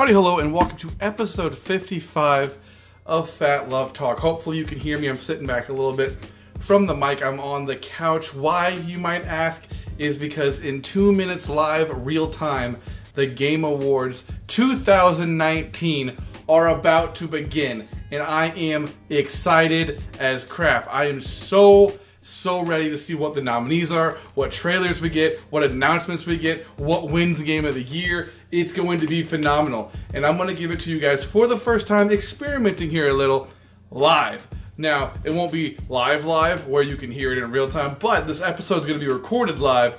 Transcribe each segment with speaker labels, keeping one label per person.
Speaker 1: Howdy, hello, and welcome to episode 55 of Phat Love Talk. Hopefully, you can hear me. I'm sitting back a little bit from the mic. I'm on the couch. Why, you might ask, is because in two minutes live, real time, the Game Awards 2019 are about to begin, and I am excited as crap. I am so so ready to see what the nominees are, what trailers we get, what announcements we get, what wins game of the year. It's going to be phenomenal. And I'm going to give it to you guys for the first time, experimenting here a little live. Now, it won't be live live where you can hear it in real time, but this episode is going to be recorded live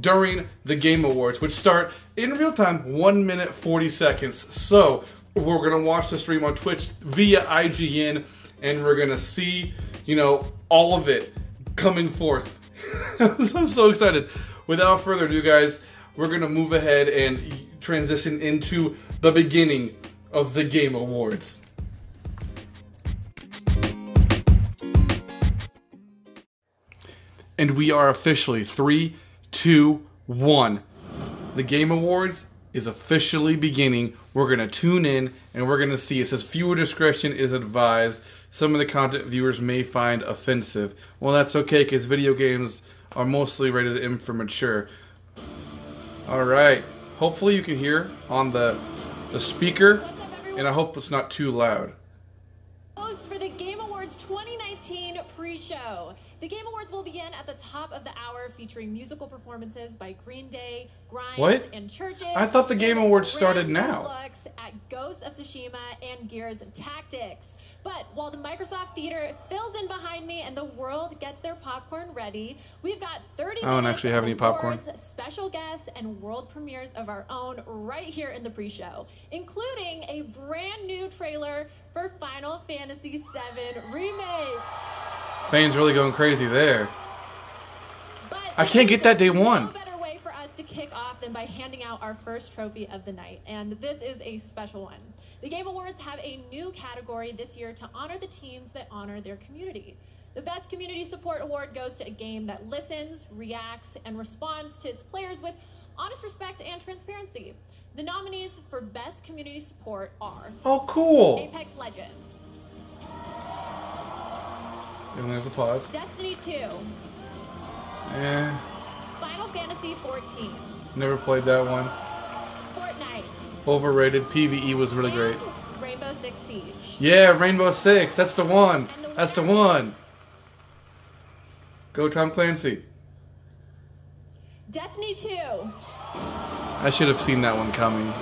Speaker 1: during the Game Awards, which start in real time, 1 minute 40 seconds. So, we're going to watch the stream on Twitch via IGN, and we're going to see, you know, all of it coming forth. I'm so excited. Without further ado, guys, we're gonna move ahead and transition into the beginning of the Game Awards. And we are officially three, two, one. The Game Awards is officially beginning. We're gonna tune in and we're gonna see. It says viewer discretion is advised some of the content viewers may find offensive. Well, that's okay because video games are mostly rated M for mature. All right. Hopefully you can hear on the the speaker, and I hope it's not too loud.
Speaker 2: Host for the Game Awards 2019 pre-show. The Game Awards will begin at the top of the hour, featuring musical performances by Green Day, Grimes,
Speaker 1: what?
Speaker 2: and CHVRCHES.
Speaker 1: I thought the Game Awards started now.
Speaker 2: Looks at Ghosts of Tsushima and Gears Tactics. But while the Microsoft Theater fills in behind me and the world gets their popcorn ready, we've got 30
Speaker 1: I don't actually have any popcorn.
Speaker 2: special guests, and world premieres of our own right here in the pre-show, including a brand new trailer for Final Fantasy VII Remake.
Speaker 1: Fans really going crazy there.
Speaker 2: But
Speaker 1: I can't get that day one.
Speaker 2: No better way for us to kick off than by handing out our first trophy of the night, and this is a special one. The Game Awards have a new category this year to honor the teams that honor their community. The Best Community Support Award goes to a game that listens, reacts, and responds to its players with honest respect and transparency. The nominees for Best Community Support are
Speaker 1: Oh, cool.
Speaker 2: Apex Legends,
Speaker 1: And there's a pause.
Speaker 2: Destiny 2,
Speaker 1: Eh,
Speaker 2: Final Fantasy 14,
Speaker 1: never played that one.
Speaker 2: Fortnite,
Speaker 1: Overrated. PVE was really great.
Speaker 2: Rainbow Six Siege.
Speaker 1: Yeah, Rainbow Six. That's the one.
Speaker 2: The
Speaker 1: That's the one. Go Tom Clancy.
Speaker 2: Destiny 2.
Speaker 1: I should have seen that one coming.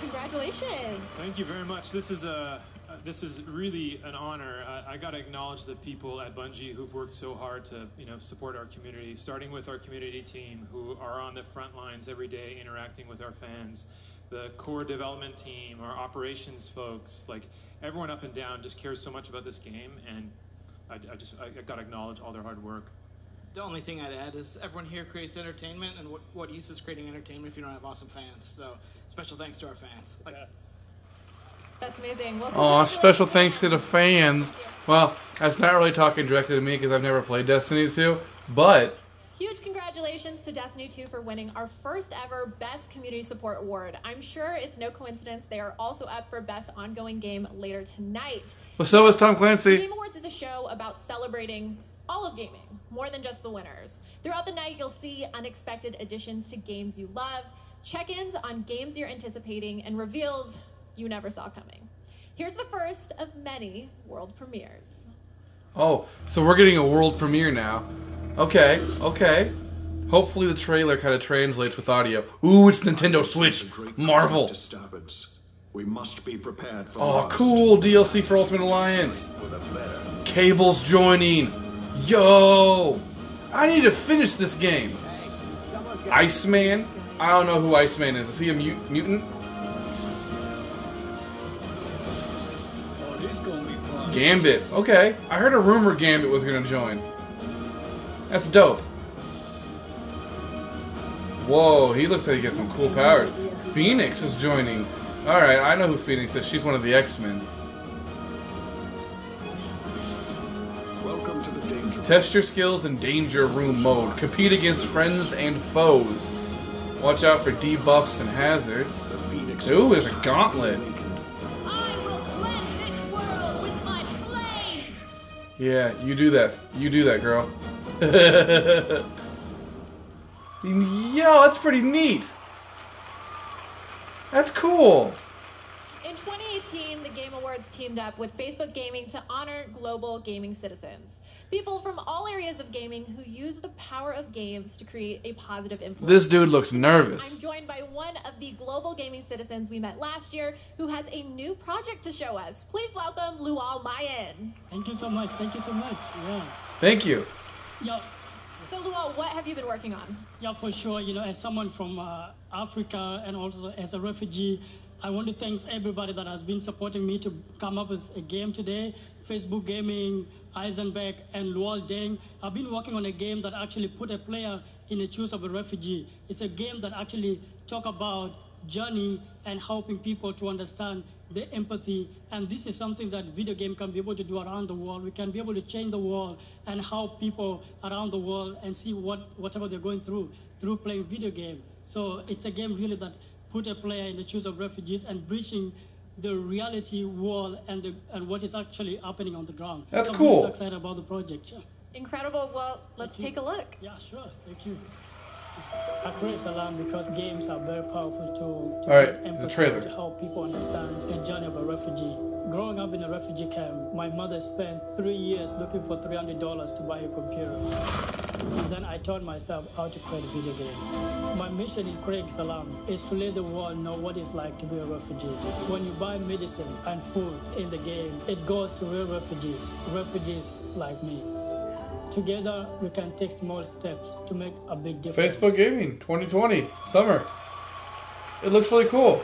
Speaker 2: Congratulations.
Speaker 3: Thank you very much. This is a uh, this is really an honor. I, I got to acknowledge the people at Bungie who've worked so hard to you know support our community, starting with our community team who are on the front lines every day interacting with our fans, the core development team, our operations folks, like everyone up and down just cares so much about this game, and I, I just I, I got to acknowledge all their hard work.
Speaker 4: The only thing I'd add is everyone here creates entertainment, and what, what use is creating entertainment if you don't have awesome fans? So, special thanks to our fans. Like,
Speaker 2: That's amazing. Well,
Speaker 1: Aw, special thanks to the fans. Well, that's not really talking directly to me because I've never played Destiny 2, but
Speaker 2: Huge congratulations to Destiny 2 for winning our first ever Best Community Support Award. I'm sure it's no coincidence they are also up for Best Ongoing Game later tonight.
Speaker 1: well, so is Tom
Speaker 2: The
Speaker 1: Clancy.
Speaker 2: Game Awards is a show about celebrating all of gaming, more than just the winners. Throughout the night, you'll see unexpected additions to games you love, check ins on games you're anticipating, and reveals you never saw coming. Here's the first of many world premieres.
Speaker 1: Oh, so we're getting a world premiere now. Okay, okay. Hopefully the trailer kind of translates with audio. Ooh, it's Nintendo Switch. Marvel.
Speaker 5: We must be prepared for
Speaker 1: Oh, cool DLC for Ultimate Alliance.
Speaker 5: For the better.
Speaker 1: Cable's joining. Yo! I need to finish this game. Iceman? I don't know who Iceman is. Is he a mut- mutant? Gambit. Okay. I heard a rumor Gambit was gonna join. That's dope. Whoa, he looks like he gets some cool powers. Phoenix is joining. Alright, I know who Phoenix is. She's one of the X Men.
Speaker 5: Welcome to the danger.
Speaker 1: Test your skills in Danger Room mode. Compete against friends and foes. Watch out for debuffs and hazards. Ooh, there's a gauntlet. Yeah, you do that. You do that, girl. Yo, that's pretty neat. That's cool.
Speaker 2: In 2018, the Game Awards teamed up with Facebook Gaming to honor global gaming citizens. People from all areas of gaming who use the power of games to create a positive influence.
Speaker 1: This dude looks nervous.
Speaker 2: I'm joined by one of the global gaming citizens we met last year who has a new project to show us. Please welcome Lual Mayen.
Speaker 6: Thank you so much. Thank you so much. Yeah.
Speaker 1: Thank you.
Speaker 6: Yeah.
Speaker 2: So, Lual, what have you been working on?
Speaker 6: Yeah, for sure. You know, as someone from uh, Africa and also as a refugee, I want to thank everybody that has been supporting me to come up with a game today. Facebook Gaming, Eisenberg, and Lual Deng. I've been working on a game that actually put a player in the shoes of a refugee. It's a game that actually talk about journey and helping people to understand the empathy. And this is something that video game can be able to do around the world. We can be able to change the world and help people around the world and see what whatever they're going through through playing video game. So it's a game really that put a player in the shoes of refugees and bridging the reality world and the, and what is actually happening on the ground.
Speaker 1: That's
Speaker 6: so I'm
Speaker 1: cool.
Speaker 6: really so excited about the project. Yeah.
Speaker 2: Incredible. Well, let's
Speaker 6: Thank you.
Speaker 2: take a look.
Speaker 6: Yeah, sure. Thank you. I create Salaam because games are very powerful tool to
Speaker 1: All right, the trailer.
Speaker 6: to help people understand the journey of a refugee. Growing up in a refugee camp, my mother spent three years looking for $300 to buy a computer. Then I taught myself how to create a video game. My mission in creating Salaam is to let the world know what it's like to be a refugee. When you buy medicine and food in the game, it goes to real refugees, refugees like me. Together, we can take small steps to make a big difference.
Speaker 1: Facebook Gaming 2020 summer. It looks really cool.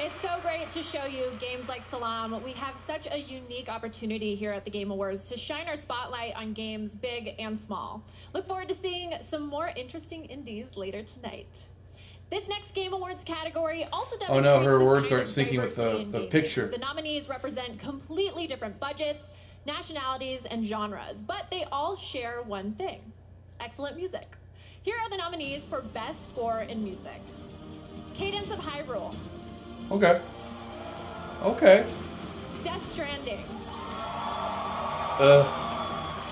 Speaker 2: It's so great to show you games like Salaam. We have such a unique opportunity here at the Game Awards to shine our spotlight on games big and small. Look forward to seeing some more interesting indies later tonight. This next Game Awards category also
Speaker 1: Oh, no, her
Speaker 2: this
Speaker 1: words aren't syncing with the- the picture.
Speaker 2: The nominees represent completely different budgets, nationalities, and genres, but they all share one thing excellent music. Here are the nominees for Best Score in Music Cadence of Hyrule,
Speaker 1: Okay. Okay.
Speaker 2: Death Stranding,
Speaker 1: Uh,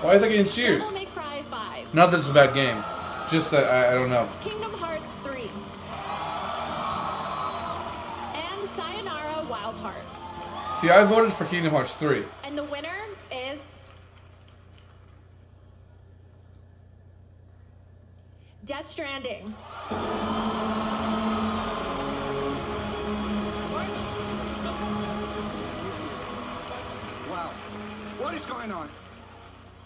Speaker 1: why is I getting cheers?
Speaker 2: Devil May Cry 5,
Speaker 1: Not that it's a bad game. Just that I, I don't know.
Speaker 2: Kingdom Hearts 3, and Sayonara Wild Hearts.
Speaker 1: See, I voted for Kingdom Hearts 3.
Speaker 2: And the winner is. Death Stranding.
Speaker 7: Wow. What is going on?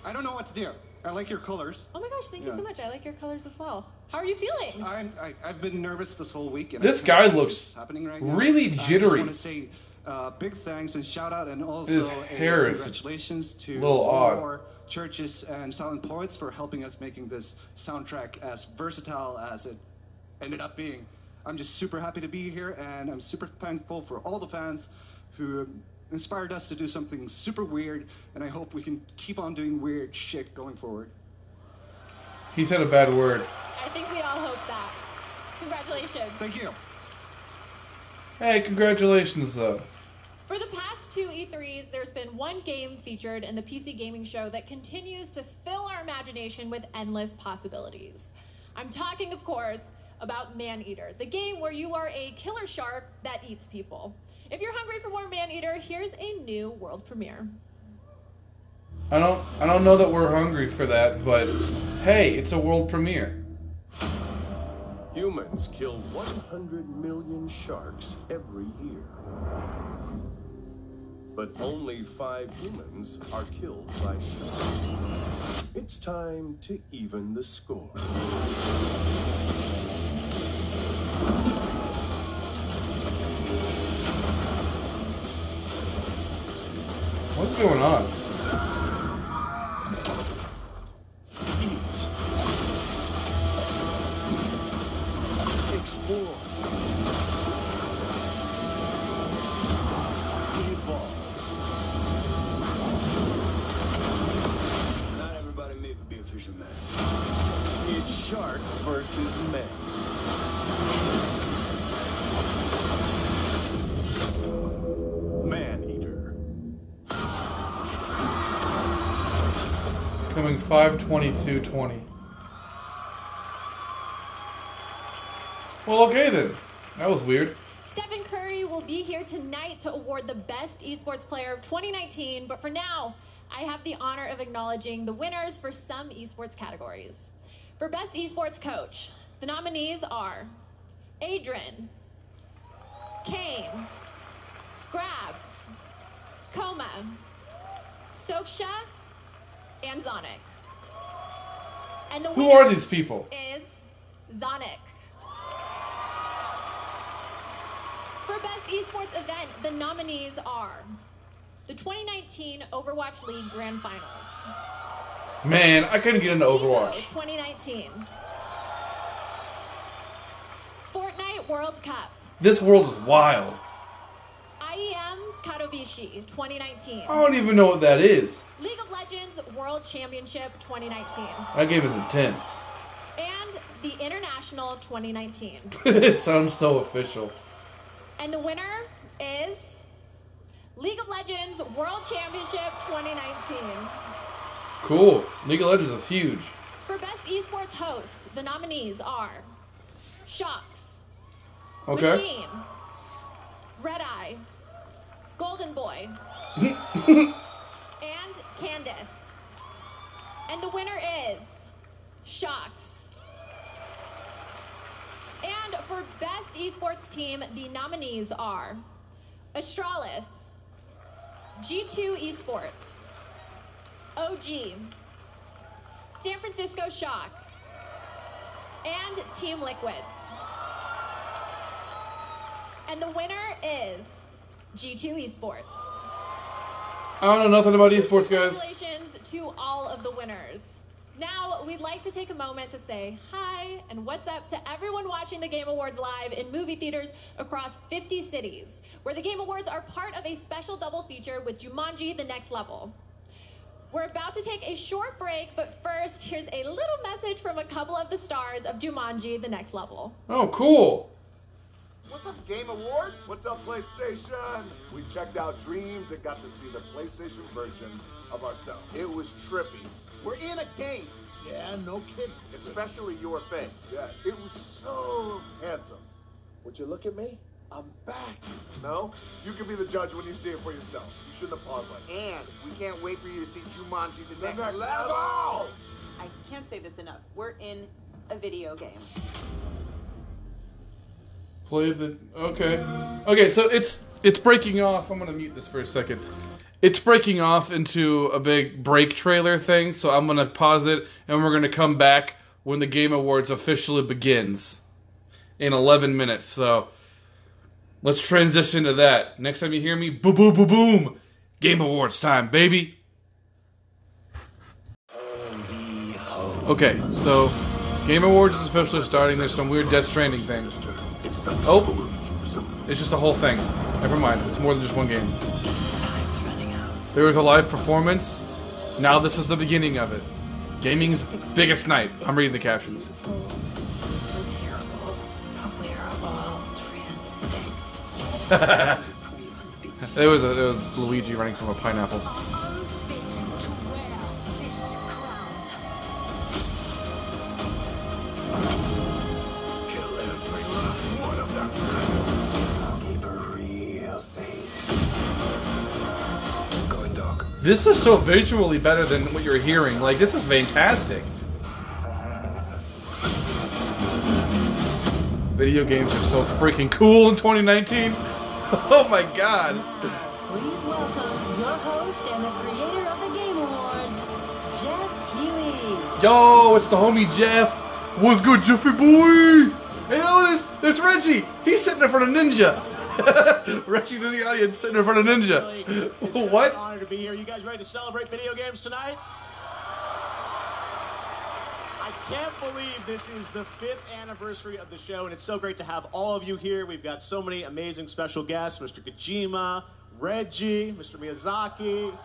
Speaker 7: I don't know what to do. I like your colors.
Speaker 2: Oh my gosh, thank you so much. I like your colors as well. How are you feeling?
Speaker 7: I'm, I, I've been nervous this whole week. And
Speaker 1: This guy looks
Speaker 7: happening right now.
Speaker 1: really jittery.
Speaker 7: I just want to say uh, big thanks and shout out and also
Speaker 1: His
Speaker 7: a
Speaker 1: hair is
Speaker 7: congratulations to
Speaker 1: a little odd.
Speaker 7: More CHVRCHES and silent poets for helping us making this soundtrack as versatile as it ended up being. I'm just super happy to be here and I'm super thankful for all the fans who inspired us to do something super weird and I hope we can keep on doing weird shit going forward.
Speaker 1: He said a bad word.
Speaker 2: I think we all hope that. Congratulations.
Speaker 7: Thank you.
Speaker 1: Hey, congratulations, though.
Speaker 2: For the past two E3s, there's been one game featured in the PC gaming show that continues to fill our imagination with endless possibilities. I'm talking, of course, about Maneater, the game where you are a killer shark that eats people. If you're hungry for more Maneater, here's a new world premiere.
Speaker 1: I don't I don't know that we're hungry for that, but hey, it's a world premiere.
Speaker 8: Humans kill 100 million sharks every year. But only five humans are killed by sharks. It's time to even the score.
Speaker 1: What's going on? 52220. Well, okay then. That was weird.
Speaker 2: Stephen Curry will be here tonight to award the best esports player of 2019, but for now, I have the honor of acknowledging the winners for some esports categories. For best esports coach, the nominees are Adrian, Kane, GrabbZ, kkOma, Sockshka, and Zonic. And the
Speaker 1: Who are these people?
Speaker 2: is Zonic. For Best Esports Event, the nominees are the 2019 Overwatch League Grand Finals.
Speaker 1: Man, I couldn't get into
Speaker 2: Evo
Speaker 1: Overwatch.
Speaker 2: 2019. Fortnite World Cup.
Speaker 1: This world is wild.
Speaker 2: IEM Katowice 2019.
Speaker 1: I don't even know what that is.
Speaker 2: League of Legends World Championship 2019.
Speaker 1: That game is intense.
Speaker 2: And the International 2019.
Speaker 1: it sounds so official.
Speaker 2: And the winner is League of Legends World Championship 2019.
Speaker 1: Cool. League of Legends is huge.
Speaker 2: For Best Esports Host, the nominees are Sjokz,
Speaker 1: Okay.
Speaker 2: Machine, Red Eye, Golden Boy, and Candace. And the winner is Sjokz. And for Best Esports Team, the nominees are Astralis, G2 Esports, OG, San Francisco Shock, and Team Liquid. And the winner is G2 Esports.
Speaker 1: I don't know nothing about esports, guys.
Speaker 2: Congratulations to all of the winners. Now, we'd like to take a moment to say hi and what's up to everyone watching the Game Awards live in movie theaters across 50 cities, where the Game Awards are part of a special double feature with Jumanji The Next Level. We're about to take a short break, but first, here's a little message from a couple of the stars of Jumanji The Next Level.
Speaker 1: Oh, cool.
Speaker 9: What's up, Game Awards? What's up, PlayStation? We checked out Dreams and got to see the PlayStation versions of ourselves. It was trippy. We're in a game. Yeah, no kidding. Especially your face. Yes. It was so handsome. Would you look at me? I'm back. No? You can be the judge when you see it for yourself. You shouldn't have paused like that.
Speaker 10: And we can't wait for you to see Jumanji the,
Speaker 9: The
Speaker 10: next,
Speaker 9: next
Speaker 10: level.
Speaker 9: level!
Speaker 11: I can't say this enough. We're in a video game.
Speaker 1: Play the okay. Okay, so it's it's breaking off. I'm gonna mute this for a second. It's breaking off into a big break trailer thing, so I'm gonna pause it and we're gonna come back when the Game Awards officially begins in 11 minutes. So let's transition to that. Next time you hear me, boom, boom, boom, boom. Game Awards time, baby. Okay, so Game Awards is officially starting. There's some weird Death Stranding thing. Oh, it's just a whole thing. Never mind. It's more than just one game. There was a live performance. Now this is the beginning of it. Gaming's biggest night. I'm reading the captions. It was a, it was Luigi running from a pineapple. This is so visually better than what you're hearing. Like this is fantastic. Video games are so freaking cool in 2019. Oh my god.
Speaker 12: Please welcome your host and the creator of the Game Awards, Geoff Keighley.
Speaker 1: Yo, it's the homie Jeff. What's good, Jeffy boy? Hey, oh, there's, there's Reggie. He's sitting in front of Ninja. Reggie's in the audience sitting in front of Ninja.
Speaker 13: It's
Speaker 1: what?
Speaker 13: an honor to be here. You guys ready to celebrate video games tonight? I can't believe this is the fifth anniversary of the show, and it's so great to have all of you here. We've got so many amazing special guests Mr. Kojima, Reggie, Mr. Miyazaki.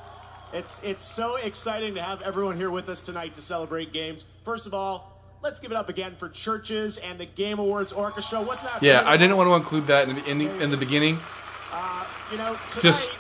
Speaker 13: It's, it's so exciting to have everyone here with us tonight to celebrate games. First of all, let's give it up again for CHVRCHES and the Game Awards Orchestra. Wasn't that?
Speaker 1: Yeah, I didn't want to include that in the, in the, in the beginning.
Speaker 13: Uh, you know, tonight,
Speaker 1: Just-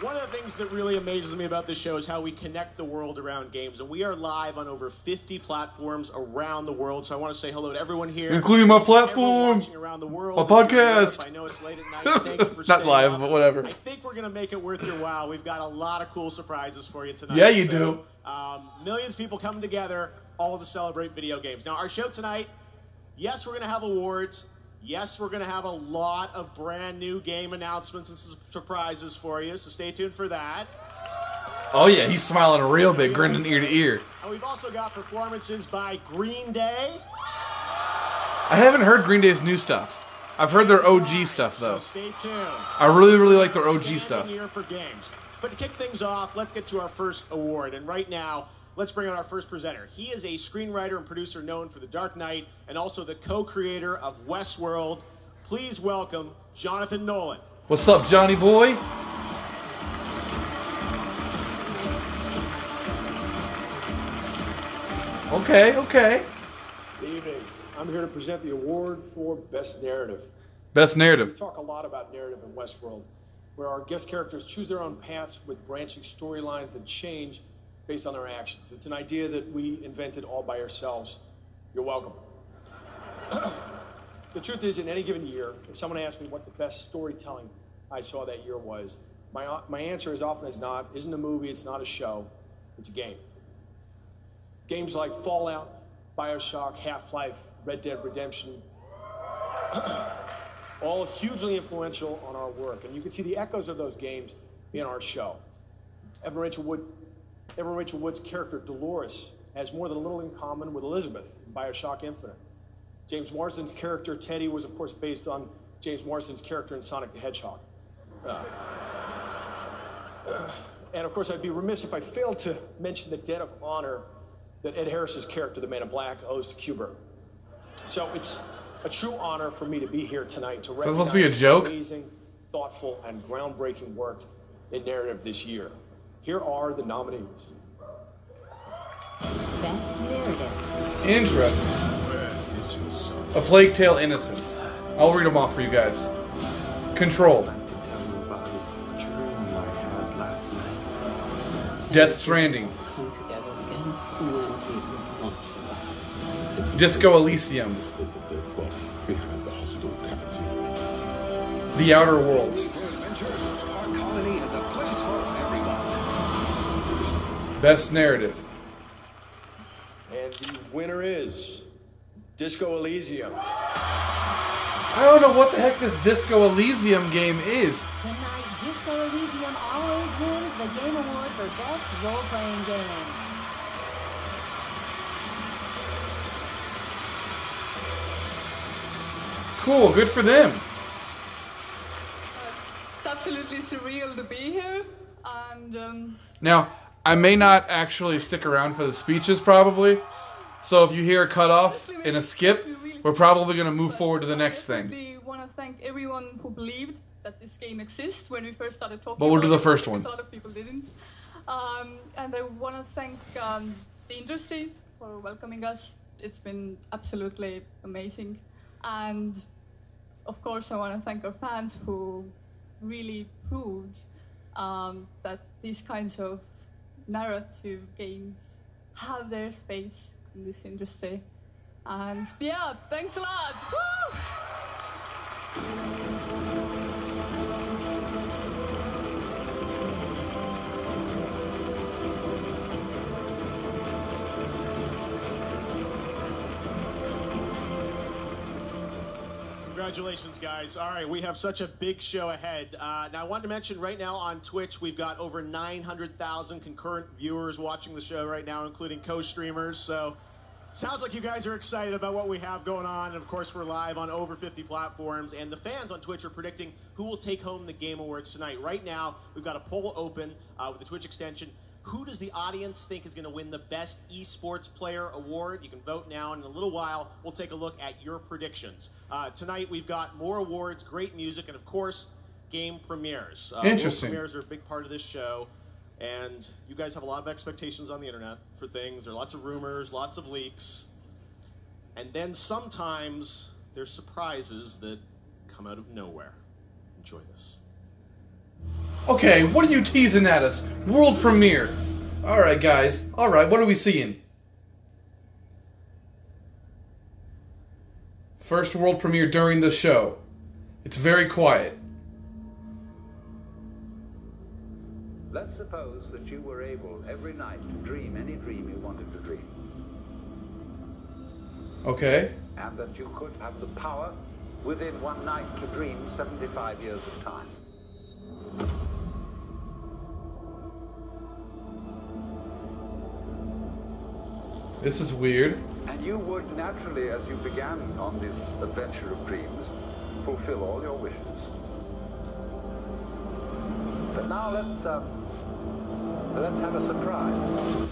Speaker 13: one of the things that really amazes me about this show is how we connect the world around games. And we are live on over 50 platforms around the world. So I want to say hello to everyone here.
Speaker 1: Including my platform.
Speaker 13: around the world.
Speaker 1: My
Speaker 13: If you're in Europe,
Speaker 1: podcast.
Speaker 13: I know it's late at night. Thank you for
Speaker 1: Not live,
Speaker 13: up.
Speaker 1: but whatever.
Speaker 13: I think we're going to make it worth your while. We've got a lot of cool surprises for you tonight.
Speaker 1: Yeah, you
Speaker 13: So, Um, millions of people coming together, all to celebrate video games. Now, our show tonight, yes, we're going to have awards. Yes, we're going to have a lot of brand new game announcements and su- surprises for you, so stay tuned for that.
Speaker 1: Oh yeah, he's smiling a real big, grinning ear to ear.
Speaker 13: And we've also got performances by Green Day.
Speaker 1: I haven't heard Green Day's new stuff. I've heard their OG stuff though.
Speaker 13: So stay tuned.
Speaker 1: I really, really like their OG
Speaker 13: Standing
Speaker 1: stuff.
Speaker 13: Here for games. But to kick things off, let's get to our first award. And right now, let's bring on our first presenter. He is a screenwriter and producer known for The Dark Knight and also the co-creator of Westworld. Please welcome Jonathan Nolan.
Speaker 1: What's up, Johnny boy? Okay, okay.
Speaker 14: Good evening. I'm here to present the award for Best Narrative.
Speaker 1: Best Narrative.
Speaker 14: We talk a lot about narrative in Westworld, where our guest characters choose their own paths with branching storylines that change based on their actions. It's an idea that we invented all by ourselves. You're welcome. the truth is, in any given year, if someone asked me what the best storytelling I saw that year was, my, my answer, as often as not, isn't a movie, it's not a show, it's a game. Games like Fallout, Bioshock, Half Life, Red Dead Redemption, all hugely influential on our work. And you can see the echoes of those games in our show. Evan Rachel, Wood, Evan Rachel Wood's character, Dolores, has more than a little in common with Elizabeth in Bioshock Infinite. James Marsden's character, Teddy, was, of course, based on James Marsden's character in Sonic the Hedgehog. Uh, and of course, I'd be remiss if I failed to mention the debt of honor that Ed Harris's character, the Man in Black, owes to Kubrick. So it's a true honor for me to be here tonight to
Speaker 1: that supposed to be a
Speaker 14: recognize
Speaker 1: joke?
Speaker 14: amazing, thoughtful, and groundbreaking work in narrative this year. Here are the nominees.
Speaker 15: Best narrative.
Speaker 1: Interesting. A Plague Tale Innocence. I'll read them off for you guys. Control. Death Stranding. Disco Elysium. The Outer Worlds. Best Narrative.
Speaker 14: And the winner is Disco Elysium.
Speaker 1: I don't know what the heck this Disco Elysium game is.
Speaker 15: Tonight, Disco Elysium always wins the Game Award for Best Role Playing Game.
Speaker 1: Cool, good for them.
Speaker 16: It's absolutely surreal to be here, and um,
Speaker 1: Now, I may not actually stick around for the speeches, probably. So if you hear a cut off and a skip, we're probably going to move forward to the next thing.
Speaker 16: we want to thank everyone who believed that this game exists when we first started talking.
Speaker 1: But we'll do the first one.
Speaker 16: Other people didn't, um, and I want to thank um, the industry for welcoming us. It's been absolutely amazing, and of course, I want to thank our fans who really proved um, that these kinds of narrative games have their space in this industry. And yeah, thanks a lot. Woo!
Speaker 13: Congratulations, guys. All right, we have such a big show ahead. Uh, now, I wanted to mention right now on Twitch, we've got over 900,000 concurrent viewers watching the show right now, including co streamers. So, sounds like you guys are excited about what we have going on. And of course, we're live on over 50 platforms. And the fans on Twitch are predicting who will take home the Game Awards tonight. Right now, we've got a poll open uh, with the Twitch extension. Who does the audience think is going to win the Best Esports Player Award? You can vote now, and in a little while, we'll take a look at your predictions. Uh, tonight, we've got more awards, great music, and of course, game premieres. Uh,
Speaker 1: Interesting.
Speaker 13: premieres are a big part of this show, and you guys have a lot of expectations on the internet for things. There are lots of rumors, lots of leaks. And then sometimes there's surprises that come out of nowhere. Enjoy this.
Speaker 1: Okay, what are you teasing at us? World premiere. Alright, guys. Alright, what are we seeing? First world premiere during the show. It's very quiet.
Speaker 17: Let's suppose that you were able every night to dream any dream you wanted to dream.
Speaker 1: Okay.
Speaker 17: And that you could have the power within one night to dream 75 years of time.
Speaker 1: This is weird.
Speaker 17: And you would naturally, as you began on this adventure of dreams, fulfill all your wishes. But now let's um, let's have a surprise.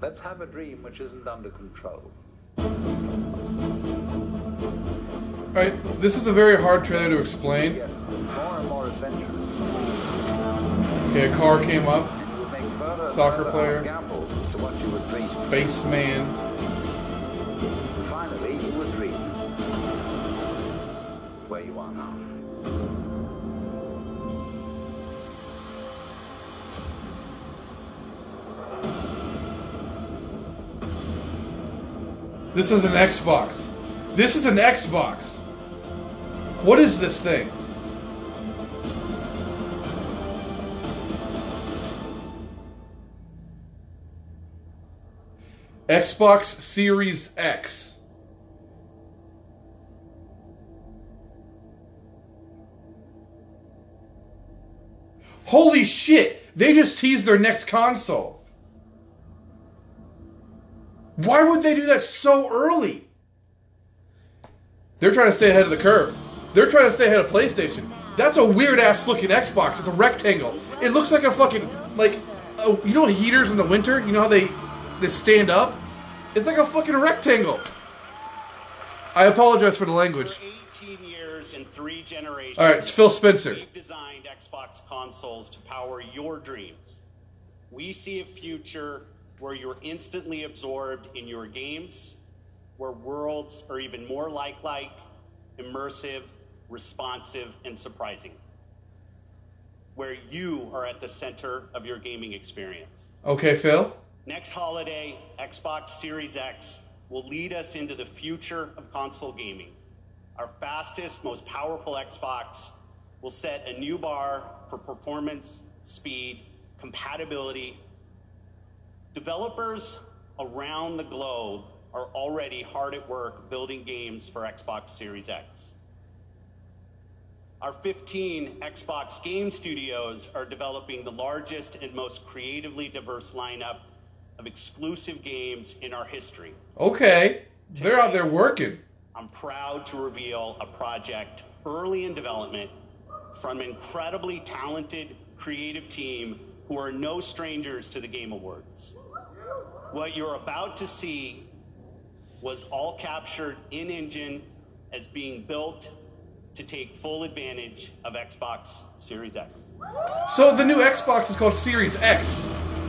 Speaker 17: Let's have a dream which isn't under control.
Speaker 1: Alright, this is a very hard trailer to explain.
Speaker 17: More more.
Speaker 1: Okay, a car came up.
Speaker 17: You would make further and
Speaker 1: Soccer player.
Speaker 17: gambles as to what you would dream.
Speaker 1: Spaceman.
Speaker 17: Finally, you would where you are now.
Speaker 1: This is an Xbox. This is an Xbox. What is this thing? Xbox Series X. Holy shit! They just teased their next console. Why would they do that so early? They're trying to stay ahead of the curve. They're trying to stay ahead of PlayStation. That's a weird ass looking Xbox. It's a rectangle. It looks like a fucking like uh, you know heaters in the winter. You know how they they stand up. It's like a fucking rectangle. I apologize for the language.
Speaker 18: 18 years and three generations.
Speaker 1: All right, it's Phil Spencer.
Speaker 18: We've designed Xbox consoles to power your dreams. We see a future where you're instantly absorbed in your games, where worlds are even more lifelike, immersive, responsive, and surprising. Where you are at the center of your gaming experience.
Speaker 1: Okay, Phil.
Speaker 18: Next holiday, Xbox Series X will lead us into the future of console gaming. Our fastest, most powerful Xbox will set a new bar for performance, speed, compatibility. Developers around the globe are already hard at work building games for Xbox Series X. Our 15 Xbox game studios are developing the largest and most creatively diverse lineup of exclusive games in our history.
Speaker 1: Okay, they're out there working.
Speaker 18: I'm proud to reveal a project early in development from an incredibly talented creative team who are no strangers to the Game Awards. What you're about to see was all captured in engine as being built to take full advantage of Xbox Series X.
Speaker 1: So the new Xbox is called Series X.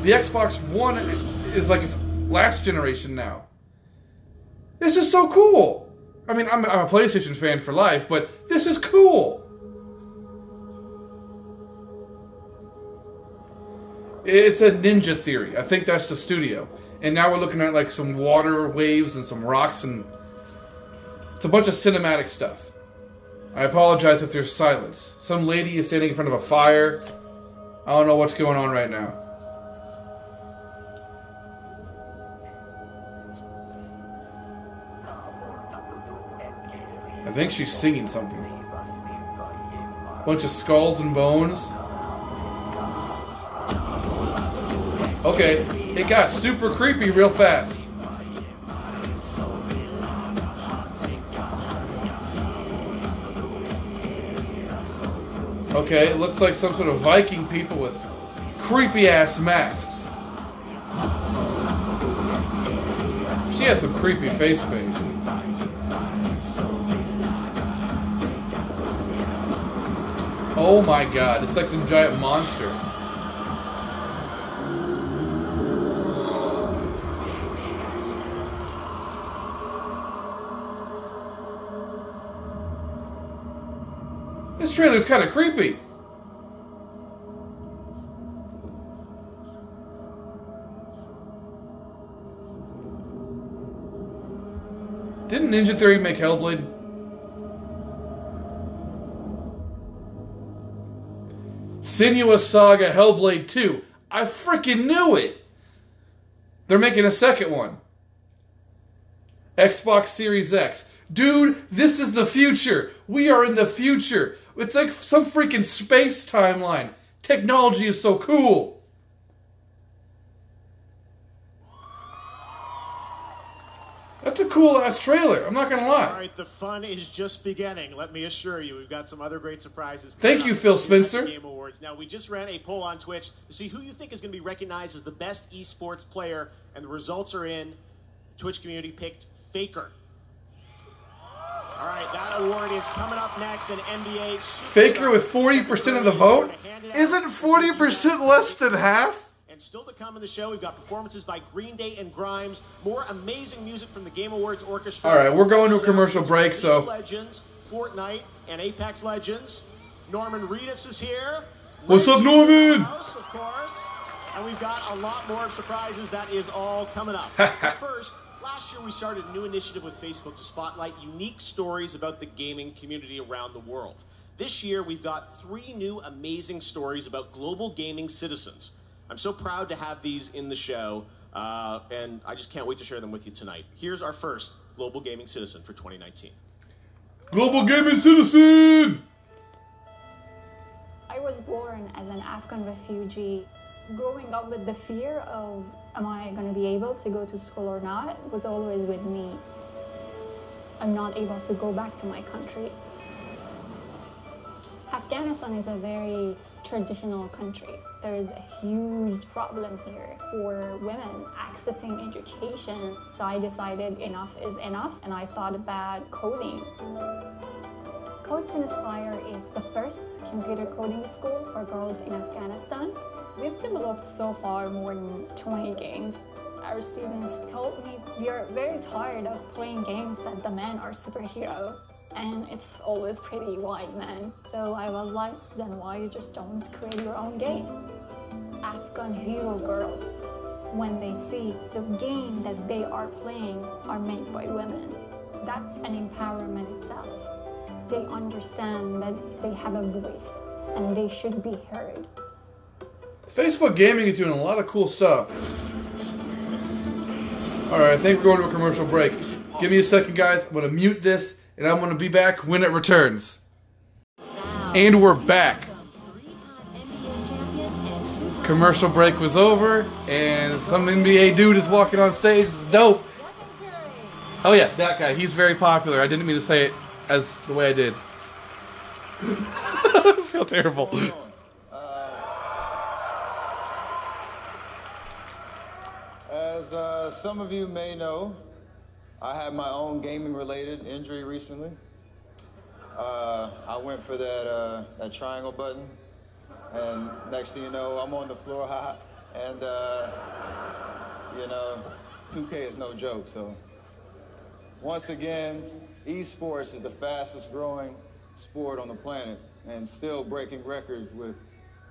Speaker 1: The Xbox One is like its last generation now. This is so cool. I mean, I'm, I'm a PlayStation fan for life, but this is cool. It's a ninja theory. I think that's the studio. And now we're looking at like some water waves and some rocks and it's a bunch of cinematic stuff. I apologize if there's silence. Some lady is standing in front of a fire. I don't know what's going on right now. Think she's singing something. Bunch of skulls and bones. Okay, it got super creepy real fast. Okay, it looks like some sort of Viking people with creepy ass masks. She has some creepy face paint. Oh my god, it's like some giant monster. This trailer's kind of creepy. Didn't Ninja Theory make Hellblade? Senua's Saga Hellblade 2. I freaking knew it! They're making a second one. Xbox Series X. Dude, this is the future. We are in the future. It's like some freaking space timeline. Technology is so cool. That's a cool ass trailer. I'm not gonna lie.
Speaker 13: All right, the fun is just beginning. Let me assure you, we've got some other great surprises.
Speaker 1: Thank you, Phil Spencer.
Speaker 13: Game Awards. Now, we just ran a poll on Twitch to see who you think is going to be recognized as the best esports player, and the results are in. The Twitch community picked Faker. All right, that award is coming up next in NBA.
Speaker 1: Faker with 40% of the vote? Isn't 40% less than half?
Speaker 13: And still to come in the show, we've got performances by Green Day and Grimes, more amazing music from the Game Awards Orchestra.
Speaker 1: All right, we're going to a commercial break, so-
Speaker 13: Legends, Fortnite, and Apex Legends. Norman Reedus is here.
Speaker 1: What's up, Norman?
Speaker 13: House, of course. And we've got a lot more surprises. That is all coming up. first, last year we started a new initiative with Facebook to spotlight unique stories about the gaming community around the world. This year we've got three new amazing stories about global gaming citizens. I'm so proud to have these in the show, uh, and I just can't wait to share them with you tonight. Here's our first global gaming citizen for 2019.
Speaker 1: Global Gaming Citizen!
Speaker 19: I was born as an Afghan refugee. Growing up with the fear of am I going to be able to go to school or not was always with me. I'm not able to go back to my country. Afghanistan is a very traditional country. There is a huge problem here for women accessing education. So I decided enough is enough and I thought about coding. Code to Inspire is the first computer coding school for girls in Afghanistan. We've developed so far more than 20 games. Our students told me we are very tired of playing games that the men are superhero and it's always pretty white men. So I was like, then why you just don't create your own game? Afghan Hero Girl. When they see the game that they are playing are made by women, that's an empowerment itself they understand that they have a voice and they should be heard.
Speaker 1: Facebook Gaming is doing a lot of cool stuff. Alright, I think we're going to a commercial break. Give me a second, guys. I'm going to mute this, and I'm going to be back when it returns. And we're back. Commercial break was over, and some NBA dude is walking on stage. It's dope. Oh, yeah, that guy. He's very popular. I didn't mean to say it as the way I did. I feel terrible.
Speaker 20: As uh, some of you may know, I had my own gaming-related injury recently. Uh, I went for that uh, that triangle button, and next thing you know, I'm on the floor, and uh, you know, 2K is no joke. So once again, esports is the fastest-growing sport on the planet, and still breaking records with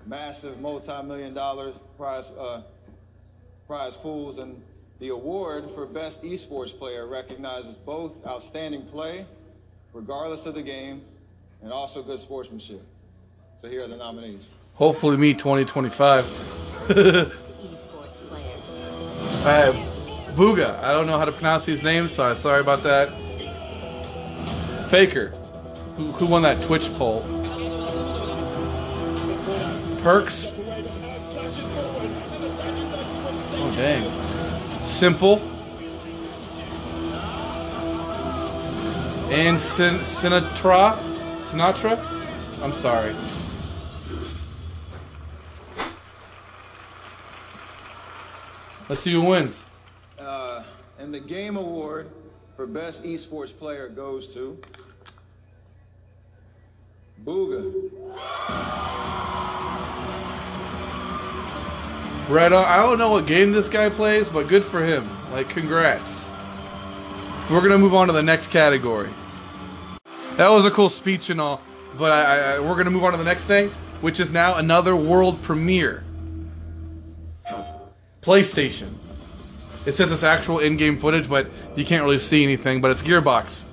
Speaker 20: massive multi-million dollar prize uh, prize pools, and the award for best esports player recognizes both outstanding play, regardless of the game, and also good sportsmanship. So here are the nominees.
Speaker 1: Hopefully, me 2025. I have Bugha. I don't know how to pronounce these names, so I'm sorry about that. Faker. Who, who won that Twitch poll? Perkz. Oh, dang. Simple. And Sin- Sinatraa. Sinatra? I'm sorry. Let's see who wins.
Speaker 20: Uh, and the game award for best esports player goes to Booga.
Speaker 1: Right on. I don't know what game this guy plays, but good for him. Like, congrats. We're gonna move on to the next category. That was a cool speech and all. But I, I, we're gonna move on to the next thing, which is now another world premiere. PlayStation. It says it's actual in-game footage, but you can't really see anything. But it's Gearbox.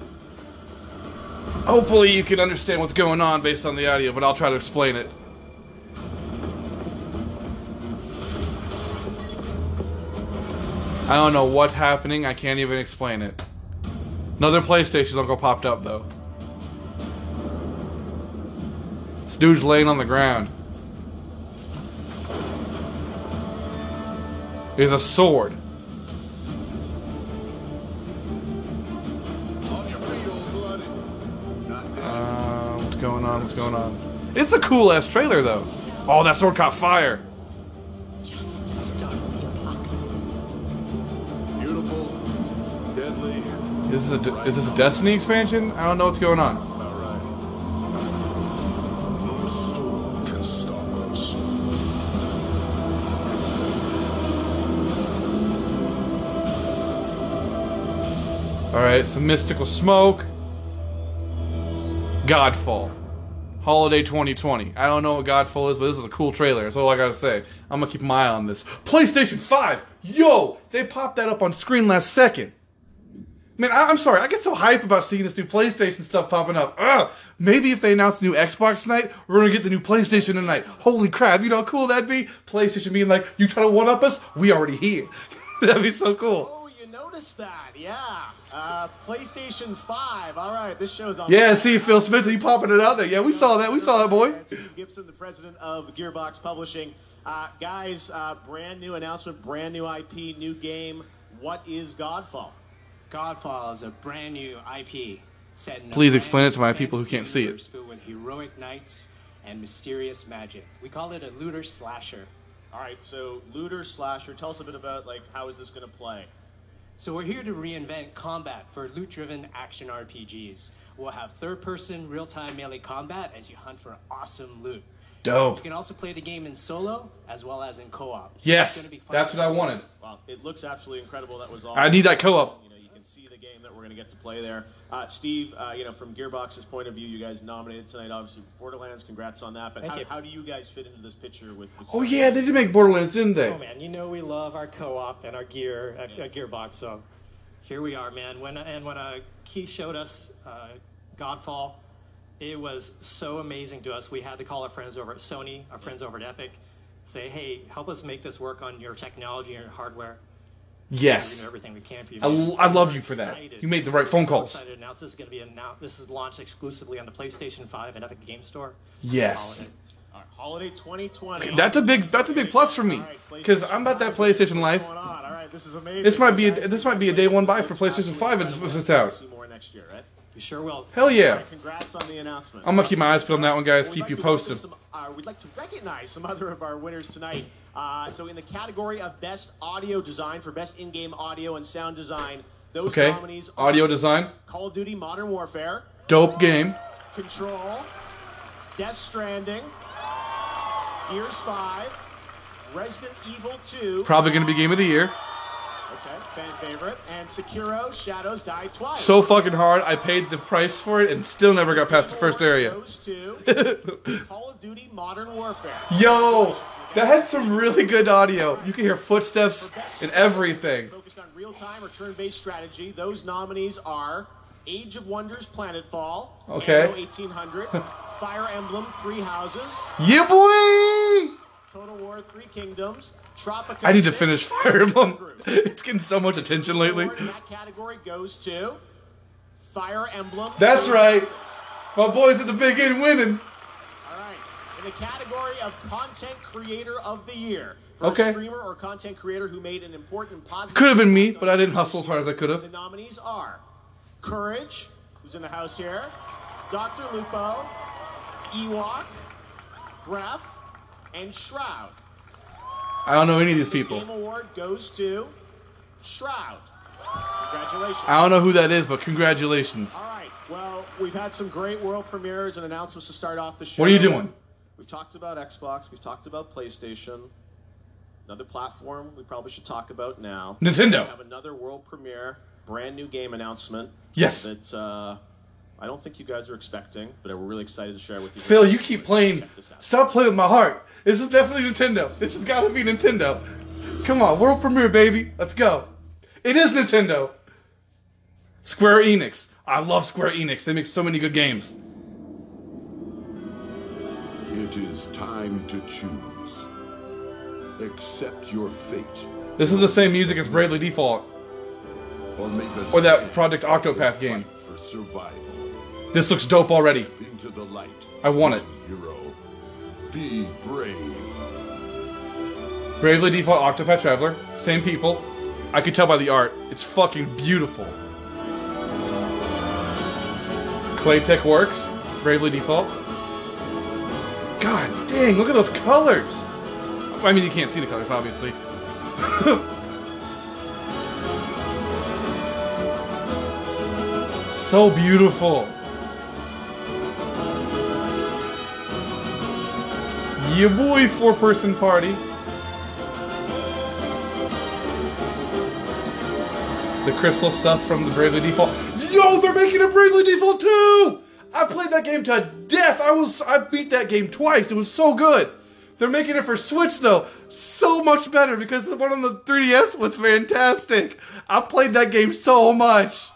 Speaker 1: Hopefully, you can understand what's going on based on the audio, but I'll try to explain it. I don't know what's happening. I can't even explain it. Another PlayStation logo popped up though. This dude's laying on the ground. There's a sword. Uh, what's going on? What's going on? It's a cool ass trailer though. Oh, that sword caught fire. Is this a is this a Destiny expansion? I don't know what's going on.
Speaker 8: No storm can stop us.
Speaker 1: All right, some mystical smoke. Godfall. Holiday 2020. I don't know what Godfall is, but this is a cool trailer. That's all I gotta say. I'm gonna keep my eye on this. PlayStation 5! Yo! They popped that up on screen last second. Man, I- I'm sorry. I get so hyped about seeing this new PlayStation stuff popping up. Ugh. Maybe if they announce new Xbox tonight, we're gonna get the new PlayStation tonight. Holy crap! You know how cool that'd be? PlayStation being like, "You try to one up us? We already here." that'd be so cool.
Speaker 13: Oh, you noticed that? Yeah. Uh, PlayStation 5. All right, this show's on.
Speaker 1: Yeah, see Phil Smith, he popping it out there. Yeah, we saw that. We saw that, boy.
Speaker 13: Steve Gibson, the president of Gearbox Publishing. Uh, guys, uh, brand new announcement, brand new IP, new game. What is Godfall?
Speaker 21: Godfall is a brand new IP set in
Speaker 1: Please explain it to my people who can't see it.
Speaker 21: universe Filled with heroic knights and mysterious magic. We call it a looter slasher.
Speaker 13: All right, so looter slasher. Tell us a bit about like how is this going to play?
Speaker 21: So we're here to reinvent combat for loot-driven action RPGs. We'll have third-person, real-time melee combat as you hunt for awesome loot.
Speaker 1: Dope.
Speaker 21: You can also play the game in solo as well as in co-op.
Speaker 1: Yes,
Speaker 21: It's gonna be fun
Speaker 1: that's what I wanted.
Speaker 13: Well, it looks absolutely incredible. That was all.
Speaker 1: I need that co-op.
Speaker 13: You can see the game that we're going to get to play there. Uh, Steve, uh, you know, from Gearbox's point of view, you guys nominated tonight, obviously Borderlands. Congrats on that. But how, how do you guys fit into this picture with? with
Speaker 1: Oh yeah, they did make Borderlands, didn't they?
Speaker 21: Oh man, you know we love our co-op and our gear at, at Gearbox. So here we are, man. When and when uh, Keith showed us uh, Godfall, it was so amazing to us. We had to call our friends over at Sony, our friends over at Epic, say, "Hey, help us make this work on your technology and your hardware."
Speaker 1: Yes.
Speaker 21: Everything we can for you.
Speaker 1: I,
Speaker 21: man.
Speaker 1: I love you for that. You made the right phone
Speaker 21: So
Speaker 1: calls.
Speaker 21: excited to announce this is going to be announced. This is launched exclusively on the PlayStation 5 and Epic Game Store.
Speaker 1: Yes.
Speaker 21: holiday.
Speaker 13: Holiday 2020.
Speaker 1: That's a big that's a big plus for me because I'm about that PlayStation life.
Speaker 13: All right, this is amazing.
Speaker 1: This might be a, this might be a day one buy for PlayStation Five if if it's out.
Speaker 13: More next year, right?
Speaker 21: You sure will.
Speaker 1: Hell yeah!
Speaker 13: Congrats on the announcement.
Speaker 1: I'm gonna keep my eyes peeled on that one, guys.
Speaker 13: We'd
Speaker 1: Keep
Speaker 13: like
Speaker 1: you posted.
Speaker 13: some- uh, we'd like to recognize some other of our winners tonight. Uh, so, in the category of best audio design for best in-game audio and sound design, those
Speaker 1: Okay,
Speaker 13: nominees are
Speaker 1: audio design,
Speaker 13: Call of Duty: Modern Warfare,
Speaker 1: dope game.
Speaker 13: Control, Death Stranding, Gears 5, Resident Evil 2.
Speaker 1: Probably gonna be game of the year.
Speaker 13: Fan favorite, and Sekiro: Shadows Die Twice.
Speaker 1: So fucking hard. I paid the price for it and still never got past the first area.
Speaker 13: Call of Duty: Modern Warfare.
Speaker 1: Yo, that had some really good audio. You can hear footsteps and everything.
Speaker 13: Focused on real-time or turn-based strategy. Those nominees are Age of Wonders: Planetfall,
Speaker 1: Okay.
Speaker 13: Anno 1800, Fire Emblem: Three Houses,
Speaker 1: Yeah, boy.
Speaker 13: Total War: Three Kingdoms, Tropico.
Speaker 1: I need to finish Fire Emblem. It's getting so much attention lately.
Speaker 13: That category goes to Fire Emblem.
Speaker 1: That's right. My boys at the Big N winning.
Speaker 13: All right. In the category of Content Creator of the Year. For
Speaker 1: Okay.
Speaker 13: A streamer or content creator who made an important positive.
Speaker 1: Could have been me, but I didn't hustle as hard as I could have.
Speaker 13: The nominees are Courage, who's in the house here, Dr. Lupo, Ewok, Gref, and Shroud.
Speaker 1: I don't know any of these people.
Speaker 13: Game award goes to Shroud. Congratulations.
Speaker 1: I don't know who that is, but congratulations.
Speaker 13: All right. Well, we've had some great world premieres and announcements to start off the show.
Speaker 1: What are you doing?
Speaker 13: We've talked about Xbox. We've talked about PlayStation. Another platform we probably should talk about now.
Speaker 1: Nintendo.
Speaker 13: We have another world premiere, brand new game announcement.
Speaker 1: Yes.
Speaker 13: That uh, I don't think you guys are expecting, but we're really excited to share with you.
Speaker 1: Phil, you keep playing. Stop playing with my heart. This is definitely Nintendo. This has got to be Nintendo. Come on, world premiere, baby. Let's go. It is Nintendo. Square Enix. I love Square Enix. They make so many good games.
Speaker 9: It is time to choose. Accept your fate,
Speaker 1: This is the same music as Bravely Default
Speaker 9: or make
Speaker 1: or that Project Octopath game.
Speaker 9: for survival.
Speaker 1: This looks dope already.
Speaker 9: Into the light,
Speaker 1: I want it.
Speaker 9: hero. Be brave.
Speaker 1: Bravely Default Octopath Traveler. Same people. I could tell by the art. It's fucking beautiful. Claytech Works. Bravely Default. God dang, look at those colors. I mean, you can't see the colors, obviously. so beautiful. Yeah, boy, four person party. The crystal stuff from the Bravely Default. Yo, they're making a Bravely Default too! I played that game to death. I was I beat that game twice. It was so good. They're making it for Switch though, so much better because the one on the 3DS was fantastic. I played that game so much.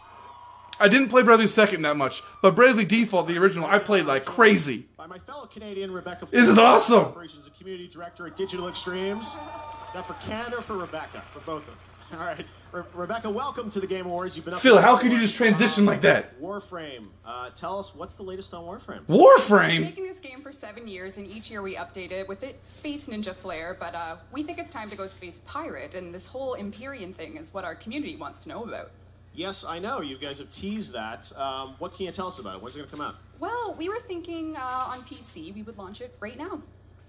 Speaker 1: I didn't play Bravely Second that much, but Bravely Default, the original, I played like crazy.
Speaker 13: By my fellow Canadian Rebecca.
Speaker 1: This is awesome.
Speaker 13: Operations and Community Director at Digital Extremes. Is that for Canada or for Rebecca? For both of them. All right, Re- Rebecca, welcome to the Game Awards. You've been up
Speaker 1: Phil, how could you just transition like that?
Speaker 13: Warframe. Uh, tell us what's the latest on Warframe.
Speaker 1: Warframe?
Speaker 22: We've making this game for seven years, and each year we update it with it Space Ninja flair. But uh, we think it's time to go Space Pirate, and this whole Empyrean thing is what our community wants to know about.
Speaker 13: Yes, I know you guys have teased that. Um, what can you tell us about it? When's it going to come out?
Speaker 22: Well, we were thinking uh, on PC we would launch it right now.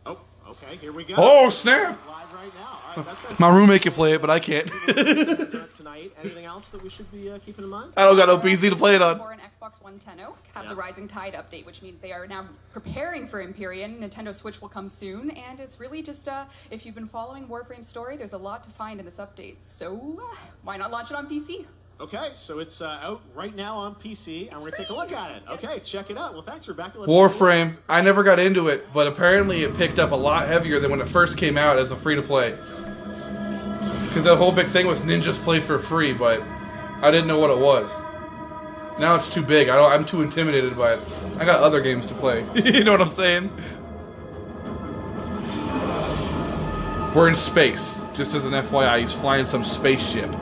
Speaker 13: Oh, okay. Here we go.
Speaker 1: Oh, snap.
Speaker 13: Live right now. All right, that's
Speaker 1: My roommate can play it, but I can't.
Speaker 13: tonight. Anything else that we should be uh, keeping in mind?
Speaker 1: I don't got no PC to play it on.
Speaker 22: For an Xbox One 10.0, have the Rising Tide update, which means they are now preparing for Empyrean. Nintendo Switch will come soon, and it's really just uh, if you've been following Warframe's story, there's a lot to find in this update. So uh, why not launch it on PC?
Speaker 13: Okay, so it's uh, out right now on PC, and we're gonna take a look at it. Okay, check it out. Well, thanks, Rebecca. Let's
Speaker 1: Warframe. I never got into it, but apparently it picked up a lot heavier than when it first came out as a free to play. Because the whole big thing was ninjas play for free, but I didn't know what it was. Now it's too big. I don't. I'm too intimidated by it. I got other games to play. you know what I'm saying? We're in space. Just as an FYI, he's flying some spaceship.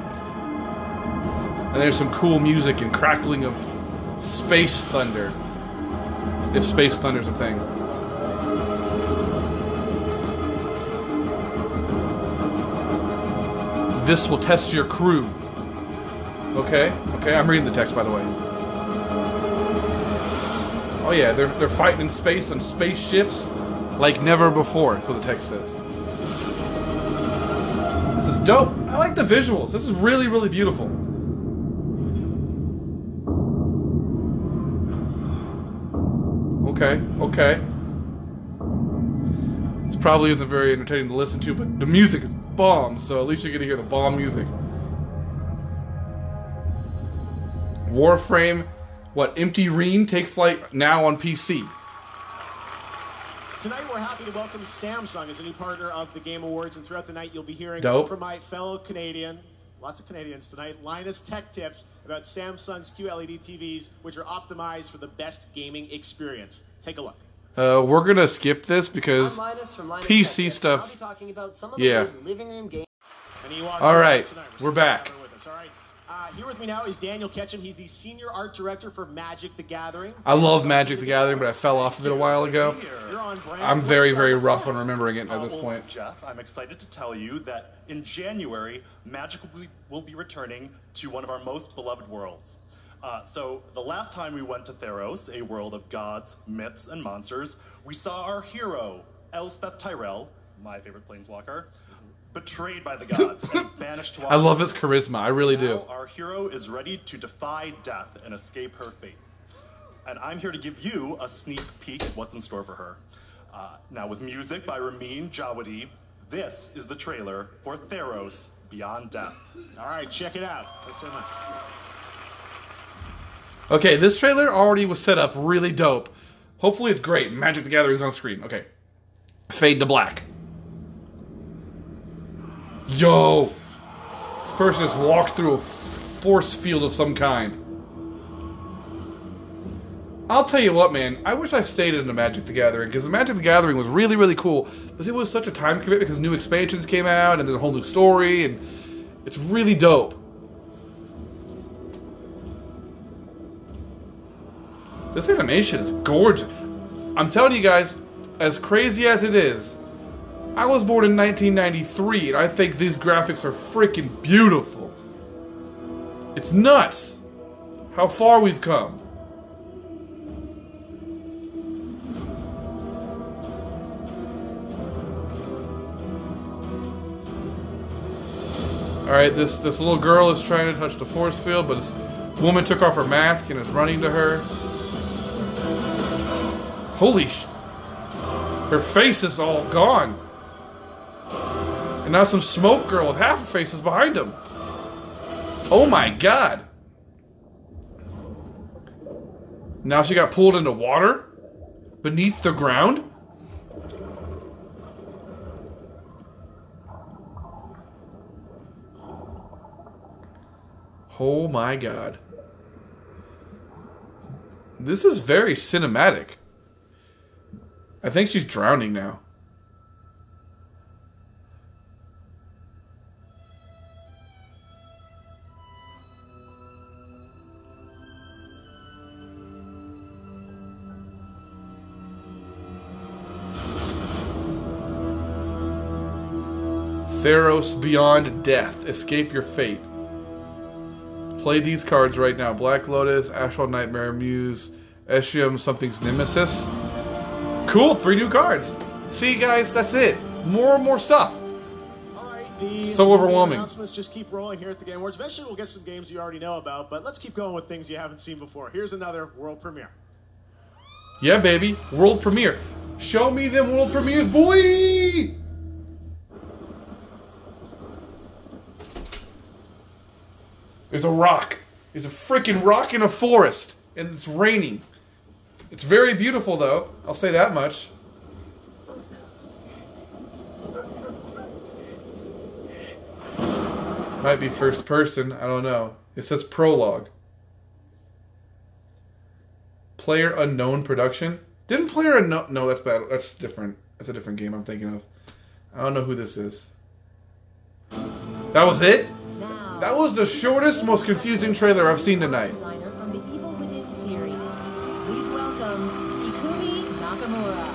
Speaker 1: And there's some cool music and crackling of space thunder. If space thunder's a thing. This will test your crew. Okay, okay, I'm reading the text by the way. Oh yeah, they're they're fighting in space on spaceships like never before, what the text says. This is dope. I like the visuals. This is really, really beautiful. Okay, okay. This probably isn't very entertaining to listen to, but the music is bomb, so at least you're gonna hear the bomb music. Warframe, what, Empyrean, take flight now on PC.
Speaker 13: Tonight, we're happy to welcome Samsung as a new partner of the Game Awards, and throughout the night, you'll be hearing
Speaker 1: Dope.
Speaker 13: from my fellow Canadian, lots of Canadians tonight, Linus Tech Tips about Samsung's QLED TVs, which are optimized for the best gaming experience. Take a look.
Speaker 1: Uh, we're gonna skip this because
Speaker 23: I'm Linus from Linus
Speaker 1: PC
Speaker 23: Tech Tips, I'll
Speaker 1: stuff.
Speaker 23: be talking about some of the
Speaker 1: Yeah.
Speaker 23: ways living room games.
Speaker 13: And he walks
Speaker 1: All
Speaker 13: with
Speaker 1: right,
Speaker 13: us tonight.
Speaker 1: we're back.
Speaker 13: With us. All right. Uh, here with me now is Daniel Ketchum. He's the senior art director for Magic the Gathering.
Speaker 1: I love Magic the Gathering, but I fell off of it a while ago.
Speaker 13: You're on brand.
Speaker 1: I'm very, very rough on remembering it at this
Speaker 24: well,
Speaker 1: point.
Speaker 24: Geoff, I'm excited to tell you that in January, Magic will be, will be returning to one of our most beloved worlds. Uh, so, the last time we went to Theros, a world of gods, myths, and monsters, we saw our hero, Elspeth Tirel, my favorite planeswalker, betrayed by the gods and banished to
Speaker 1: I love his charisma. I really do.
Speaker 24: Our hero is ready to defy death and escape her fate. And I'm here to give you a sneak peek at what's in store for her. Uh, now, with music by Ramin Djawadi, this is the trailer for Theros Beyond Death.
Speaker 13: All right, check it out. Thanks so much.
Speaker 1: Okay, this trailer already was set up really dope. Hopefully it's great. Magic the Gathering's on screen. Okay. Fade to black. Yo! This person has walked through a force field of some kind. I'll tell you what, man. I wish I stayed in the Magic the Gathering because the Magic the Gathering was really, really cool. But it was such a time commitment because new expansions came out and there's a whole new story, and it's really dope. This animation is gorgeous. I'm telling you guys, as crazy as it is, I was born in 1993 and I think these graphics are freaking beautiful. It's nuts how far we've come. Alright, this, this little girl is trying to touch the force field, but this woman took off her mask and is running to her. Holy sh... Her face is all gone. And now some smoke girl with half a face is behind him. Oh my god. Now she got pulled into water? Beneath the ground? Oh my god. This is very cinematic. I think she's drowning now. Theros Beyond Death. Escape your fate. Play these cards right now. Black Lotus, Astral Nightmare Muse, Eshium, something's Nemesis. Cool, three new cards. See, guys, that's it. More and more stuff.
Speaker 13: The
Speaker 1: So overwhelming.
Speaker 13: Announcements just keep rolling here at the Game Awards. Eventually, we'll get some games you already know about, but let's keep going with things you haven't seen before. Here's another world premiere.
Speaker 1: Yeah, baby. World premiere. Show me them world premieres, boy! There's a rock. There's a freaking rock in a forest, and it's raining. It's very beautiful, though. I'll say that much. Might be first person. I don't know. It says prologue. Player unknown production. Didn't player unknown? No, that's bad. That's different. That's a different game I'm thinking of. I don't know who this is. That was it. That was the shortest, most confusing trailer I've seen tonight.
Speaker 12: Designer from the Evil Within series. Please welcome Ikumi Nakamura.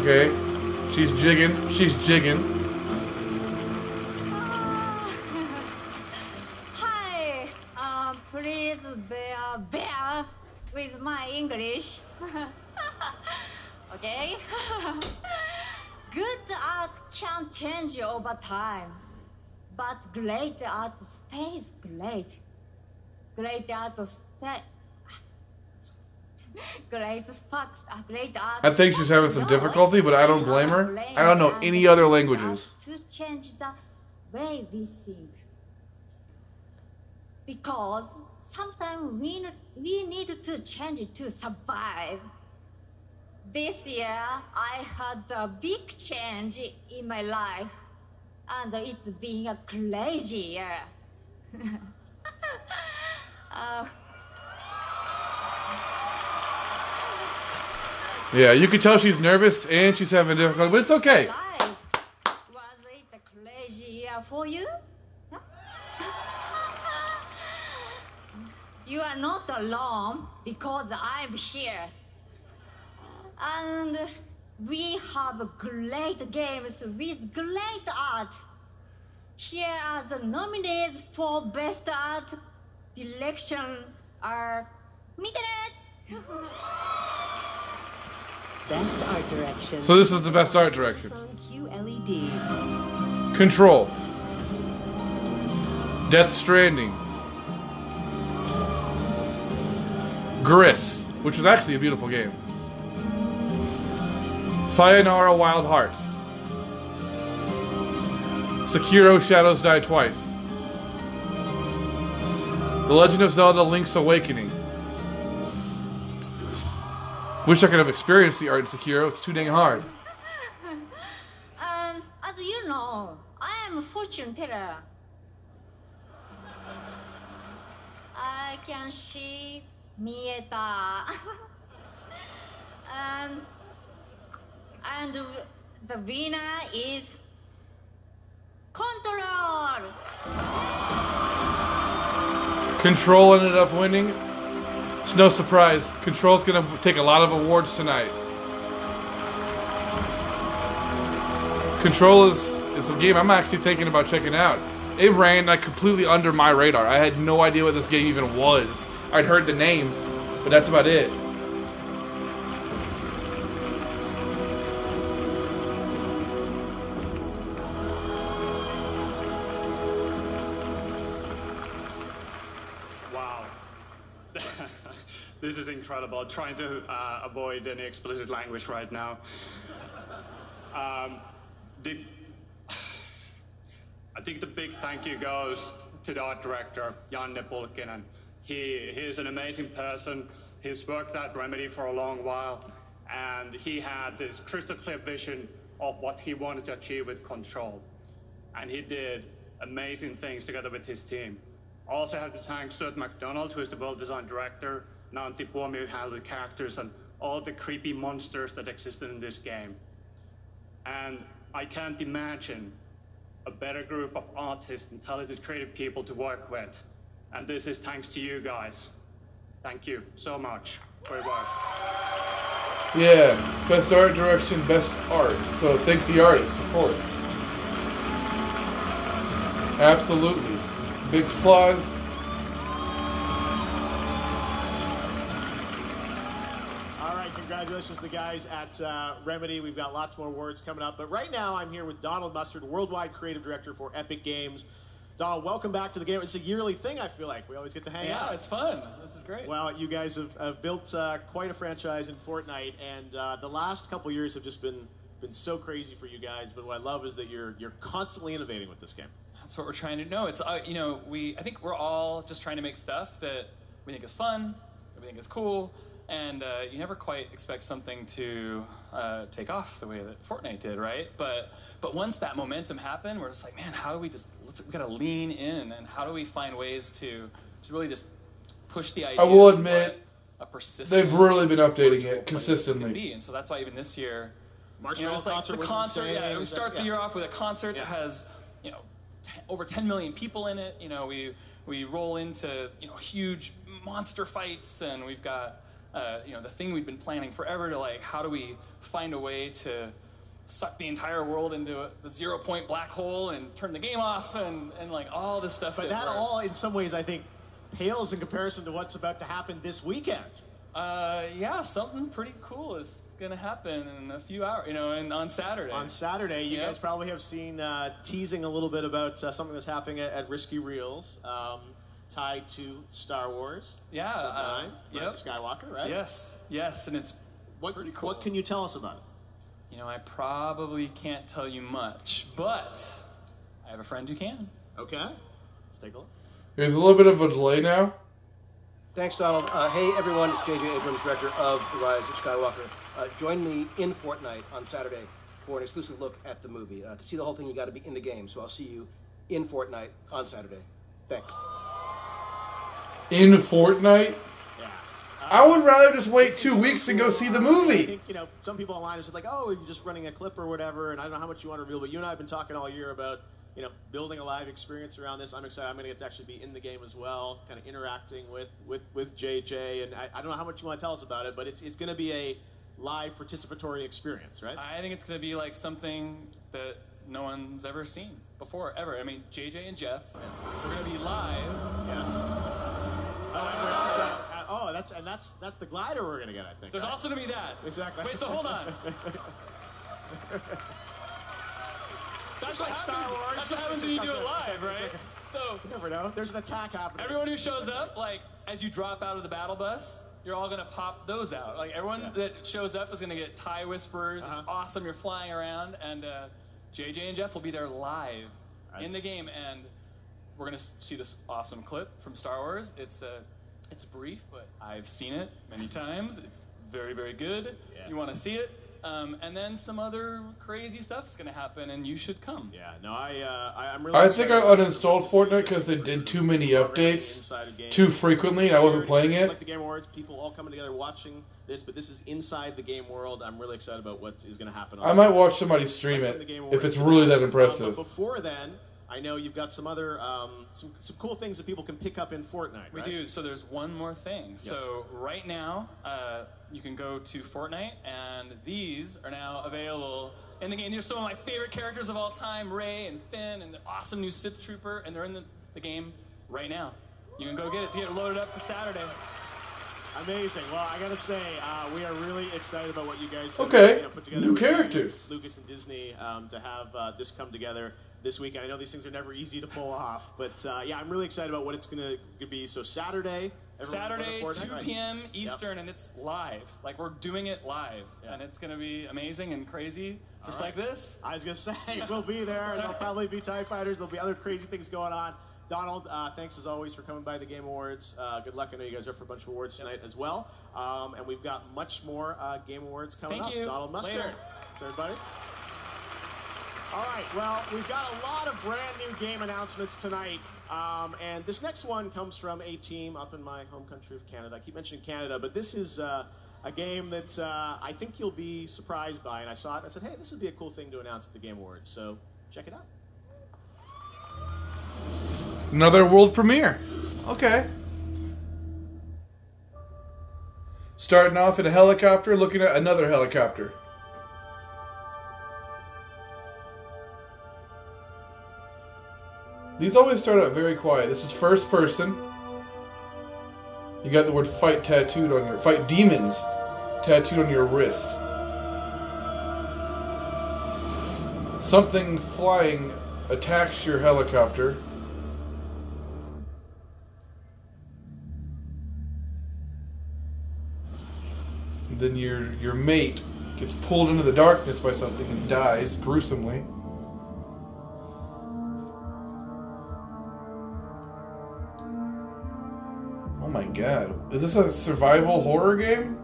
Speaker 1: Okay, she's jigging. She's jigging.
Speaker 25: Hi, um, please bear, bear with my English. okay? Good art can change over time, but great art stays great. Great art stays. Great sparks, uh, great art.
Speaker 1: I think she's having some difficulty, but I don't blame her. I don't know any other languages.
Speaker 25: to change the way we think. Because sometimes we, we need to change it to survive. This year, I had a big change in my life, and it's been a crazy year. uh,
Speaker 1: Yeah, you can tell she's nervous and she's having difficulty, but it's okay.
Speaker 25: was it a crazy year for you? Huh? you are not alone because I'm here. And we have great games with great art. Here are the nominees for Best Art Direction are Mitanet!
Speaker 12: Best art direction.
Speaker 1: So this is the best art direction.
Speaker 12: QLED.
Speaker 1: Control. Death Stranding. Gris, which was actually a beautiful game. Sayonara Wild Hearts. Sekiro Shadows Die Twice. The Legend of Zelda Link's Awakening. Wish I could have experienced the art in Sekiro. It's too dang hard.
Speaker 25: Um, as you know, I am a fortune teller. I can see Mieta. and, and the winner is Control.
Speaker 1: Control ended up winning. It's no surprise. Control's gonna take a lot of awards tonight. Control is is a game I'm actually thinking about checking out. It ran like completely under my radar. I had no idea what this game even was. I'd heard the name, but that's about it.
Speaker 26: This is incredible. I'm Trying to uh, avoid any explicit language right now. Um, the, I think the big thank you goes to the art director, Janne Pulkkinen. He, he's an amazing person. He's worked at Remedy for a long while, and he had this crystal clear vision of what he wanted to achieve with Control. And he did amazing things together with his team. Also have to thank Stuart McDonald, who is the world design director, Nanti Puomi, who handled the characters and all the creepy monsters that existed in this game. And I can't imagine a better group of artists and talented creative people to work with. And this is thanks to you guys. Thank you so much for your work.
Speaker 1: Yeah, best art direction, best art. So thank the artist, of course. Absolutely. Big applause.
Speaker 13: All right, congratulations to the guys at uh, Remedy. We've got lots more words coming up. But right now, I'm here with Donald Mustard, Worldwide Creative Director for Epic Games. Donald, welcome back to the game. It's a yearly thing, I feel like. We always get to hang
Speaker 27: Yeah,
Speaker 13: out.
Speaker 27: it's fun. This is great.
Speaker 13: Well, you guys have, have built uh, quite a franchise in Fortnite, and uh, the last couple years have just been been so crazy for you guys. But what I love is that you're you're constantly innovating with this game.
Speaker 27: That's what we're trying to know. It's uh, you know we I think we're all just trying to make stuff that we think is fun, that we think is cool, and uh, you never quite expect something to uh, take off the way that Fortnite did, right? But but once that momentum happened, we're just like, man, how do we just let's we gotta lean in, and how do we find ways to to really just push the idea?
Speaker 1: I will admit,
Speaker 27: a persistent
Speaker 1: they've really been updating it consistently.
Speaker 27: Be. And so that's why even this year,
Speaker 13: Marshmello
Speaker 27: you know, like
Speaker 13: concert
Speaker 27: the concert.
Speaker 13: insane.
Speaker 27: Yeah, we
Speaker 13: Was that-
Speaker 27: start the year off with a concert that has you know t- over 10 million people in it. You know, we we roll into you know huge monster fights, and we've got uh, you know the thing we've been planning forever to like how do we find a way to suck the entire world into a, the zero point black hole and turn the game off and, and like all this stuff.
Speaker 13: But that
Speaker 27: we're-
Speaker 13: all, in some ways, I think, pales in comparison to what's about to happen this weekend.
Speaker 27: Uh, yeah, something pretty cool is gonna happen in a few hours. You know, and on Saturday.
Speaker 13: On Saturday, you
Speaker 27: Yep.
Speaker 13: guys probably have seen uh, teasing a little bit about uh, something that's happening at, at Risky Reels, um, tied to Star Wars.
Speaker 27: Yeah,
Speaker 13: Episode
Speaker 27: uh, yep.
Speaker 13: Rise of Skywalker, right?
Speaker 27: Yes, yes, and it's
Speaker 13: what,
Speaker 27: pretty cool.
Speaker 13: What can you tell us about it?
Speaker 27: You know, I probably can't tell you much, but I have a friend who can.
Speaker 13: Okay, let's take a look.
Speaker 1: There's a little bit of a delay now.
Speaker 28: Thanks, Donald. Uh, hey, everyone, it's J.J. Abrams, director of The Rise of Skywalker. Uh, join me in Fortnite on Saturday for an exclusive look at the movie. Uh, to see the whole thing, you got to be in the game, so I'll see you in Fortnite on Saturday. Thanks.
Speaker 1: In Fortnite? I would rather just wait two weeks and go see the
Speaker 13: I
Speaker 1: movie.
Speaker 13: think, you know, some people online are just like, oh, you're just running a clip or whatever, and I don't know how much you want to reveal, but you and I have been talking all year about, you know, building a live experience around this. I'm excited. I'm going to get to actually be in the game as well, kind of interacting with, with, with JJ, and I, I don't know how much you want to tell us about it, but it's, it's going to be a live participatory experience, right?
Speaker 27: I think it's going to be like something that no one's ever seen before, ever. I mean, JJ and Geoff, we're going to be live.
Speaker 13: Yes. Uh, oh, that's and that's that's the glider we're gonna get, I think.
Speaker 27: There's
Speaker 13: right?
Speaker 27: also going to be that.
Speaker 13: Exactly.
Speaker 27: Wait, so hold on. That's what
Speaker 13: like Star
Speaker 27: happens.
Speaker 13: Wars.
Speaker 27: That's what happens when you do it live, right? So
Speaker 13: you never know. There's an attack happening.
Speaker 27: everyone who shows up, like as you drop out of the battle bus, you're all gonna pop those out. Like everyone that shows up is gonna get tie whispers. It's
Speaker 13: Uh-huh.
Speaker 27: awesome. You're flying around, and uh, JJ and Geoff will be there live in the game, and we're gonna see this awesome clip from Star Wars. It's uh, it's brief, but I've seen it many times. It's very, very good. You want to see it. Um, and then some other crazy stuff is going to happen, and you should come.
Speaker 13: Yeah, no, I, uh, I I'm really.
Speaker 1: I think I uninstalled Fortnite because they did too many updates too frequently. I wasn't
Speaker 13: Sure,
Speaker 1: playing
Speaker 13: it's
Speaker 1: it.
Speaker 13: Like the Game Awards, people all coming together watching this, but this is inside the game world. I'm really excited about what is going to happen. On
Speaker 1: I might watch somebody stream
Speaker 13: Right
Speaker 1: it
Speaker 13: from the Game
Speaker 1: if it's really that impressive.
Speaker 13: but before then, I know you've got some other um, some some cool things that people can pick up in Fortnite.
Speaker 27: We
Speaker 13: right?
Speaker 27: do. So there's one more thing.
Speaker 13: Yes.
Speaker 27: So right now, uh, you can go to Fortnite, and these are now available in the game. These are some of my favorite characters of all time: Rey and Finn, and the awesome new Sith Trooper, and they're in the, the game right now. You can go get it to get it loaded up for Saturday.
Speaker 13: Amazing. Well, I gotta say, uh, we are really excited about what you guys have
Speaker 1: Okay.
Speaker 13: you know, put together.
Speaker 1: New characters.
Speaker 13: Lucas and Disney um, to have uh, this come together this weekend. I know these things are never easy to pull off, but uh, yeah, I'm really excited about what it's gonna be. So Saturday,
Speaker 27: Saturday,
Speaker 13: go
Speaker 27: 2
Speaker 13: right?
Speaker 27: p.m.
Speaker 13: Yep.
Speaker 27: Eastern, and it's live. Like we're doing it live, and it's gonna be amazing and crazy, just
Speaker 13: All
Speaker 27: like this.
Speaker 13: I was gonna say we'll be there. There'll probably be Tie Fighters. There'll be other crazy things going on. Donald, uh, thanks as always for coming by the Game Awards. Uh, good luck. I know you guys are for a bunch of awards tonight as well. Um, and we've got much more uh, Game Awards coming
Speaker 27: Thank
Speaker 13: up.
Speaker 27: you.
Speaker 13: Donald Mustard.
Speaker 27: Later.
Speaker 13: Thanks, everybody. All right. Well, we've got a lot of brand new game announcements tonight. Um, and this next one comes from a team up in my home country of Canada. I keep mentioning Canada, but this is uh, a game that uh, I think you'll be surprised by. And I saw it. I said, hey, this would be a cool thing to announce at the Game Awards. So check it out.
Speaker 1: Another world premiere. Okay. Starting off in a helicopter, looking at another helicopter. These always start out very quiet. This is first person. You got the word fight tattooed on your fight demons tattooed on your wrist. Something flying attacks your helicopter. then your your mate gets pulled into the darkness by something and dies gruesomely. Oh my god. Is this a survival horror game?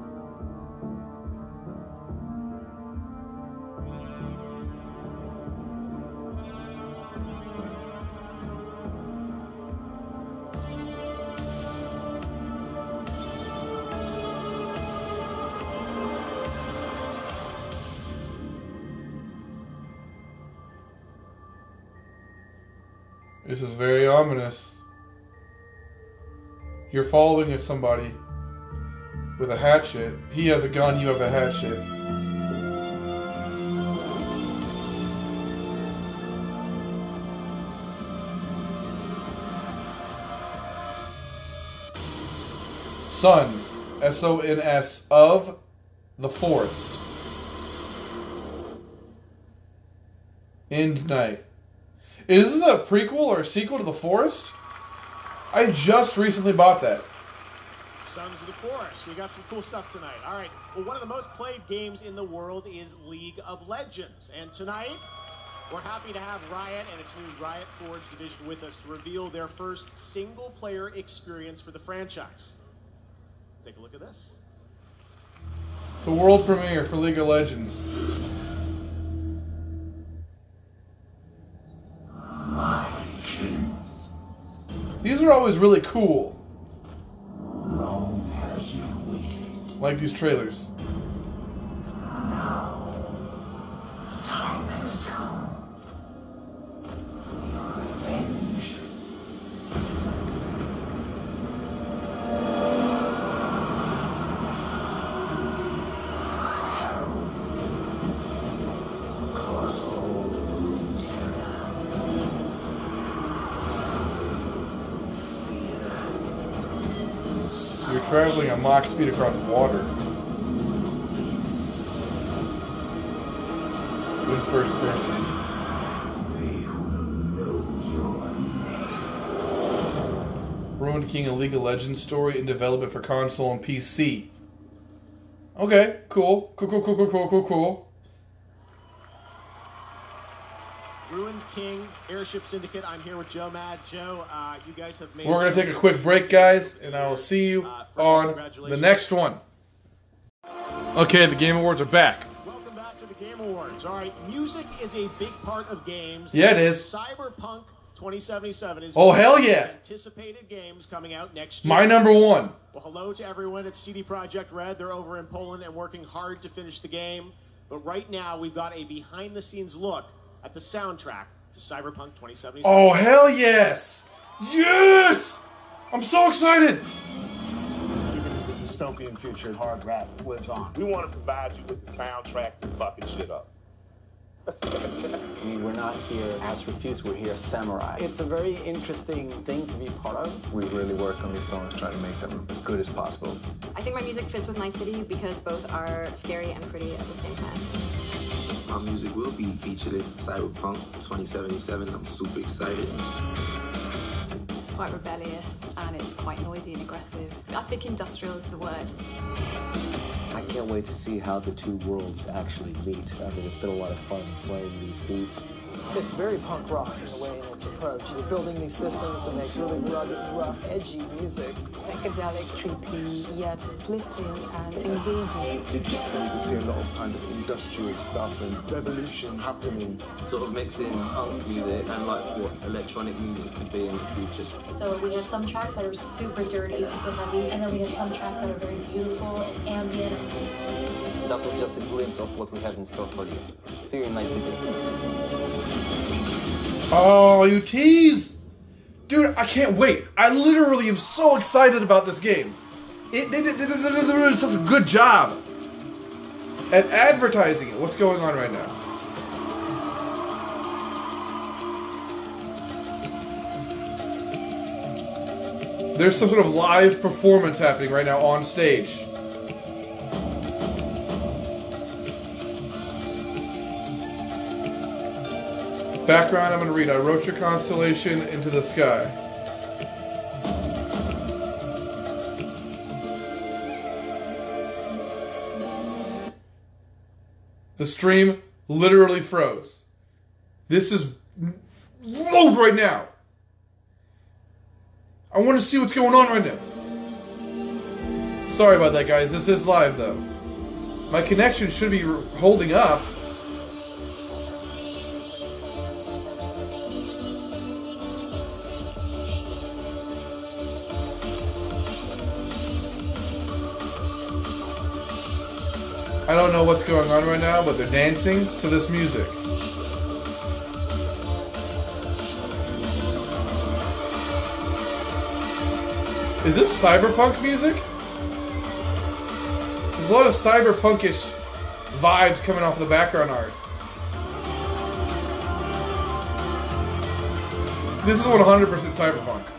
Speaker 1: This is very ominous. You're following somebody with a hatchet. He has a gun, you have a hatchet. Sons, S O N S, of the forest. Endnight. Is this a prequel or a sequel to The Forest? I just recently bought that.
Speaker 13: Sons of the Forest. We got some cool stuff tonight. All right. Well, one of the most played games in the world is League of Legends. And tonight, we're happy to have Riot and its new Riot Forge division with us to reveal their first single player experience for the franchise. Take a look at this.
Speaker 1: It's a world premiere for League of Legends. These are always really cool. Like these trailers.
Speaker 29: Time has come.
Speaker 1: Mach speed across water. In first person. Ruined King and League of Legends story in development for console and PC. Okay, cool. Cool, cool, cool, cool, cool, cool, cool.
Speaker 13: Ruined King, Airship Syndicate. I'm here with Joe Mad. Joe, uh, you guys have made.
Speaker 1: We're going to take a quick break, guys, and I will see you
Speaker 13: Uh, first of all,
Speaker 1: on the next one. Okay, the Game Awards are back.
Speaker 13: Welcome back to the Game Awards. All right, music is a big part of games.
Speaker 1: Yeah, it is.
Speaker 13: Cyberpunk 2077 is
Speaker 1: Oh hell yeah.
Speaker 13: anticipated games coming out next year.
Speaker 1: My number one.
Speaker 13: Well, hello to everyone at CD Projekt Red. They're over in Poland and working hard to finish the game. But right now, we've got a behind-the-scenes look at the soundtrack to Cyberpunk 2077.
Speaker 1: Oh, hell yes! Yes! I'm so excited!
Speaker 9: The dystopian future of hard rap lives on. We want to provide you with the soundtrack to fucking shit up.
Speaker 30: I mean, we're not here as refused, we're here as samurai. It's a very interesting thing to be part of.
Speaker 17: We really work on these songs, try to make them as good as possible.
Speaker 31: I think my music fits with my city because both are scary and pretty at the same time.
Speaker 32: My music will be featured in Cyberpunk 2077. I'm super excited.
Speaker 33: It's quite rebellious and it's quite noisy and aggressive. I think industrial is the word.
Speaker 30: I can't wait to see how the two worlds actually meet. I mean, it's been a lot of fun playing these beats.
Speaker 34: It's very punk rock in a way in its approach. You're building these systems that make really rugged, rough, edgy music.
Speaker 35: Psychedelic, trippy, yet uplifting and engaging.
Speaker 8: You can see a lot of kind of industrial stuff and revolution happening.
Speaker 32: Sort of mixing punk music and like what electronic music could be in the future.
Speaker 36: So we have some tracks that are super dirty, super heavy, and then we have some tracks that are very beautiful, ambient.
Speaker 30: That was just a glimpse of what we have in store for you. See you in Night City.
Speaker 1: Oh, you tease! Dude, I can't wait. I literally am so excited about this game. It, they, did, they, did- they did- they did such a good job at advertising it. What's going on right now? There's some sort of live performance happening right now on stage. Background, I'm going to read. I wrote your constellation into the sky. The stream literally froze. This is load right now. I want to see what's going on right now. Sorry about that, guys. This is live, though. My connection should be holding up. I don't know what's going on right now, but they're dancing to this music. Is this cyberpunk music? There's a lot of cyberpunkish vibes coming off the background art. This is 100% cyberpunk.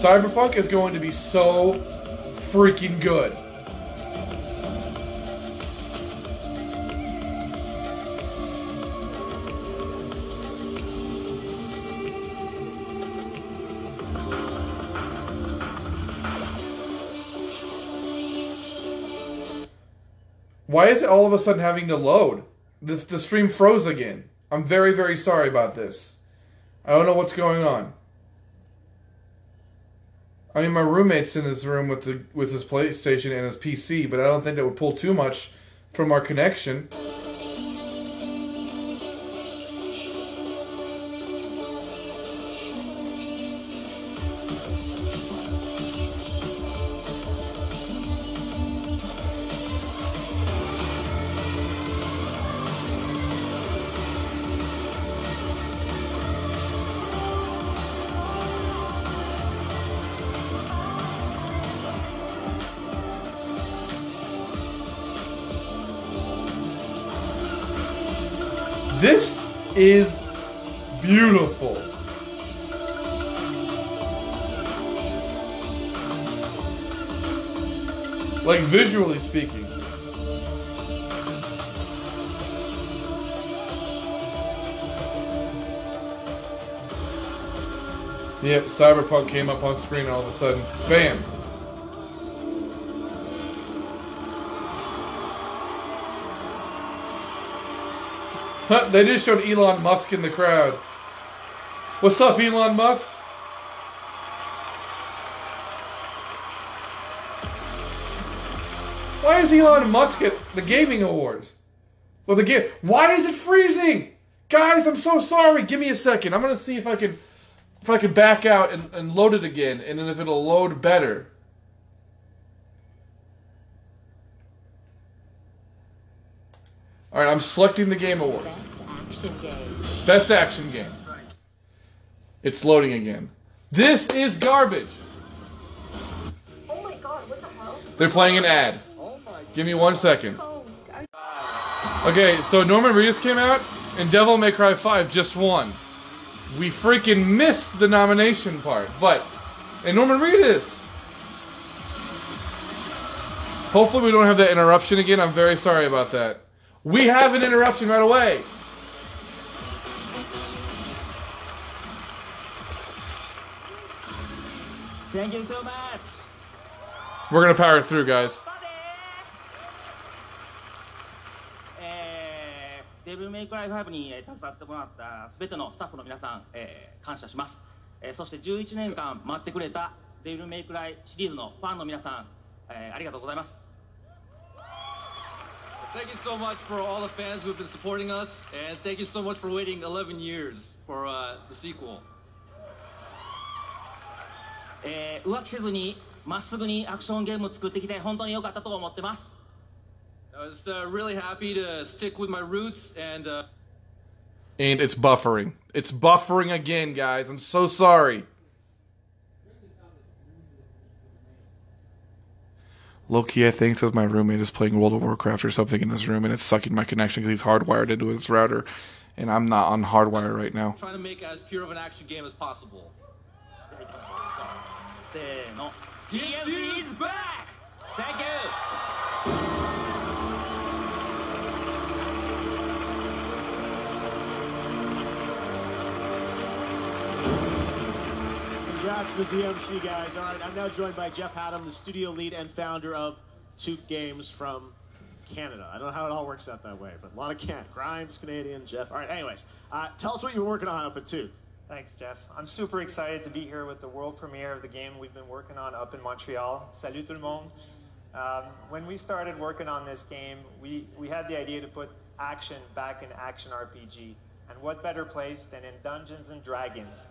Speaker 1: Cyberpunk is going to be so freaking good. Why is it all of a sudden having to load? The, the stream froze again. I'm very, very sorry about this. I don't know what's going on. I mean, my roommate's in his room with the with his PlayStation and his PC, but I don't think that would pull too much from our connection. Visually speaking. Yep, Cyberpunk came up on screen all of a sudden. Bam! Huh, they just showed Elon Musk in the crowd. What's up, Elon Musk? Why is Elon Musk at the gaming awards? Well, the game. Why is it freezing? Guys, I'm so sorry. Give me a second. I'm gonna see if I can, if I can back out and, and load it again, and then if it'll load better. All right, I'm selecting the game awards.
Speaker 15: Best Action game.
Speaker 1: Best action game. It's loading again. This is garbage.
Speaker 37: Oh my god, what the hell?
Speaker 1: They're playing an ad. Give me one second. Okay, so Norman Reedus came out, and Devil May Cry 5 just won. We freaking missed the nomination part, but and Norman Reedus. Hopefully, we don't have that interruption again. I'm very sorry about that. We have an interruption right away.
Speaker 38: Thank you so much.
Speaker 1: We're gonna power through, guys.
Speaker 38: えー、デビルメイクライフ5にえー携わってもらったすべてのスタッフの皆さん、えー感謝します、えーそして11年間待ってくれたデビルメイクライシリーズのファンの皆さん、えーありがとうございます。
Speaker 27: Thank you so much for all the fans who have been supporting us, and thank you so much for waiting 11 years for uh, the sequel.
Speaker 38: えー浮気せずにまっすぐにアクションゲームを作ってきて本当に良かったと思ってます
Speaker 27: I was uh, really happy to stick with my roots and uh,
Speaker 1: And it's buffering. It's buffering again, guys. I'm so sorry. Loki, I think, says my roommate is playing World of Warcraft or something in his room and it's sucking my connection because he's hardwired into his router. And I'm not on hardwire right now.
Speaker 27: trying to make as pure of an action game as possible.
Speaker 38: せーの DMC is back! Thank you!
Speaker 13: To the DMC guys. All right, I'm now joined by Jeff Hattem, the studio lead and founder of Tuque Games from Canada. I don't know how it all works out that way, but a lot of can Grimes, Canadian, Jeff. All right, anyways, uh, tell us what you've been working on up at Tuque.
Speaker 39: Thanks, Geoff. I'm super excited to be here with the world premiere of the game we've been working on up in Montreal. Salut tout le monde. Um, when we started working on this game, we, we had the idea to put action back in action RPG. And what better place than in Dungeons and Dragons?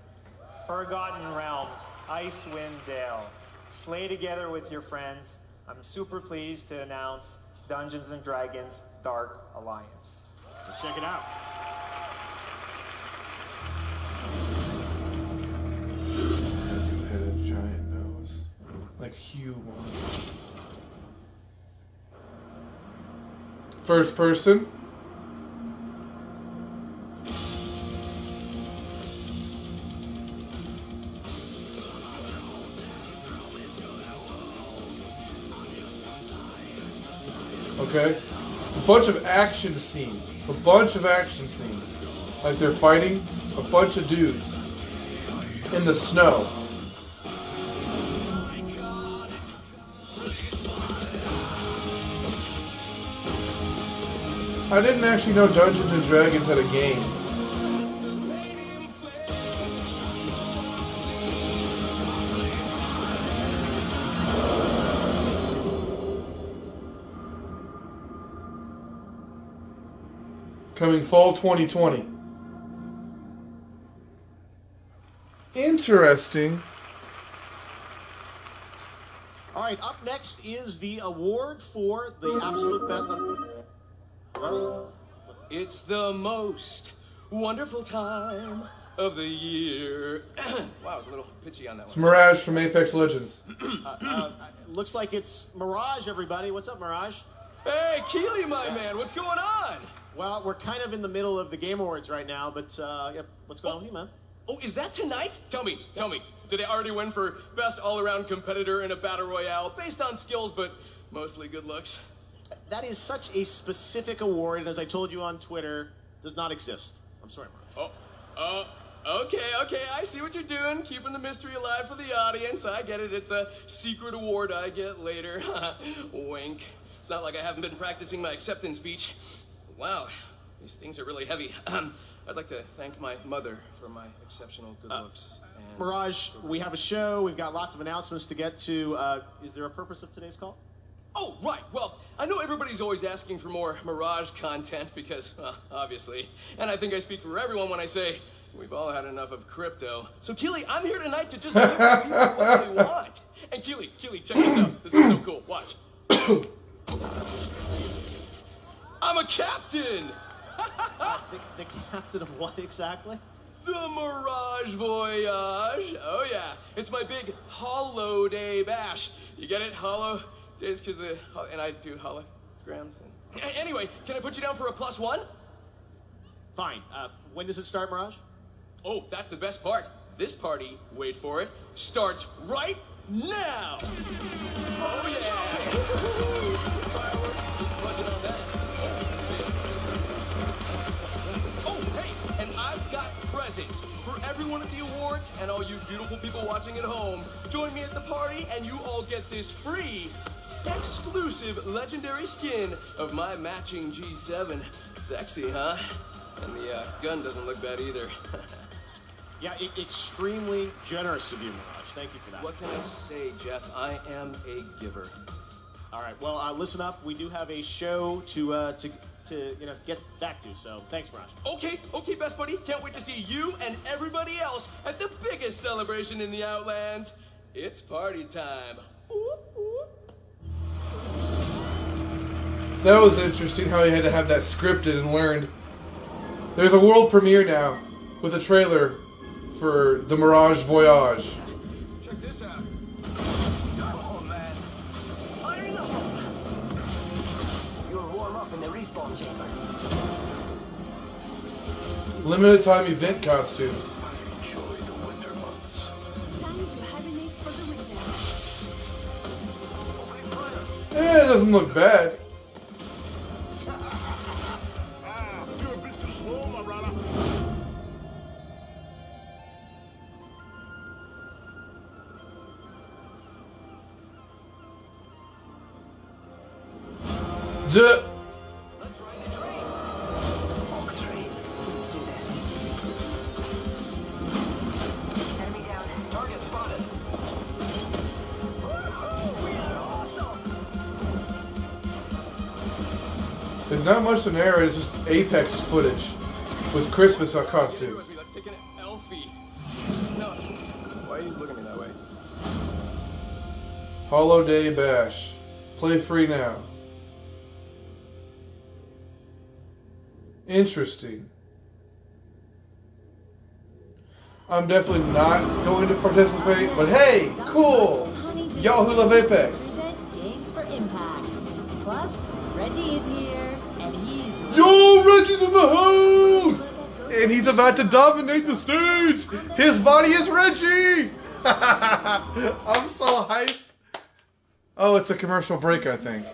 Speaker 39: Forgotten Realms, Icewind Dale. Slay together with your friends. I'm super pleased to announce Dungeons and Dragons Dark Alliance.
Speaker 13: Let's check it out.
Speaker 1: You Had a giant nose. Like Hugh wants. First person. Okay. A bunch of action scenes. A bunch of action scenes. Like they're fighting a bunch of dudes in the snow. I didn't actually know Dungeons and Dragons had a game. Coming fall 2020. Interesting.
Speaker 13: All right, up next is the award for the absolute best.
Speaker 40: It's the most wonderful time of the year. wow, I was a little pitchy on that one.
Speaker 1: It's
Speaker 40: one.
Speaker 1: Mirage from Apex Legends.
Speaker 13: uh, uh, looks like it's Mirage, everybody. What's up, Mirage?
Speaker 40: Hey, Keighley, my man, what's going on?
Speaker 13: Well, we're kind of in the middle of the Game Awards right now, but uh, yep, what's going on with you, man?
Speaker 40: Oh, is that tonight? Tell me, tell me. Did they already win for best all-around competitor in a battle royale based on skills, but mostly good looks?
Speaker 13: That is such a specific award, and as I told you on Twitter, does not exist. I'm sorry, Mirage.
Speaker 40: Oh, oh, okay, okay. I see what you're doing, keeping the mystery alive for the audience. I get it. It's a secret award I get later. Wink. It's not like I haven't been practicing my acceptance speech. Wow, these things are really heavy. I'd like to thank my mother for my exceptional good looks. And
Speaker 13: Mirage, we have a show. We've got lots of announcements to get to. Uh, is there a purpose of today's call?
Speaker 40: Oh, right. Well, I know everybody's always asking for more Mirage content because, well, obviously. And I think I speak for everyone when I say we've all had enough of crypto. So, Keighley, I'm here tonight to just give people what they want. And Keighley, Keighley, check this out. This is so cool. Watch. I'm a captain!
Speaker 13: the, the captain of what exactly?
Speaker 40: The Mirage Voyage. Oh, yeah. It's my big holiday bash. You get it? Hollow days because the. And I do holograms. And... Anyway, can I put you down for a plus one?
Speaker 13: Fine. Uh, when does it start, Mirage?
Speaker 40: Oh, that's the best part. This party, wait for it, starts right now. Oh, yeah. for everyone at the awards and all you beautiful people watching at home. Join me at the party and you all get this free exclusive legendary skin of my matching G7. Sexy, huh? And the uh, gun doesn't look bad either.
Speaker 13: Yeah, extremely generous of you, Mirage. Thank you for that.
Speaker 40: what can I say, Geoff? I am a giver.
Speaker 13: All right. Well, uh, listen up. We do have a show to uh, to to you know get back to. So thanks, Mirage.
Speaker 40: Okay, okay, best buddy. Can't wait to see you and everybody else at the biggest celebration in the Outlands. It's party time.
Speaker 1: That was interesting how he had to have that scripted and learned. There's a world premiere now with a trailer for the Mirage Voyage. Limited time event costumes. Eh, it doesn't look bad. Duh. Not much to narrate, it's just Apex footage with Christmas costumes.
Speaker 40: Let's take an Elfie. No, it's- why are you looking at me that way?
Speaker 1: Holo-Day Bash. Play free now. Interesting. I'm definitely not going to participate, but hey, cool! Y'all who love Apex.
Speaker 15: Games for Impact. Plus, Reggie is here, and he's
Speaker 1: Yo, Reggie's in the house! And he's about to dominate the stage! His body is Reggie! I'm so hyped. Oh, it's a commercial break, I think.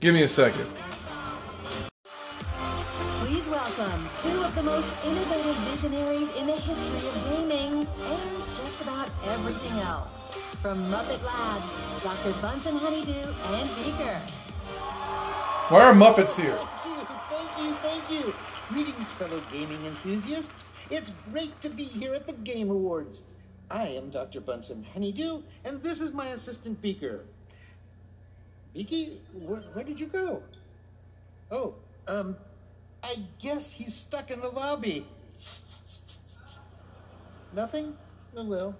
Speaker 1: Give me a second.
Speaker 15: Please welcome two of the most innovative visionaries in the history of gaming and just about everything else. From Muppet Labs, Dr. Bunsen Honeydew and Beaker.
Speaker 1: Why are Muppets here?
Speaker 41: Thank you, thank you. thank you. Greetings, fellow gaming enthusiasts. It's great to be here at the Game Awards. I am Dr. Bunsen Honeydew, and this is my assistant Beaker. Beaky, where, where did you go? Oh, um, I guess he's stuck in the lobby. Nothing? Oh well.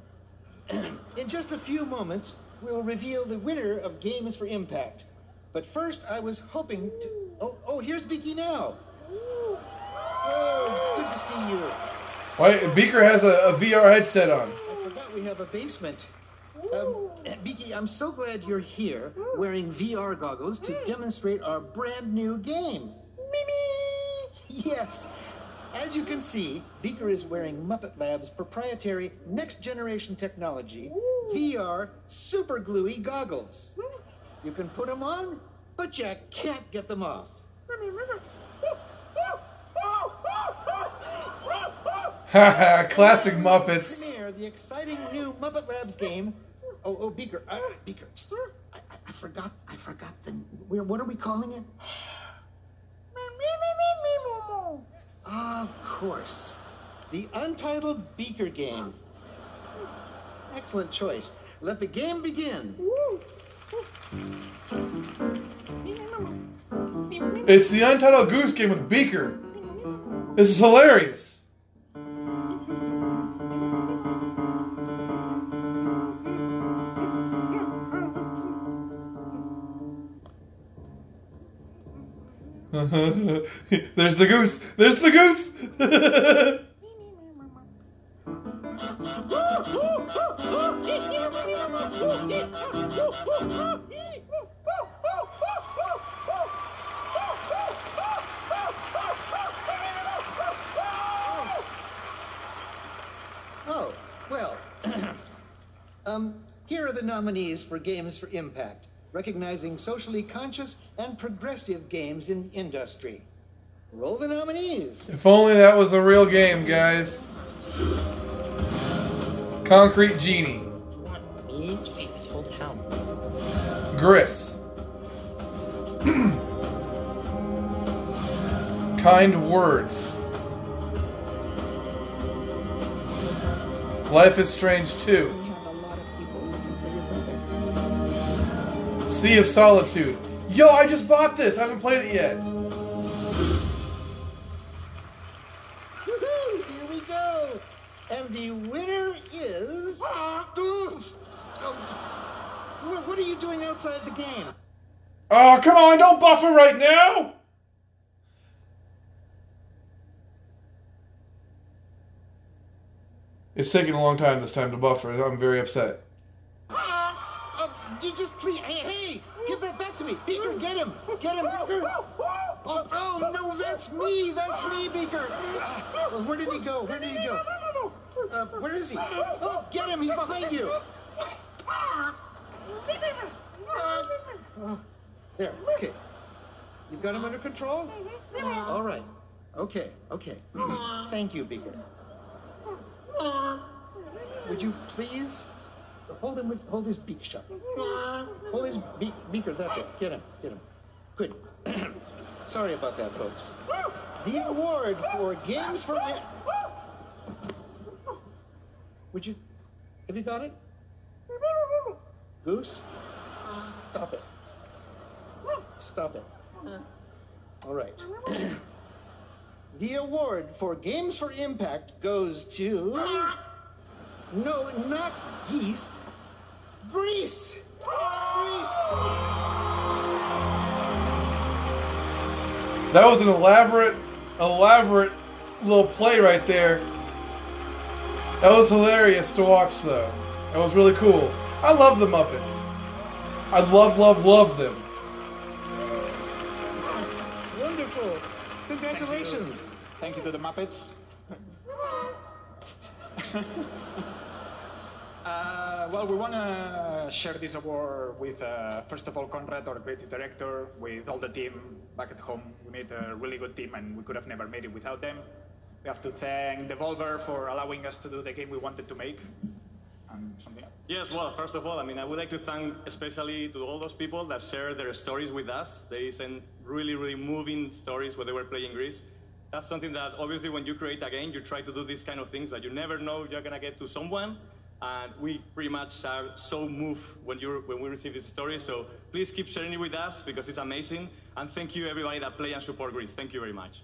Speaker 41: in just a few moments, we'll reveal the winner of Games for Impact. But first, I was hoping to. Oh, oh, here's Beaky now. Oh, good to see you.
Speaker 1: Why Beaker has a, a VR headset on.
Speaker 41: I forgot we have a basement. Um, Beaky, I'm so glad you're here wearing VR goggles to demonstrate our brand new game. Mimi! Yes. As you can see, Beaker is wearing Muppet Labs' proprietary next generation technology, VR super gluey goggles. You can put them on, but you can't get them off.
Speaker 1: Classic Muppets.
Speaker 41: Premiere the exciting new Muppet Labs game. Oh, oh, Beaker, uh, Beaker. I, I, I forgot. I forgot the. Where, what are we calling it? Of course. The Untitled Beaker Game. Excellent choice. Let the game begin.
Speaker 1: It's the Untitled Goose Game with Beaker. This is hilarious. There's the goose. There's the goose.
Speaker 41: Oh, well. um, here are the nominees for Games for Impact, recognizing socially conscious and progressive games in the industry. Roll the nominees.
Speaker 1: if only that was a real game, guys. Concrete Genie.
Speaker 42: Me to take this whole town.
Speaker 1: Gris. kind words. Life is Strange 2. Sea of Solitude. Yo, I just bought this. I haven't played it yet.
Speaker 41: Here we go. And the winner is. What what are you doing outside the game?
Speaker 1: Oh, come on, don't buffer right now! It's taking a long time this time to buffer. I'm very upset. Ah!
Speaker 41: Uh, you just please, hey, hey, give that back to me. Beaker, get him. Get him, Beaker. Oh, oh, no, that's me. That's me, Beaker. Uh, where did he go? Where did he go? Uh, where is he? Oh, get him. He's behind you. Oh, there, okay. You've got him under control? All right. Okay, okay. Thank you, Beaker. Would you please hold him with hold his beak shut? Hold his beak, beaker. That's it. Get him. Get him. Good. Sorry about that, folks. The award for Games for. Would you? Have you got it? Goose? Stop it. Stop it. All right. the award for Games for Impact goes to. No, not geese. Gris! Gris!
Speaker 1: That was an elaborate, elaborate little play right there. That was hilarious to watch, though. That was really cool. I love the Muppets. I love, love, love them.
Speaker 41: Wonderful! Congratulations!
Speaker 43: Thank you to the Muppets. Uh, well, we want to share this award with, uh, first of all, Conrad, our creative director, with all the team back at home. We made a really good team, and we could have never made it without them. We have to thank Devolver for allowing us to do the game we wanted to make.
Speaker 44: Yes, well, first of all, I mean, I would like to thank especially to all those people that share their stories with us. They sent really, really moving stories when they were playing Gris. That's something that obviously when you create a game, you try to do these kind of things, but you never know you're gonna get to someone. And we pretty much are so moved when you when we receive this story. So please keep sharing it with us because it's amazing. And thank you everybody that play and support Gris. Thank you very much.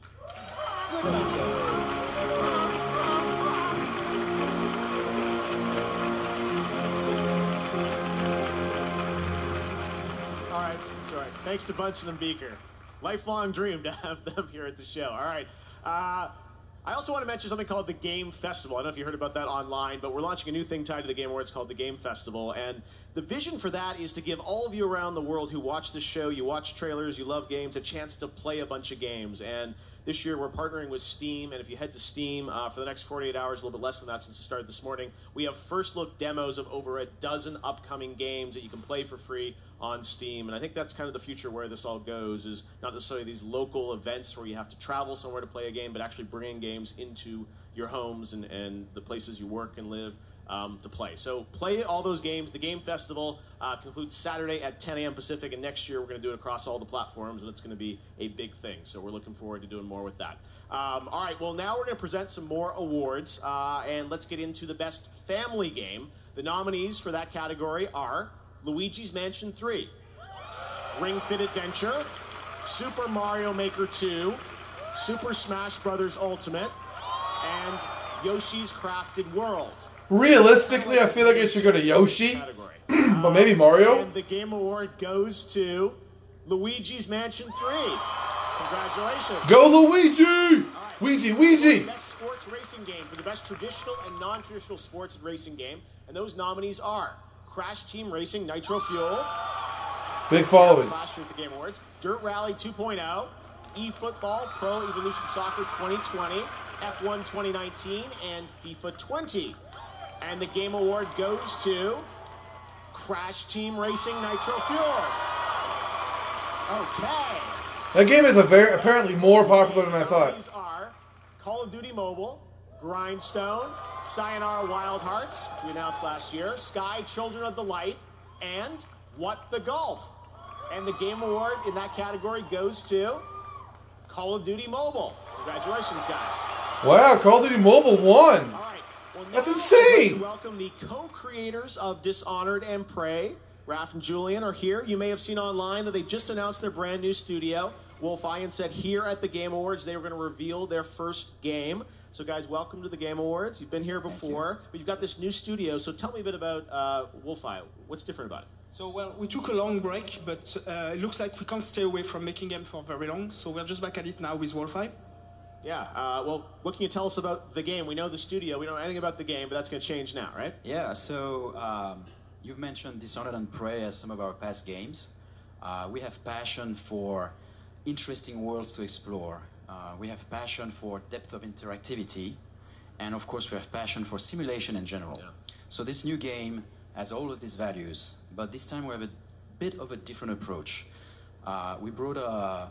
Speaker 13: All right, right. Thanks to Bunsen and Beaker. Lifelong dream to have them here at the show. All right. Uh, I also want to mention something called the Game Festival. I don't know if you heard about that online, but we're launching a new thing tied to the Game Awards called the Game Festival. And the vision for that is to give all of you around the world who watch this show, you watch trailers, you love games, a chance to play a bunch of games. And this year we're partnering with Steam. And if you head to Steam uh, for the next 48 hours, a little bit less than that since it started this morning, we have first look demos of over a dozen upcoming games that you can play for free on Steam. And I think that's kind of the future where this all goes is not necessarily these local events where you have to travel somewhere to play a game, but actually bringing games into your homes and, and the places you work and live. Um, to play. So play all those games. The game festival uh, concludes Saturday at 10 a.m. Pacific, and next year we're going to do it across all the platforms, and it's going to be a big thing. So we're looking forward to doing more with that. Um, all right, well, now we're going to present some more awards, uh, and let's get into the best family game. The nominees for that category are Luigi's Mansion 3, Ring Fit Adventure, Super Mario Maker 2, Super Smash Bros. Ultimate, and Yoshi's Crafted World.
Speaker 1: Realistically, I feel like it should go to Yoshi, but maybe Mario.
Speaker 13: And the Game Award goes to Luigi's Mansion 3. Congratulations.
Speaker 1: Go Luigi! Ouija, Ouija!
Speaker 13: Best sports racing game for the best traditional and non-traditional sports racing game, and those nominees are Crash Team Racing Nitro Fueled,
Speaker 1: Big following.
Speaker 13: last year at the Game Awards, Dirt Rally 2.0, eFootball Pro Evolution Soccer 2020, F1 2019, and FIFA 20. And the Game Award goes to Crash Team Racing Nitro Fueled. Okay.
Speaker 1: That game is a very apparently more popular than I thought.
Speaker 13: These are Call of Duty Mobile, Grindstone, Sayonara Wild Hearts, which we announced last year, Sky Children of the Light, and What the Golf. And the Game Award in that category goes to Call of Duty Mobile. Congratulations, guys.
Speaker 1: Wow, Call of Duty Mobile won. That's
Speaker 13: I'd like
Speaker 1: insane.
Speaker 13: to welcome the co-creators of Dishonored and Prey. Raph and Julian are here. You may have seen online that they just announced their brand new studio. Wolf Ian said here at the Game Awards they were going to reveal their first game. So, guys, welcome to the Game Awards. You've been here before, but you've got this new studio. So, tell me a bit about uh, Wolfeye. What's different about it?
Speaker 45: So, well, we took a long break, but uh, it looks like we can't stay away from making game for very long. So we're just back at it now with Wolfeye.
Speaker 13: Yeah. Uh, well, what can you tell us about the game? We know the studio. We don't know anything about the game, but that's going to change now, right?
Speaker 38: Yeah, so um, you've mentioned Dishonored and Prey as some of our past games. Uh, we have passion for interesting worlds to explore. Uh, we have passion for depth of interactivity, and of course, we have passion for simulation in general. Yeah. So this new game has all of these values, but this time we have a bit of a different approach. Uh, we brought a,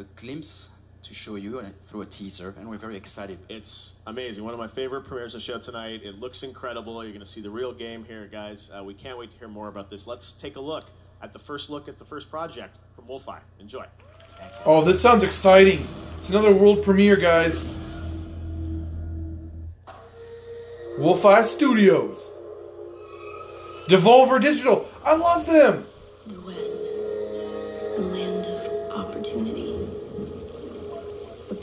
Speaker 38: a glimpse to show you through a teaser, and we're very excited.
Speaker 13: It's amazing. One of my favorite premieres of the show tonight. It looks incredible. You're going to see the real game here, guys. Uh, we can't wait to hear more about this. Let's take a look at the first look at the first project from Wolfeye. Enjoy.
Speaker 1: Oh, this sounds exciting. It's another world premiere, guys. Wolfeye Studios. Devolver Digital. I love them.
Speaker 46: The West,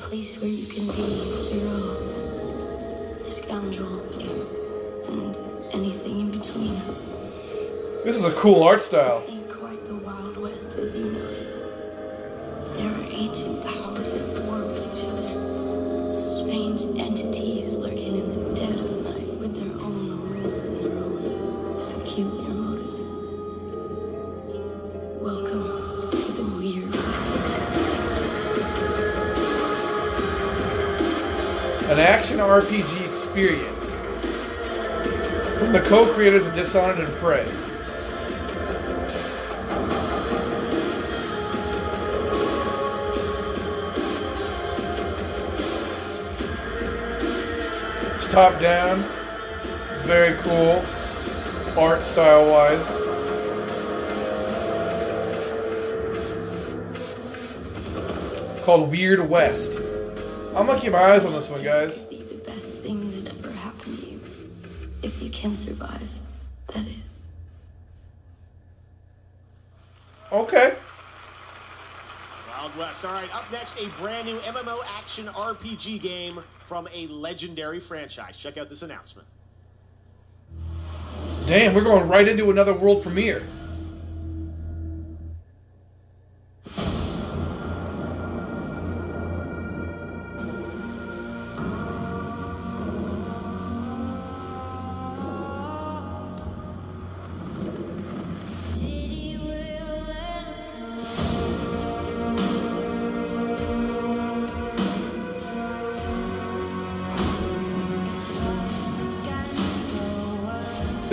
Speaker 46: place where you can be a hero, scoundrel, and anything in between.
Speaker 1: This is a cool art style. An action RPG experience from the co-creators of Dishonored and Prey. It's top down. It's very cool, art style wise. Called Weird West. I'm gonna keep my eyes this one, guys.
Speaker 46: be the best thing that ever happened to you. If you can survive, that is.
Speaker 1: Okay.
Speaker 13: Wild West. All right, up next, a brand new MMO action RPG game from a legendary franchise. Check out this announcement.
Speaker 1: Damn, we're going right into another world premiere.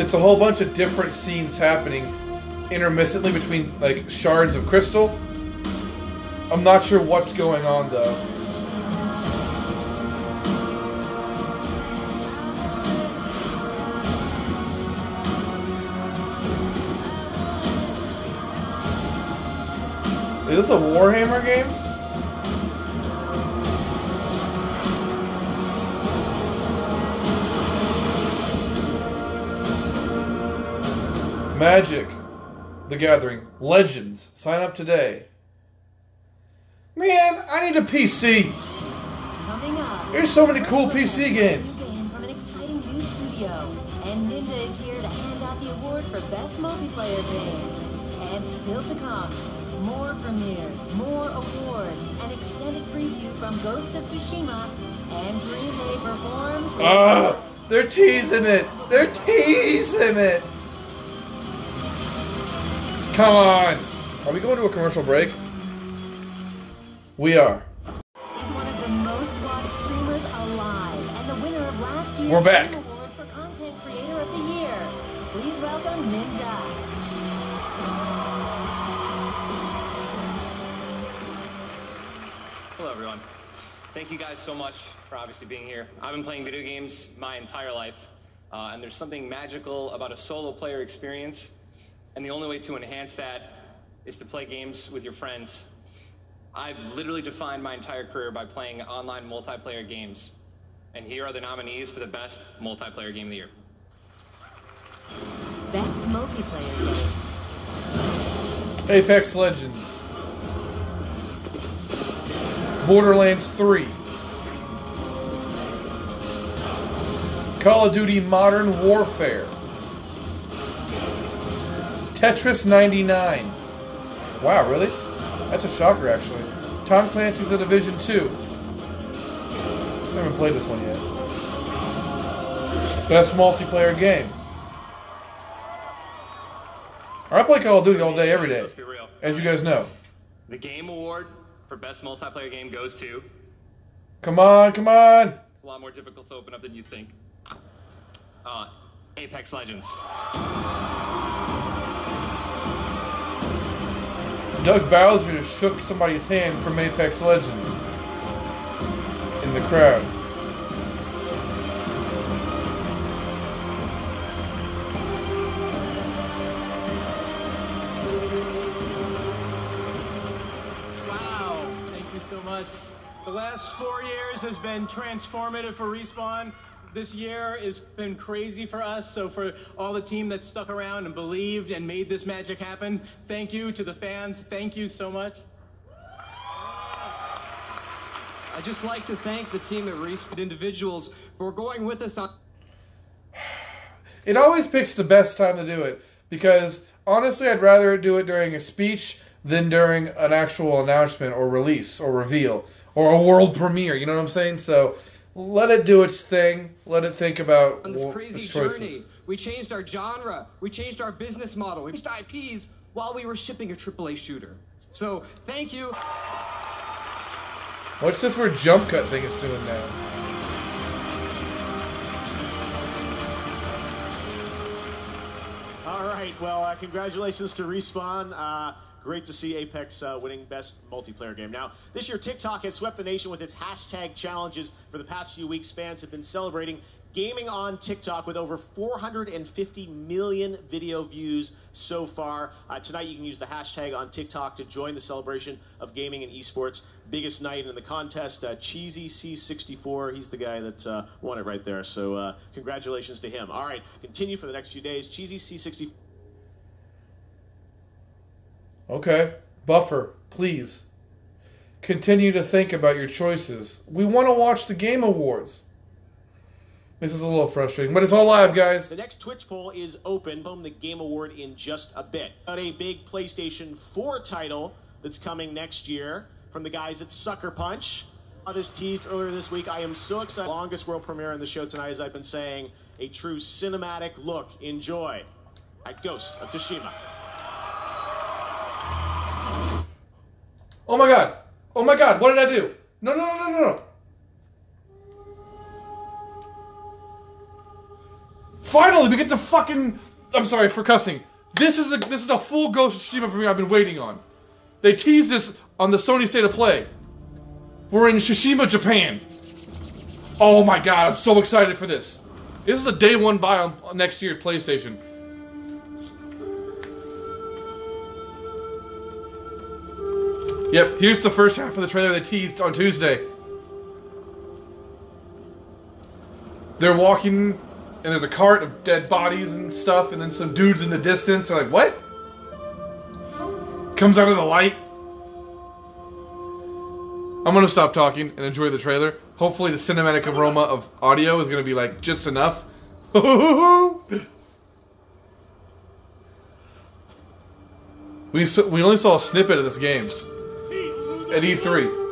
Speaker 1: it's a whole bunch of different scenes happening intermittently between like shards of crystal. I'm not sure what's going on though. Is this a Warhammer game? Magic, The Gathering, Legends. Sign up today. Man, I need a PC. There's so many cool PC games.
Speaker 15: Game from an exciting new studio. And Ninja is here to hand out the award for Best Multiplayer Game. And still to come, more premieres, more awards, an extended preview from Ghost of Tsushima, and Green Day performs.
Speaker 1: Ugh, they're teasing it. They're teasing it. Come on. Are we going to a commercial break? We are.
Speaker 15: is one of the most watched streamers alive and the winner of last year's
Speaker 1: We're back.
Speaker 15: Award for Content Creator of the Year. Please welcome Ninja.
Speaker 47: Hello, everyone. Thank you guys so much for obviously being here. I've been playing video games my entire life, uh, and there's something magical about a solo player experience, and the only way to enhance that is to play games with your friends. I've literally defined my entire career by playing online multiplayer games, and here are the nominees for the best multiplayer game of the year.
Speaker 15: Best Multiplayer Game.
Speaker 1: Apex Legends. Borderlands 3. Call of Duty Modern Warfare. Tetris 99. Wow, really? That's a shocker, actually. Tom Clancy's The Division 2. I haven't played this one yet. Best multiplayer game. I play Call of Duty all day, every day.
Speaker 47: Let's be real.
Speaker 1: As you guys know.
Speaker 47: The Game Award for best multiplayer game goes to.
Speaker 1: Come on, come on!
Speaker 47: It's a lot more difficult to open up than you think. Uh, Apex Legends.
Speaker 1: Doug Bowser just shook somebody's hand from Apex Legends in the crowd.
Speaker 48: Wow, thank you so much. The last four years has been transformative for Respawn. This year has been crazy for us. So, for all the team that stuck around and believed and made this magic happen, thank you to the fans. Thank you so much.
Speaker 49: I'd just like to thank the team at Respawn individuals for going with us on.
Speaker 1: It always picks the best time to do it because honestly, I'd rather do it during a speech than during an actual announcement or release or reveal or a world premiere. You know what I'm saying? So let it do its thing. Let it think about
Speaker 49: on this
Speaker 1: wh-
Speaker 49: crazy
Speaker 1: its choices.
Speaker 49: journey. We changed our genre, we changed our business model, we changed IPs while we were shipping a AAA shooter. So thank you.
Speaker 1: What's this weird jump cut thing it's doing now?
Speaker 13: All right. Well, uh, congratulations to Respawn. Uh, great to see Apex uh, winning Best Multiplayer Game. Now, this year, TikTok has swept the nation with its hashtag challenges. For the past few weeks, fans have been celebrating gaming on TikTok with over 450 million video views so far. Uh, tonight, you can use the hashtag on TikTok to join the celebration of gaming and esports. Biggest night in the contest, uh, Cheesy C64. He's the guy that uh, won it right there. So, uh, congratulations to him. All right, continue for the next few days. Cheesy C64.
Speaker 1: Okay, buffer, please. Continue to think about your choices. We want to watch the Game Awards. This is a little frustrating, but it's all live, guys.
Speaker 13: The next Twitch poll is open. Home the Game Award in just a bit. Got a big PlayStation 4 title that's coming next year from the guys at Sucker Punch. Saw this teased earlier this week. I am so excited. Longest world premiere on the show tonight, as I've been saying. A true cinematic look. Enjoy at Ghost of Tsushima.
Speaker 1: Oh my god! Oh my god! What did I do? No, no, no, no, no! Finally, we get to fucking. I'm sorry for cussing. This is a this is a full Ghost of Tsushima premiere I've been waiting on. They teased this on the Sony State of Play. We're in Tsushima, Japan. Oh my god! I'm so excited for this. This is a day one buy on, next year at PlayStation. Yep, here's the first half of the trailer they teased on Tuesday. They're walking, and there's a cart of dead bodies and stuff, and then some dudes in the distance. They're like, what? Comes out of the light. I'm gonna stop talking and enjoy the trailer. Hopefully, the cinematic aroma of audio is gonna be like just enough. we we only saw a snippet of this game at E E3.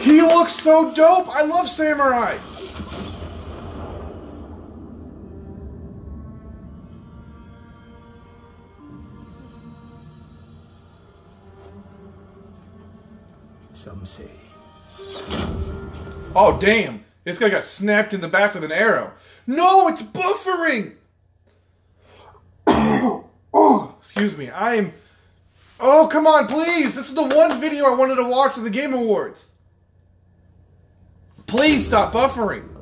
Speaker 1: He looks so dope. I love Samurai.
Speaker 29: Some say
Speaker 1: Oh damn! This guy got snapped in the back with an arrow. No, it's buffering. oh, excuse me. I'm. Oh come on, please! This is the one video I wanted to watch at the Game Awards. Please stop buffering.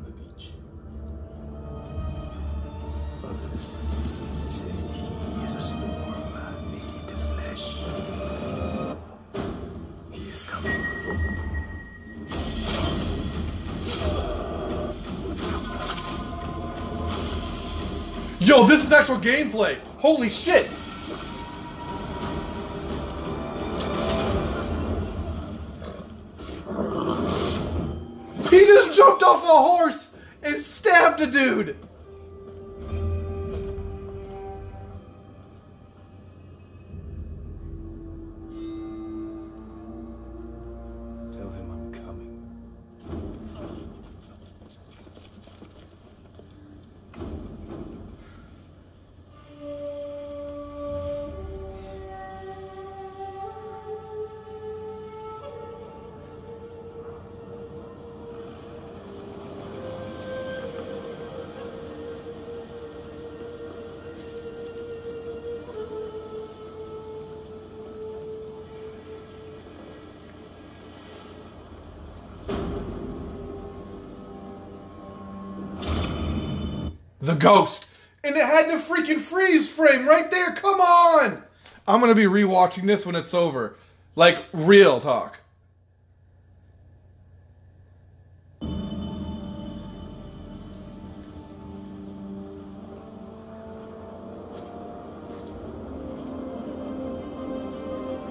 Speaker 1: Yo, this is actual gameplay. Holy shit! He just jumped off a horse and stabbed a dude. Ghost. And it had the freaking freeze frame right there. Come on. I'm going to be rewatching this when it's over. Like real talk.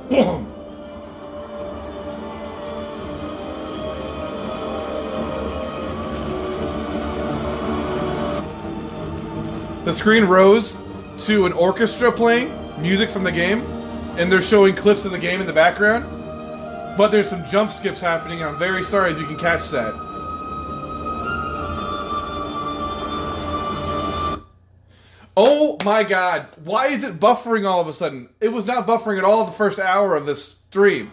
Speaker 1: The screen rose to an orchestra playing music from the game, and they're showing clips of the game in the background. But there's some jump skips happening, I'm very sorry if you can catch that. Oh my god, why is it buffering all of a sudden? It was not buffering at all the first hour of this stream.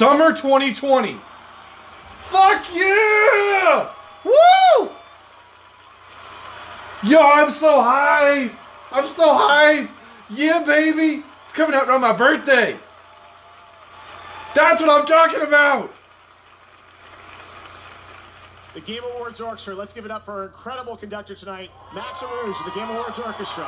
Speaker 1: Summer 2020. Fuck yeah! Woo! Yo, I'm so high. I'm so high. Yeah, baby. It's coming out on my birthday. That's what I'm talking about.
Speaker 13: The Game Awards Orchestra. Let's give it up for our incredible conductor tonight, Max Arouge, of the Game Awards Orchestra.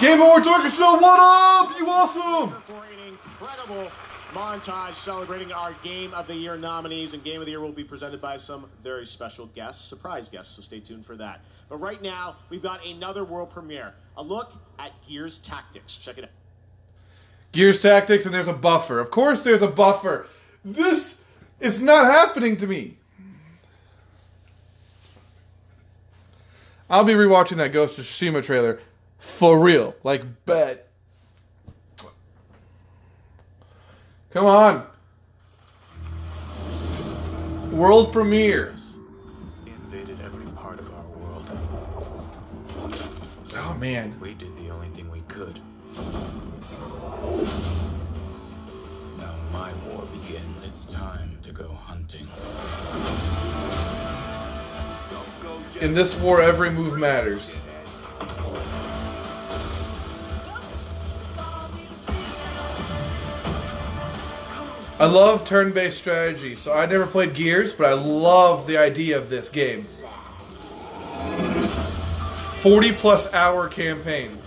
Speaker 1: Game Awards Orchestra, what up? You awesome.
Speaker 13: For an incredible montage celebrating our Game of the Year nominees, and Game of the Year will be presented by some very special guests, surprise guests, so stay tuned for that. But right now, we've got another world premiere, a look at Gears Tactics. Check it out.
Speaker 1: Gears Tactics, and there's a buffer. Of course, there's a buffer. This is not happening to me. I'll be rewatching that Ghost of Tsushima trailer for real. Like, bet. Come on. World premiere.
Speaker 29: Invaded every part of our world.
Speaker 1: Oh man.
Speaker 29: We did the only thing we could. Now my war begins. It's time to go hunting.
Speaker 1: In this war, every move matters. I love turn-based strategy. So I never played Gears, but I love the idea of this game. 40 plus hour campaign.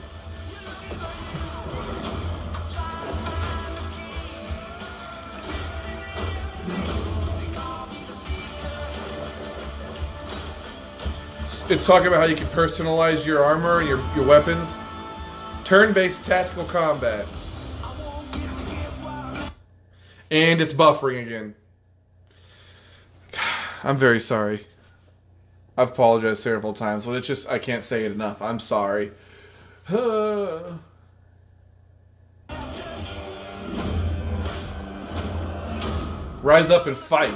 Speaker 1: It's talking about how you can personalize your armor and your, your weapons. Turn-based tactical combat. And it's buffering again. I'm very sorry. I've apologized several times, but it's just I can't say it enough. I'm sorry. Rise up and fight.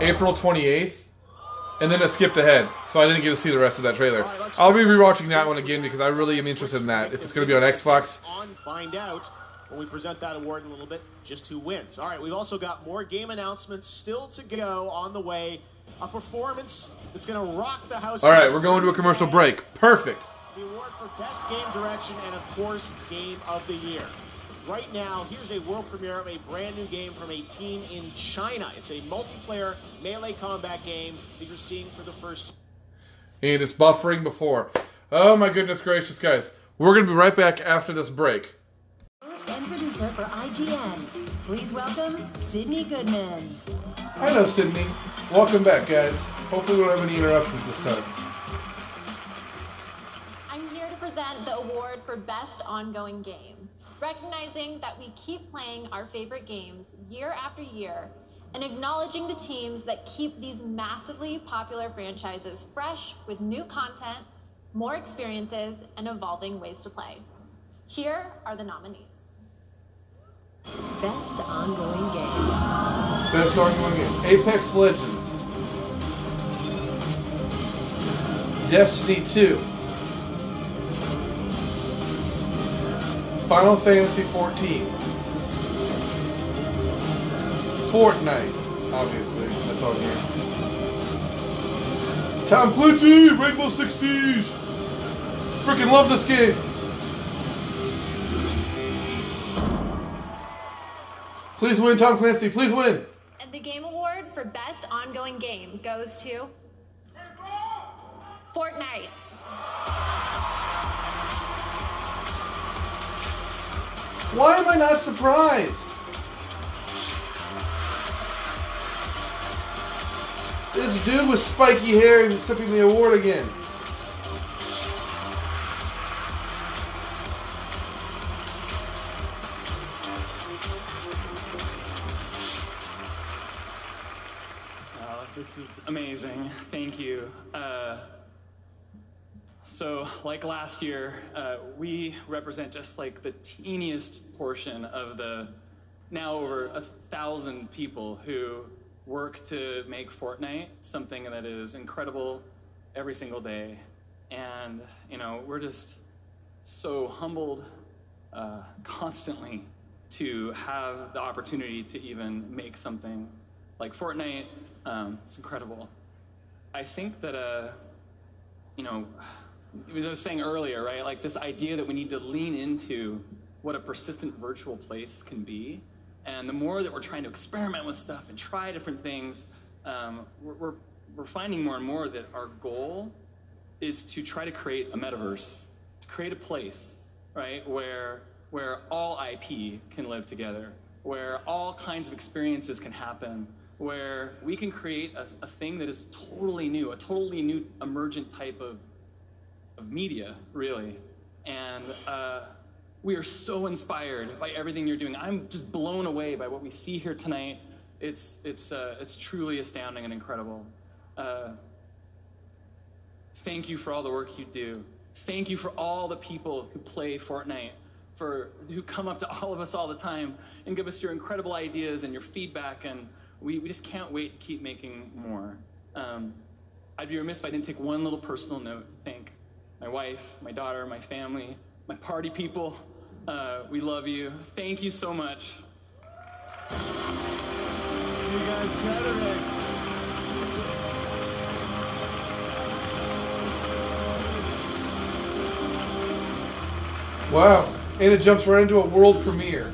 Speaker 1: April 28th. And then it skipped ahead, so I didn't get to see the rest of that trailer. I'll be rewatching that one again because I really am interested in that. If it's going to be on Xbox,
Speaker 13: On find out when we present that award in a little bit, just who wins. All right, we've also got more game announcements still to go on the way. A performance that's going to rock the house.
Speaker 1: all right, we're going to a commercial break. Perfect.
Speaker 13: The award for Best Game Direction and, of course, Game of the Year. Right now, here's a world premiere of a brand new game from a team in China. It's a multiplayer melee combat game that you're seeing for the first time.
Speaker 1: And it's buffering before. Oh my goodness gracious, guys. We're going to be right back after this break.
Speaker 15: Host and producer for IGN. Please welcome Sydney Goodman.
Speaker 1: I know, Sydney. Welcome back, guys. Hopefully, we don't have any interruptions this time.
Speaker 2: I'm here to present the award for Best Ongoing Game, recognizing that we keep playing our favorite games year after year and acknowledging the teams that keep these massively popular franchises fresh with new content, more experiences, and evolving ways to play. Here are the nominees.
Speaker 15: Best ongoing game.
Speaker 1: Best ongoing game Apex Legends, Destiny 2, Final Fantasy 14, Fortnite, obviously, that's on here. Tom Clancy, Rainbow Six Siege. Freaking love this game. Please win, Tom Clancy. Please win.
Speaker 2: And the Game Award for Best Ongoing Game goes to Fortnite.
Speaker 1: Why am I not surprised? This dude with spiky hair is accepting the award again.
Speaker 27: Oh, this is amazing. Thank you. Uh, so, like last year, uh, we represent just like the teeniest portion of the now over a thousand people who work to make Fortnite something that is incredible every single day. And, you know, we're just so humbled uh, constantly to have the opportunity to even make something like Fortnite. Um, it's incredible. I think that, uh, you know, as I was saying earlier, right? Like this idea that we need to lean into what a persistent virtual place can be. And the more that we're trying to experiment with stuff and try different things, um, we're, we're, we're finding more and more that our goal is to try to create a metaverse, to create a place, right, where where all IP can live together, where all kinds of experiences can happen, where we can create a, a thing that is totally new, a totally new emergent type of of media, really. And uh, we are so inspired by everything you're doing. I'm just blown away by what we see here tonight. It's it's uh, it's truly astounding and incredible. Uh, thank you for all the work you do. Thank you for all the people who play Fortnite, for who come up to all of us all the time and give us your incredible ideas and your feedback. And we, we just can't wait to keep making more. Um,
Speaker 50: I'd be remiss if I didn't take one little personal note to thank my wife, my daughter, my family, my party people. Uh, we love you. Thank you so much.
Speaker 13: See you guys Saturday.
Speaker 1: Wow. And it jumps right into a world premiere.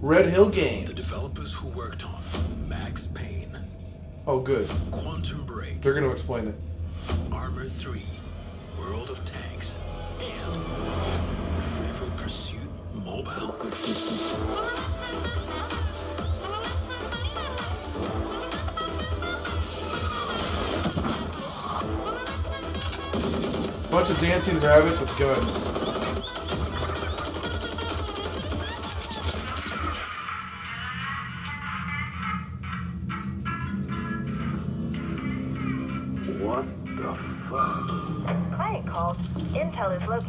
Speaker 1: Red Hill Games.
Speaker 29: The developers who worked on Max Payne,
Speaker 1: Oh, good.
Speaker 29: Quantum Break,
Speaker 1: They're going to explain it.
Speaker 29: Armor 3, World of Tanks, and Trivial Pursuit Mobile.
Speaker 1: Bunch of dancing rabbits with guns.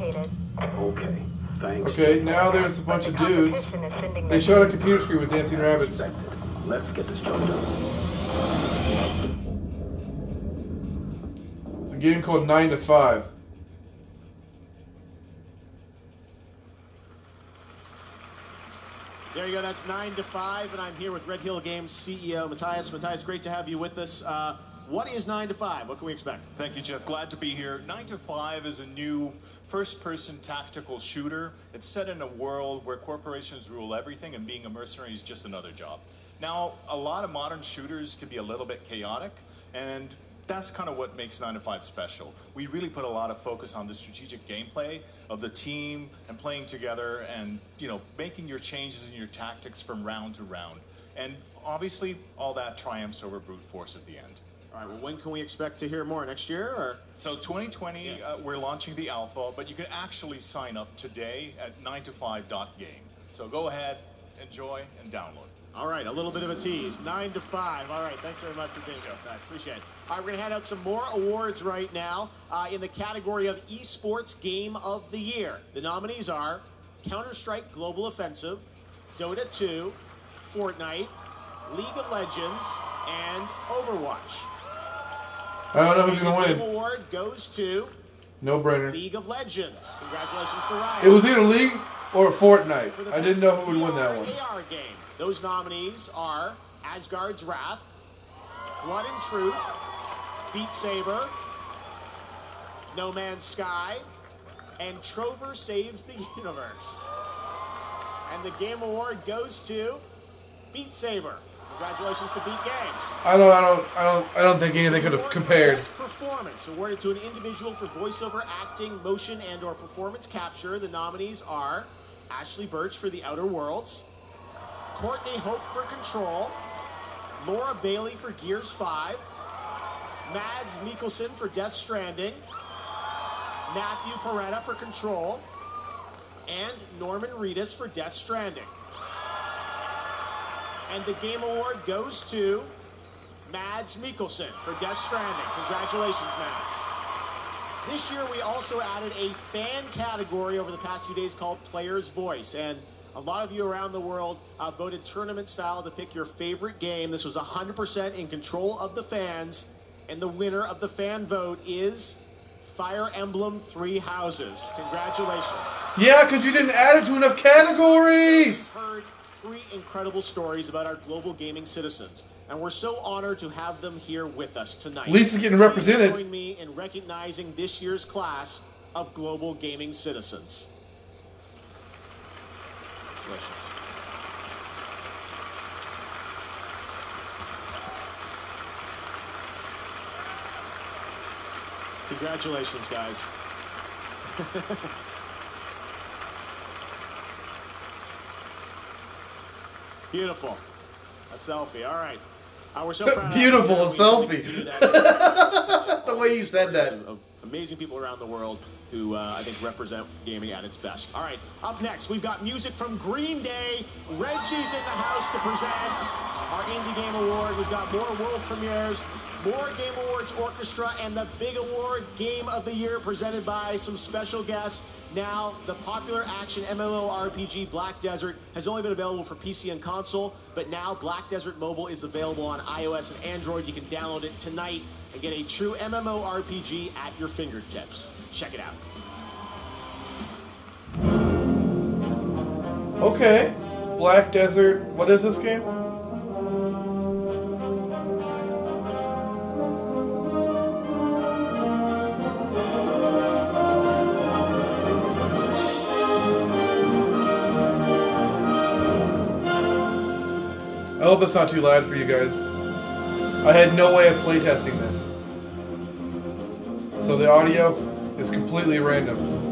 Speaker 51: Located.
Speaker 29: Okay, thanks.
Speaker 1: Okay, now there's a bunch of dudes. They showed a computer screen with dancing rabbits.
Speaker 29: Let's get this job done.
Speaker 1: It's a game called 9 to 5.
Speaker 13: There you go. That's nine to five, and I'm here with Red Hill Games CEO Matthias. Matthias, great to have you with us. Uh, what is nine to five? What can we expect?
Speaker 52: Thank you, Geoff. Glad to be here. 9 to 5 is a new first person tactical shooter. It's set in a world where corporations rule everything and being a mercenary is just another job. Now, a lot of modern shooters can be a little bit chaotic, and that's kind of what makes 9 to 5 special. We really put a lot of focus on the strategic gameplay of the team and playing together and, you know, making your changes in your tactics from round to round. And obviously, all that triumphs over brute force at the end.
Speaker 13: All right. Well, when can we expect to hear more? Next year, or
Speaker 52: So 2020, uh, we're launching the alpha, but you can actually sign up today at 9to5.game. So go ahead, enjoy, and download.
Speaker 13: All right, a little bit of a tease. Nine to five. All right, thanks very much for being here, guys. Appreciate it. All right, we're going to hand out some more awards right now uh, in the category of Esports Game of the Year. The nominees are Counter Strike Global Offensive, Dota 2, Fortnite, League of Legends, and Overwatch.
Speaker 1: I don't know who's going to
Speaker 13: Game
Speaker 1: win.
Speaker 13: Award goes to
Speaker 1: No brainer.
Speaker 13: League of Legends. Congratulations to Riot.
Speaker 1: It was either League or Fortnite. I didn't know who would win that one.
Speaker 13: AR game. Those nominees are Asgard's Wrath, Blood and Truth, Beat Saber, No Man's Sky, and Trover Saves the Universe. And the Game Award goes to Beat Saber. Congratulations to Beat Games.
Speaker 1: I don't, I don't, I don't, I don't think anything could have compared.
Speaker 13: Best performance awarded to an individual for voiceover acting, motion, and/or performance capture. The nominees are Ashley Burch for The Outer Worlds, Courtney Hope for Control, Laura Bailey for Gears 5, Mads Mikkelsen for Death Stranding, Matthew Porretta for Control, and Norman Reedus for Death Stranding. And the Game Award goes to Mads Mikkelsen for Death Stranding. Congratulations, Mads. This year, we also added a fan category over the past few days called Player's Voice. And a lot of you around the world uh, voted tournament style to pick your favorite game. This was 100% in control of the fans. And the winner of the fan vote is Fire Emblem Three Houses. Congratulations.
Speaker 1: Yeah, because you didn't add it to enough categories.
Speaker 13: heard three incredible stories about our global gaming citizens, and we're so honored to have them here with us tonight.
Speaker 1: Lisa's getting
Speaker 13: Please
Speaker 1: represented.
Speaker 13: Join me in recognizing this year's class of global gaming citizens. Congratulations. Congratulations, guys. Beautiful. A selfie. All right. Uh, we're so proud.
Speaker 1: Beautiful, a selfie. The way you said that.
Speaker 13: Of amazing people around the world who uh, I think represent gaming at its best. All right. Up next, we've got music from Green Day. Reggie's in the house to present our Indie Game Award. We've got more world premieres. more Game Awards Orchestra and the big award Game of the Year presented by some special guests. Now, the popular action MMORPG Black Desert has only been available for PC and console, but now Black Desert Mobile is available on iOS and Android. You can download it tonight and get a true MMORPG at your fingertips. Check it out.
Speaker 1: Okay. Black Desert. What is this game? Hope it's not too loud for you guys. I had no way of playtesting this. So the audio is completely random.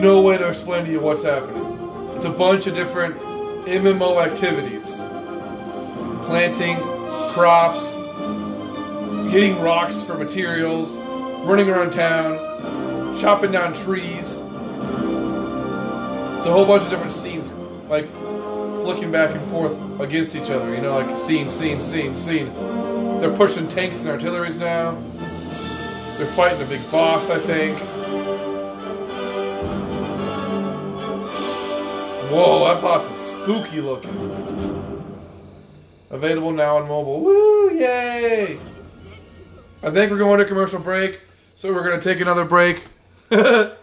Speaker 1: No way to explain to you what's happening. It's a bunch of different MMO activities. Planting crops, hitting rocks for materials, running around town, chopping down trees. It's a whole bunch of different scenes, like flicking back and forth against each other, you know, like scene, scene, scene, scene. They're pushing tanks and artilleries now. They're fighting a big boss, I think. Whoa, that boss is spooky looking. Available now on mobile. Woo, yay! I think we're going to commercial break, so we're going to take another break. and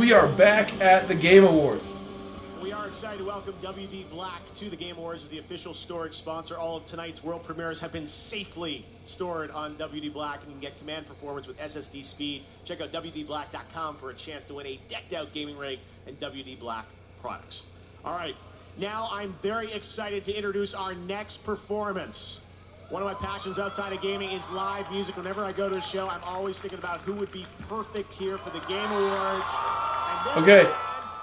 Speaker 1: we are back at the Game Awards.
Speaker 13: Excited to welcome WD Black to the Game Awards as the official storage sponsor. All of tonight's world premieres have been safely stored on WD Black, and you can get command performance with SSD speed. Check out WDBlack.com for a chance to win a decked out gaming rig and WD Black products. All right, now I'm very excited to introduce our next performance. One of my passions outside of gaming is live music. Whenever I go to a show, I'm always thinking about who would be perfect here for the Game Awards. And this
Speaker 1: Okay,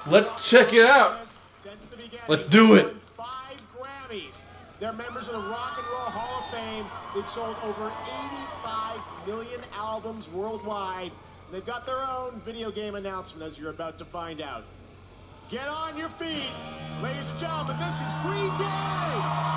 Speaker 1: let's check it out.
Speaker 13: Since the beginning,
Speaker 1: Let's do it.
Speaker 13: Five Grammys. They're members of the Rock and Roll Hall of Fame. They've sold over 85 million albums worldwide. They've got their own video game announcement, as you're about to find out. Get on your feet, ladies and gentlemen. This is Green Day.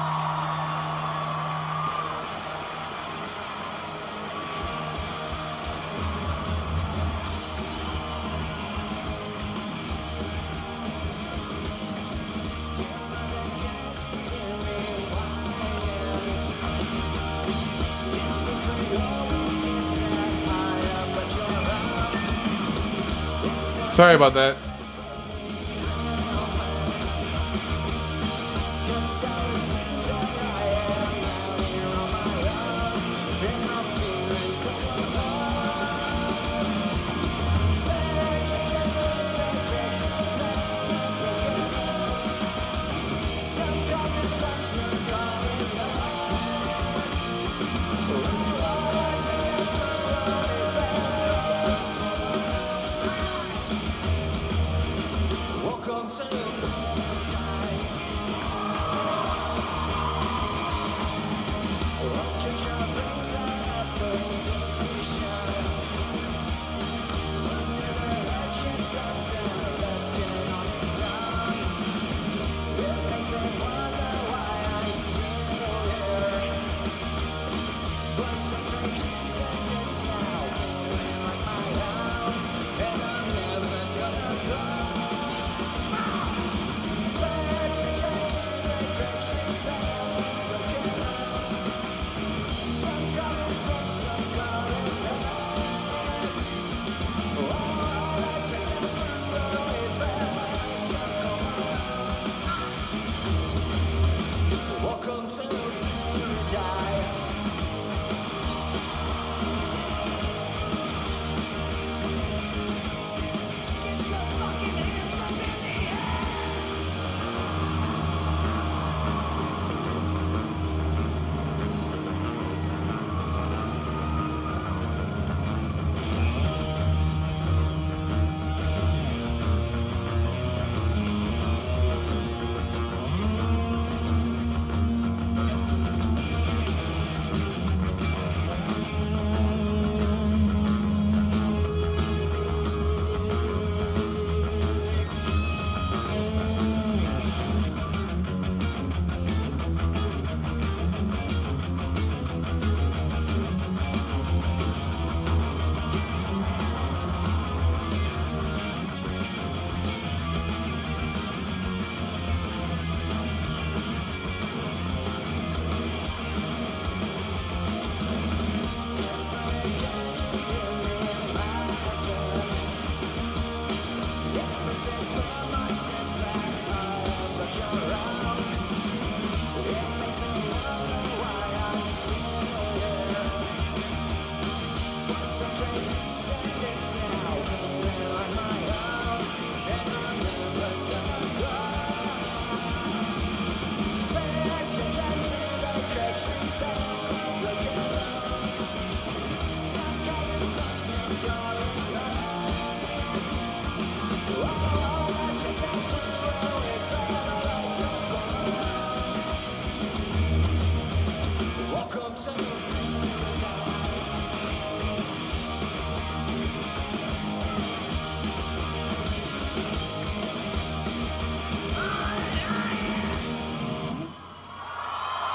Speaker 1: Sorry about that.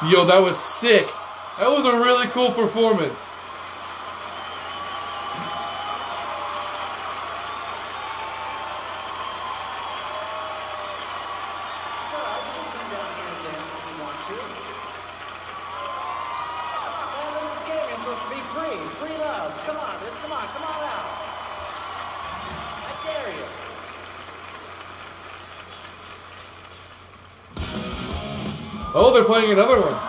Speaker 53: Yo, that was sick. That was a really cool performance. They're playing another one.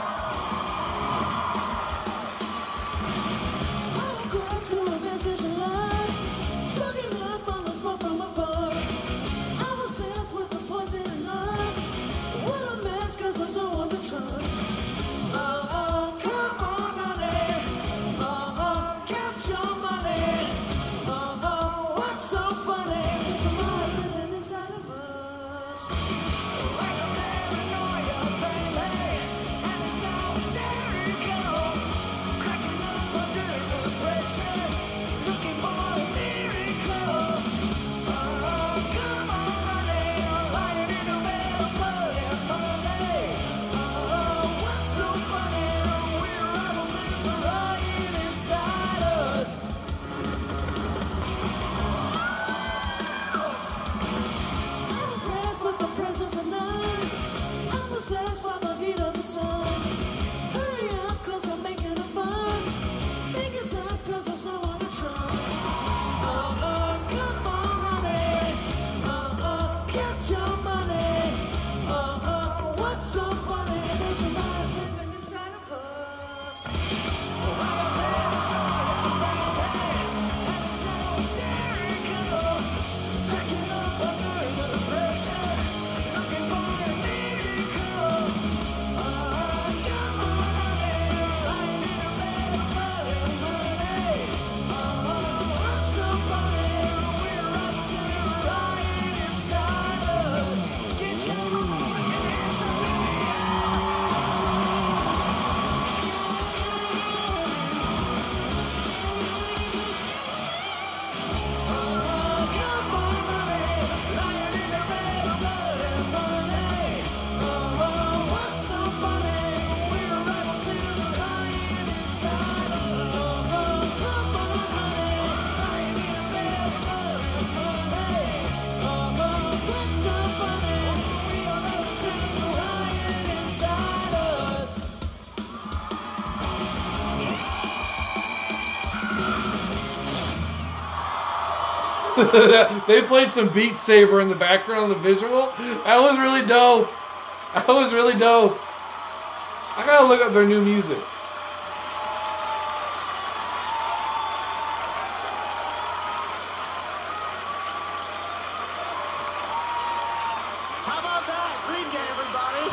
Speaker 53: they played some Beat Saber in the background the visual. That was really dope. That was really dope. I gotta look up their new music.
Speaker 13: How about that? Green Day, everybody.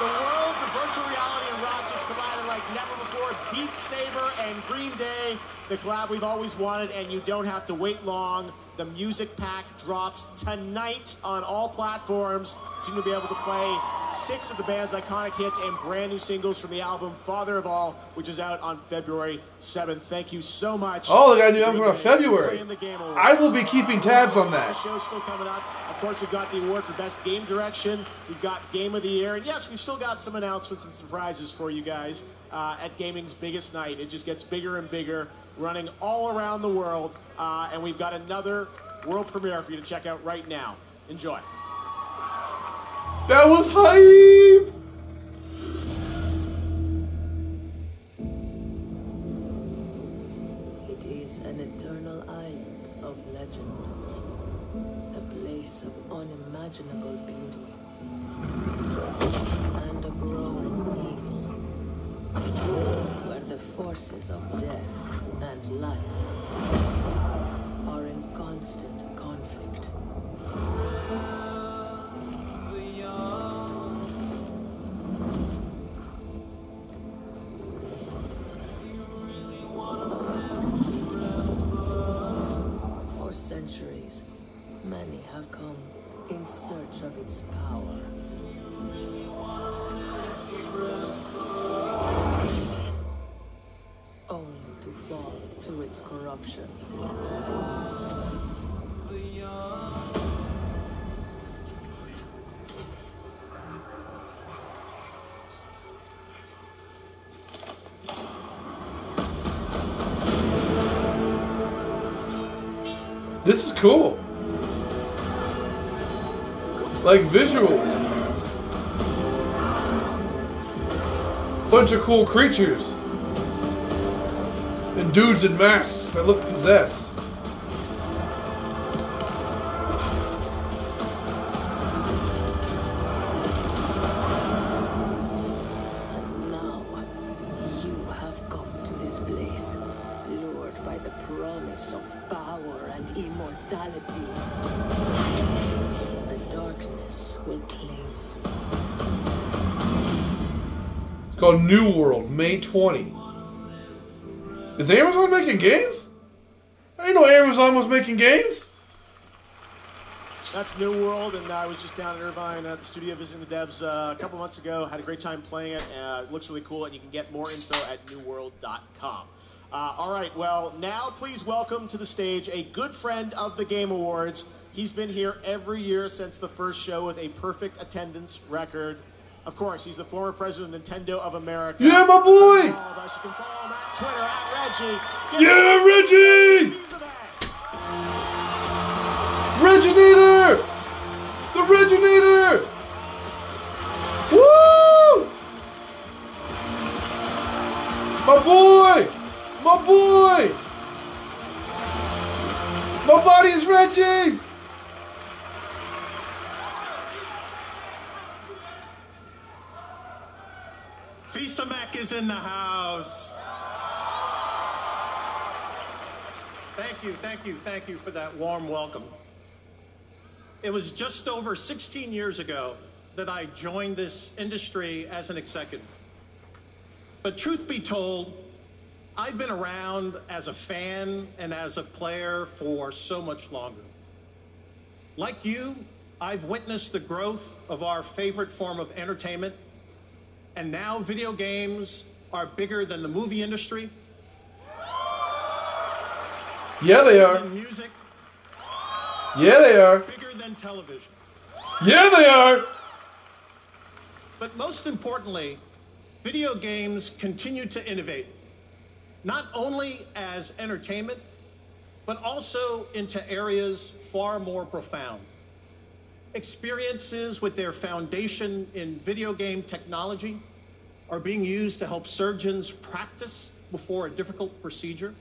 Speaker 13: The worlds of virtual reality and rock just collided like never before. Beat Saber and Green Day, the collab we've always wanted, and you don't have to wait long. The music pack drops tonight on all platforms. So you're going to be able to play six of the band's iconic hits and brand new singles from the album Father of All, which is out on February 7th. Thank you so much.
Speaker 53: Oh, they got a new
Speaker 13: to
Speaker 53: album
Speaker 13: Green
Speaker 53: February.
Speaker 13: the Game
Speaker 53: I will be keeping tabs on that.
Speaker 13: The show's still coming up. Of course, we've got the award for Best Game Direction. We've got Game of the Year. And yes, we've still got some announcements and surprises for you guys uh, at gaming's biggest night. It just gets bigger and bigger, running all around the world. Uh, and we've got another world premiere for you to check out right now. Enjoy.
Speaker 53: That was hype.
Speaker 54: It is an eternal island of legend, a place of unimaginable beauty, and a growing evil, where the forces of death and life are in constant conflict.
Speaker 1: This is cool. Like visual. Bunch of cool creatures. And dudes in masks that look possessed. New World, May 20. Is Amazon making games? I didn't know Amazon was making games.
Speaker 13: That's New World, and I was just down in Irvine at the studio visiting the devs uh, a couple months ago. Had a great time playing it. Uh, it looks really cool, and you can get more info at newworld.com. Uh, all right, well, now please welcome to the stage a good friend of the Game Awards. He's been here every year since the first show with a perfect attendance record. Of course, he's the former president of Nintendo of America.
Speaker 1: Yeah, my boy!
Speaker 13: All of us. You can follow him at Twitter Reggie.
Speaker 1: Yeah, Reggie! Reginator! The Reginator! Woo! My boy! My boy! My body's Reggie!
Speaker 14: Fils-Aimé is in the house. Thank you, thank you, thank you for that warm welcome. It was just over 16 years ago that I joined this industry as an executive. But truth be told, I've been around as a fan and as a player for so much longer. Like you, I've witnessed the growth of our favorite form of entertainment, and now video games are bigger than the movie industry,
Speaker 1: Yeah, they are.
Speaker 14: than music,
Speaker 1: Yeah, they are.
Speaker 14: bigger than television.
Speaker 1: Yeah, they are.
Speaker 14: But most importantly, video games continue to innovate, not only as entertainment, but also into areas far more profound. Experiences with their foundation in video game technology are being used to help surgeons practice before a difficult procedure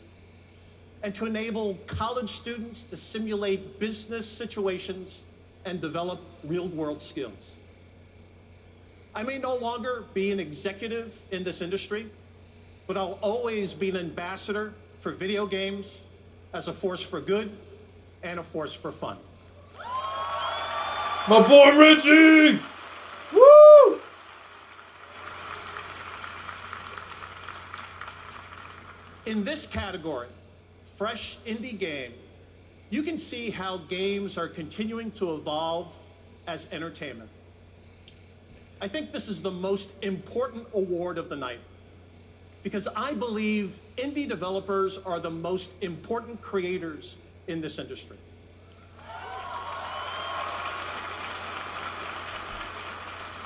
Speaker 14: and to enable college students to simulate business situations and develop real world skills. I may no longer be an executive in this industry, but I'll always be an ambassador for video games as a force for good and a force for fun.
Speaker 1: My boy Reggie! Woo!
Speaker 14: In this category, fresh indie game, you can see how games are continuing to evolve as entertainment. I think this is the most important award of the night because I believe indie developers are the most important creators in this industry.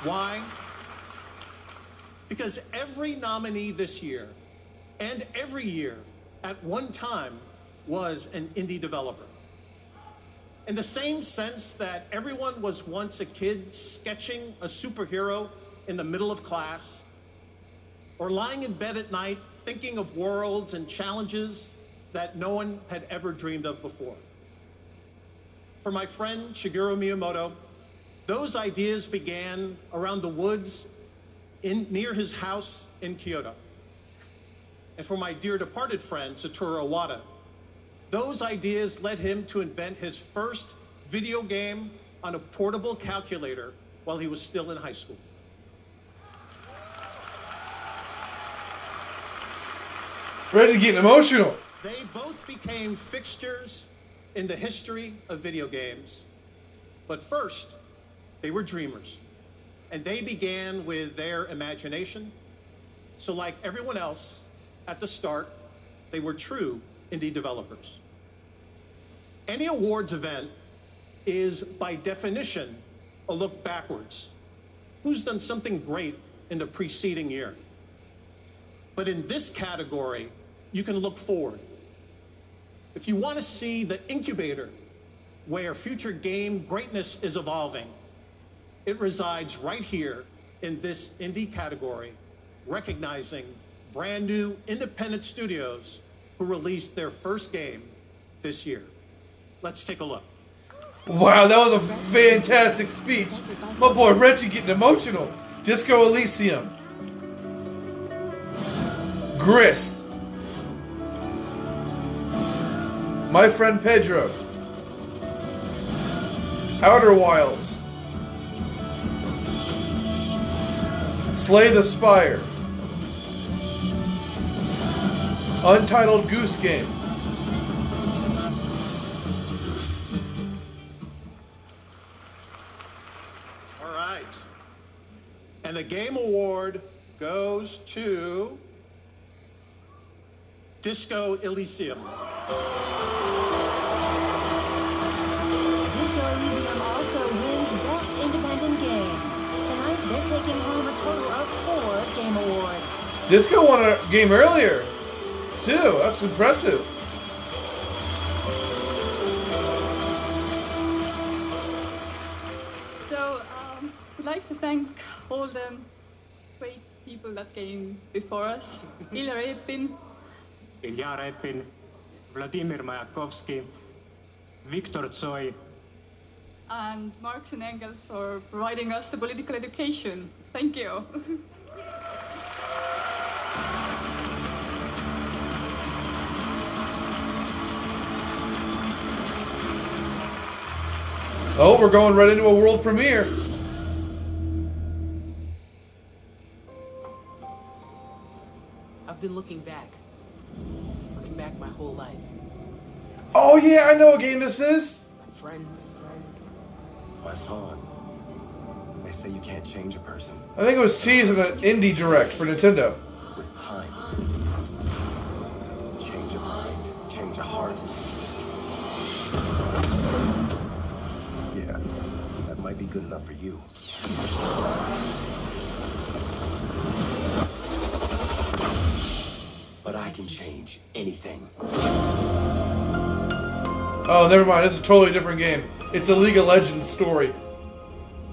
Speaker 14: Why? Because every nominee this year and every year at one time was an indie developer. In the same sense that everyone was once a kid sketching a superhero in the middle of class, or lying in bed at night thinking of worlds and challenges that no one had ever dreamed of before. For my friend Shigeru Miyamoto, those ideas began around the woods in, near his house in Kyoto. And for my dear departed friend Satoru Iwata, those ideas led him to invent his first video game on a portable calculator while he was still in high school.
Speaker 1: Reggie's getting emotional.
Speaker 14: They both became fixtures in the history of video games. But first, they were dreamers. And they began with their imagination. So, like everyone else, at the start, they were true indie developers. Any awards event is, by definition, a look backwards. Who's done something great in the preceding year? But in this category, you can look forward. If you want to see the incubator where future game greatness is evolving, it resides right here in this indie category, recognizing brand new independent studios who released their first game this year. Let's take a look.
Speaker 1: Wow, that was a fantastic speech. My boy Reggie getting emotional. Disco Elysium. Gris. My friend Pedro. Outer Wilds. Slay the Spire. Untitled Goose Game.
Speaker 14: All right. And the game award goes to Disco Elysium.
Speaker 15: Disco Elysium also wins Best Independent Game. Tonight, they're taking home a total of four Game Awards.
Speaker 1: Disco won a game earlier, too. That's impressive.
Speaker 55: So, um, we'd like to thank all the great people that came before us. Ilya Repin,
Speaker 56: Ilya Repin, Vladimir Mayakovsky, Viktor Tsoi,
Speaker 55: and Marx and Engels for providing us the political education. Thank you.
Speaker 1: Oh, we're going right into a world premiere.
Speaker 57: I've been looking back. Looking back my whole life.
Speaker 1: Oh yeah, I know what game this is.
Speaker 57: My friends.
Speaker 29: My son. They say you can't change a person
Speaker 1: I think it was teased in an indie direct for Nintendo.
Speaker 29: with time. Change a mind, change a heart. Yeah, that might be good enough for you. But I can change anything.
Speaker 1: Oh, never mind. It's a totally different game. It's a League of Legends story.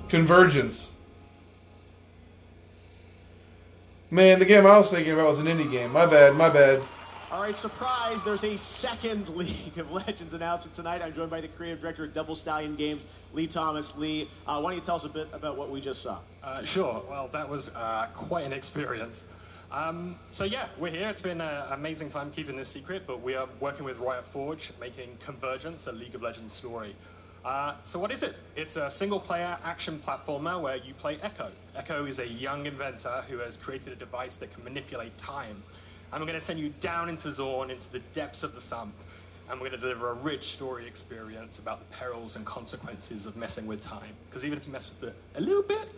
Speaker 1: Convergence. Man, the game I was thinking about was an indie game. My bad, my bad.
Speaker 13: All right, surprise, there's a second League of Legends announcement tonight. I'm joined by the creative director of Double Stallion Games, Lee Thomas. Lee, uh, why don't you tell us a bit about what we just saw?
Speaker 58: Uh, sure. Well, that was uh, quite an experience. Um, so yeah, we're here. It's been an amazing time keeping this secret, but we are working with Riot Forge, making Convergence, a League of Legends story. Uh, so what is it? It's a single-player action platformer where you play Ekko. Ekko is a young inventor who has created a device that can manipulate time. And we're going to send you down into Zaun, into the depths of the sump, and we're going to deliver a rich story experience about the perils and consequences of messing with time. Because even if you mess with it a little bit,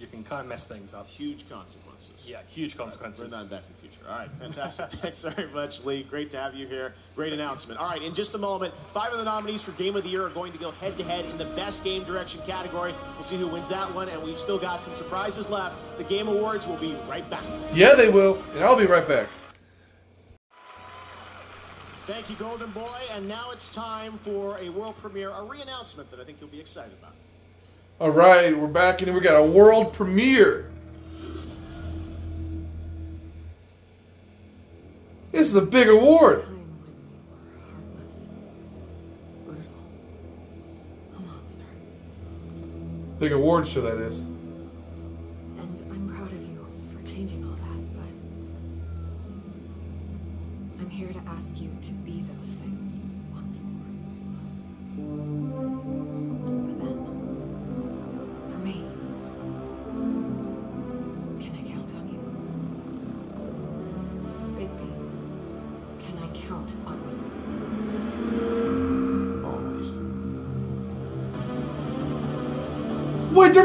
Speaker 58: you can kind of mess things up.
Speaker 13: Huge consequences.
Speaker 58: Yeah, huge consequences.
Speaker 13: We're not Back to the Future. All right, fantastic. Thanks very much, Lee. Great to have you here. Great announcement. All right, in just a moment, five of the nominees for Game of the Year are going to go head to head in the Best Game Direction category. We'll see who wins that one, and we've still got some surprises left. The Game Awards will be right back.
Speaker 1: Yeah, they will. And I'll be right back.
Speaker 13: Thank you, Golden Boy. And now it's time for a world premiere, a re-announcement that I think you'll be excited about.
Speaker 1: All right, we're back and we got a world premiere. This is a big award. Big award show that is.
Speaker 59: And I'm proud of you for changing all that, but I'm here to ask you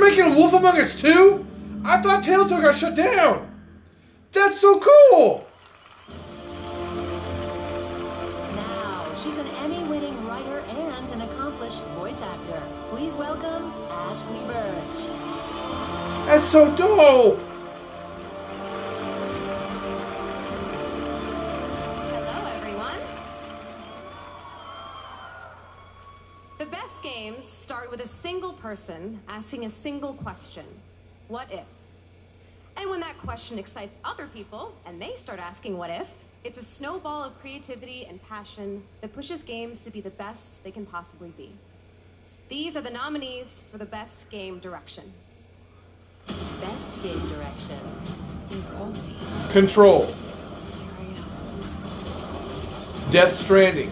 Speaker 1: making a Wolf Among Us 2? I thought Telltale got shut down. That's so cool.
Speaker 15: Now, she's an Emmy-winning writer and an accomplished voice actor. Please welcome Ashley Burch.
Speaker 1: That's so dope.
Speaker 60: Start with a single person asking a single question What if? And when that question excites other people and they start asking what if, it's a snowball of creativity and passion that pushes games to be the best they can possibly be. These are the nominees for the Best Game Direction.
Speaker 15: Best game direction. You called me.
Speaker 1: Control. Death Stranding.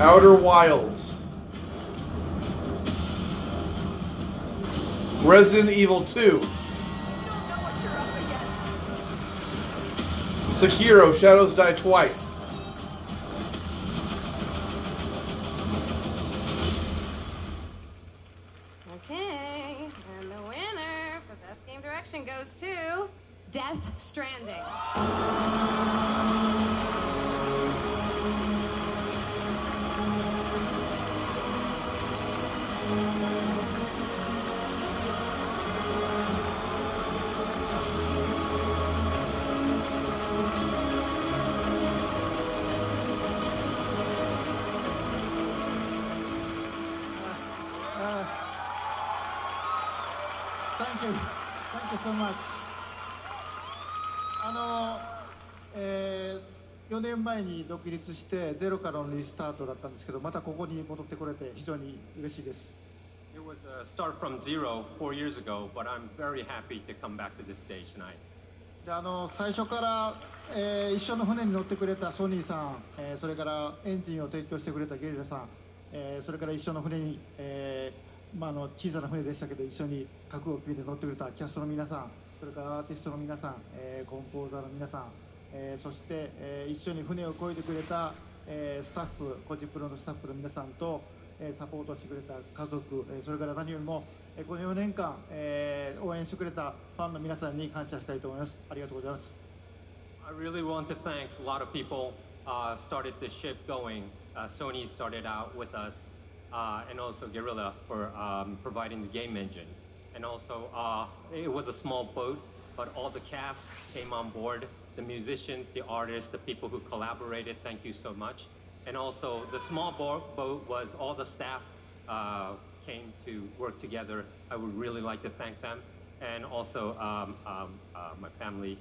Speaker 1: Outer Wilds. Resident Evil 2. Sekiro Shadows Die Twice.
Speaker 60: Okay, and the winner for Best Game Direction goes to Death Stranding.
Speaker 61: Thank you. Thank you so much. あの、えー、4年前に独立してゼロからのリスタートだったんですけどまたここに戻ってこれて非常に嬉しいです
Speaker 62: It was a start from zero four years ago, but I'm very happy to come back to this stage tonight.
Speaker 61: であの最初から、えー一緒の船に乗ってくれたソニーさん、えーそれからエンジンを提供してくれたゲリラさん、えーそれから一緒の船に、えーまあ、あの小さな船でしたけど一緒に覚悟を決めて乗ってくれたキャストの皆さんそれからアーティストの皆さん、えーコンポーザーの皆さん、えーそして、えー一緒に船を漕いでくれた、えースタッフコジプロのスタッフの皆さんと、サポートしてくれた家族、えそれから何よりも、えこの4年間、え応援してくれたファンの皆さんに感謝したいと思いますありがとうございます
Speaker 62: I really want to thank a lot of people uh, started the ship going. Uh, Sony started out with us, uh, and also Guerrilla for um, providing the game engine. And also, uh, it was a small boat, but all the cast came on board. The musicians, the artists, the people who collaborated. Thank you so much. And also, the small bo- boat was all the staff uh, came to work together. I would really like to thank them, and also um, um, uh, my family,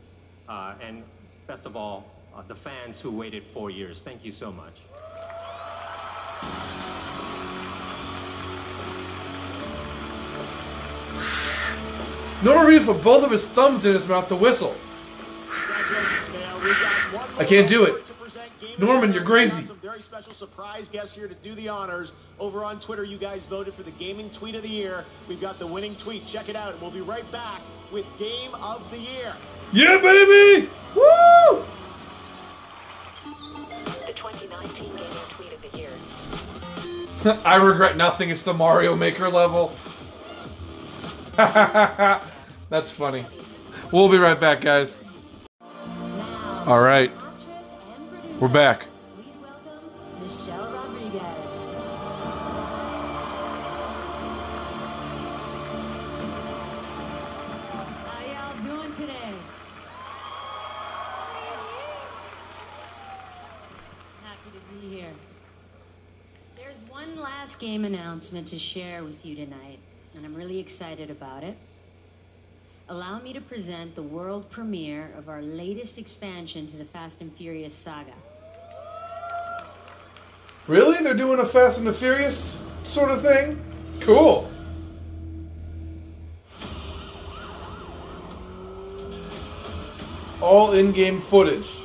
Speaker 62: uh, and best of all, uh, the fans who waited four years. Thank you so much.
Speaker 1: Norman Reedus put both of his thumbs in his mouth to whistle. I can't do it. Norman, you're crazy.
Speaker 13: Some very special surprise guest here to do the honors. Over on Twitter, you guys voted for the gaming tweet of the year. We've got the winning tweet. Check it out. We'll be right back with game of the year.
Speaker 1: Yeah, baby! Woo!
Speaker 51: The 2019 gaming tweet of the year.
Speaker 1: I regret nothing. It's the Mario Maker level. That's funny. We'll be right back, guys. All right. We're back.
Speaker 63: Game announcement to share with you tonight, and I'm really excited about it. Allow me to present the world premiere of our latest expansion to the Fast and Furious saga.
Speaker 1: Really? They're doing a Fast and the Furious sort of thing? Cool. All in game footage.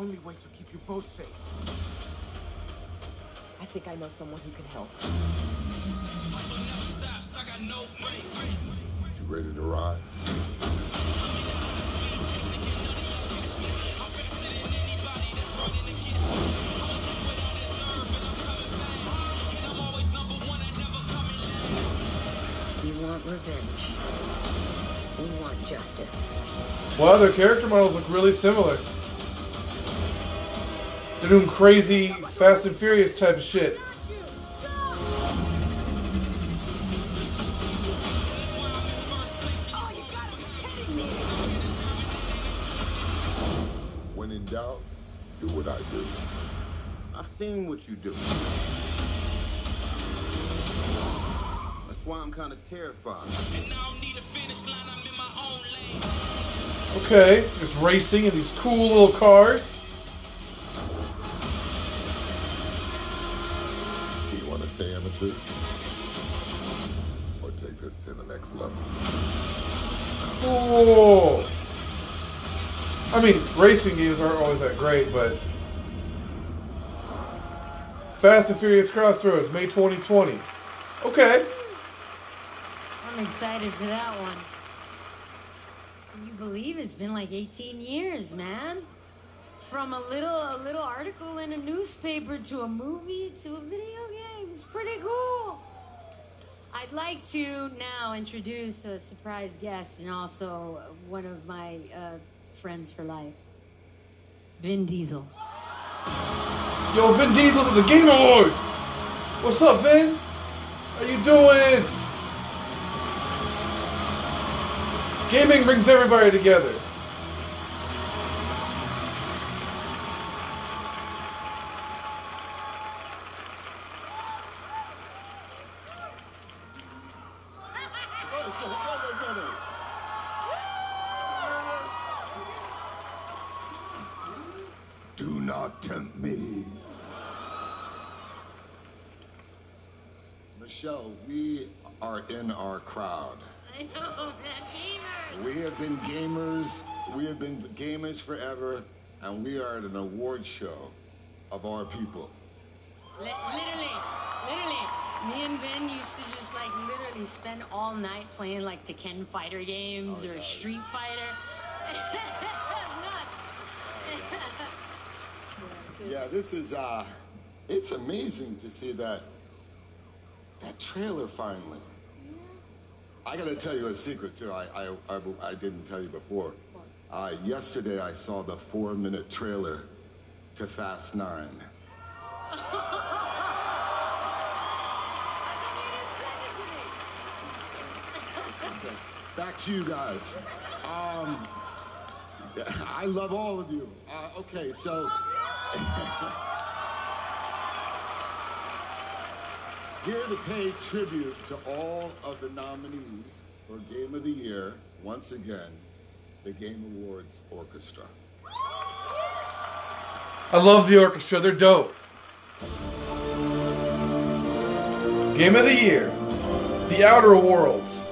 Speaker 29: Only way to keep you both safe.
Speaker 64: I think I know someone who can help.
Speaker 29: You ready to ride?
Speaker 64: We want revenge. We want justice.
Speaker 1: Wow, their character models look really similar. They're doing crazy Fast and Furious type of shit. When in doubt, do what I do.
Speaker 65: I've seen what you do. That's why I'm kind of terrified.
Speaker 1: Okay, it's racing in these cool little cars.
Speaker 66: Want to stay amateur? Or take this to the next level?
Speaker 1: Cool. I mean, racing games aren't always that great, but Fast and Furious Crossroads, May 2020. Okay.
Speaker 15: I'm excited for that one. Can you believe it's been like 18 years, man? From a little a little article in a newspaper to a movie to a video game. It's pretty cool. I'd like to now introduce a surprise guest and also one of my uh, friends for life, Vin Diesel.
Speaker 1: Yo, Vin Diesel's at the Game Awards. What's up, Vin? How you doing? Gaming brings everybody together.
Speaker 66: In our crowd.
Speaker 15: I know, man,
Speaker 66: We have been gamers, we have been gamers forever, and we are at an award show of our people.
Speaker 15: Li- literally, literally. Me and Ben used to just like literally spend all night playing like Tekken fighter games or Street Fighter.
Speaker 66: Yeah, this is uh it's amazing to see that that trailer finally. I gotta tell you a secret too. I I, I, I didn't tell you before. Uh, yesterday I saw the four minute trailer to Fast Nine. Back to you guys. Um, I love all of you. Uh, okay, so. Here to pay tribute to all of the nominees for Game of the Year, once again, the Game Awards Orchestra.
Speaker 1: I love the orchestra. They're dope. Game of the Year The Outer Worlds.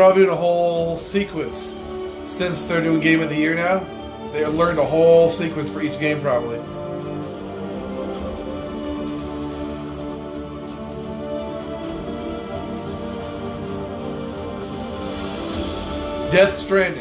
Speaker 1: Probably doing a whole sequence since they're doing Game of the Year now. They learned a whole sequence for each game, probably. Death Stranding.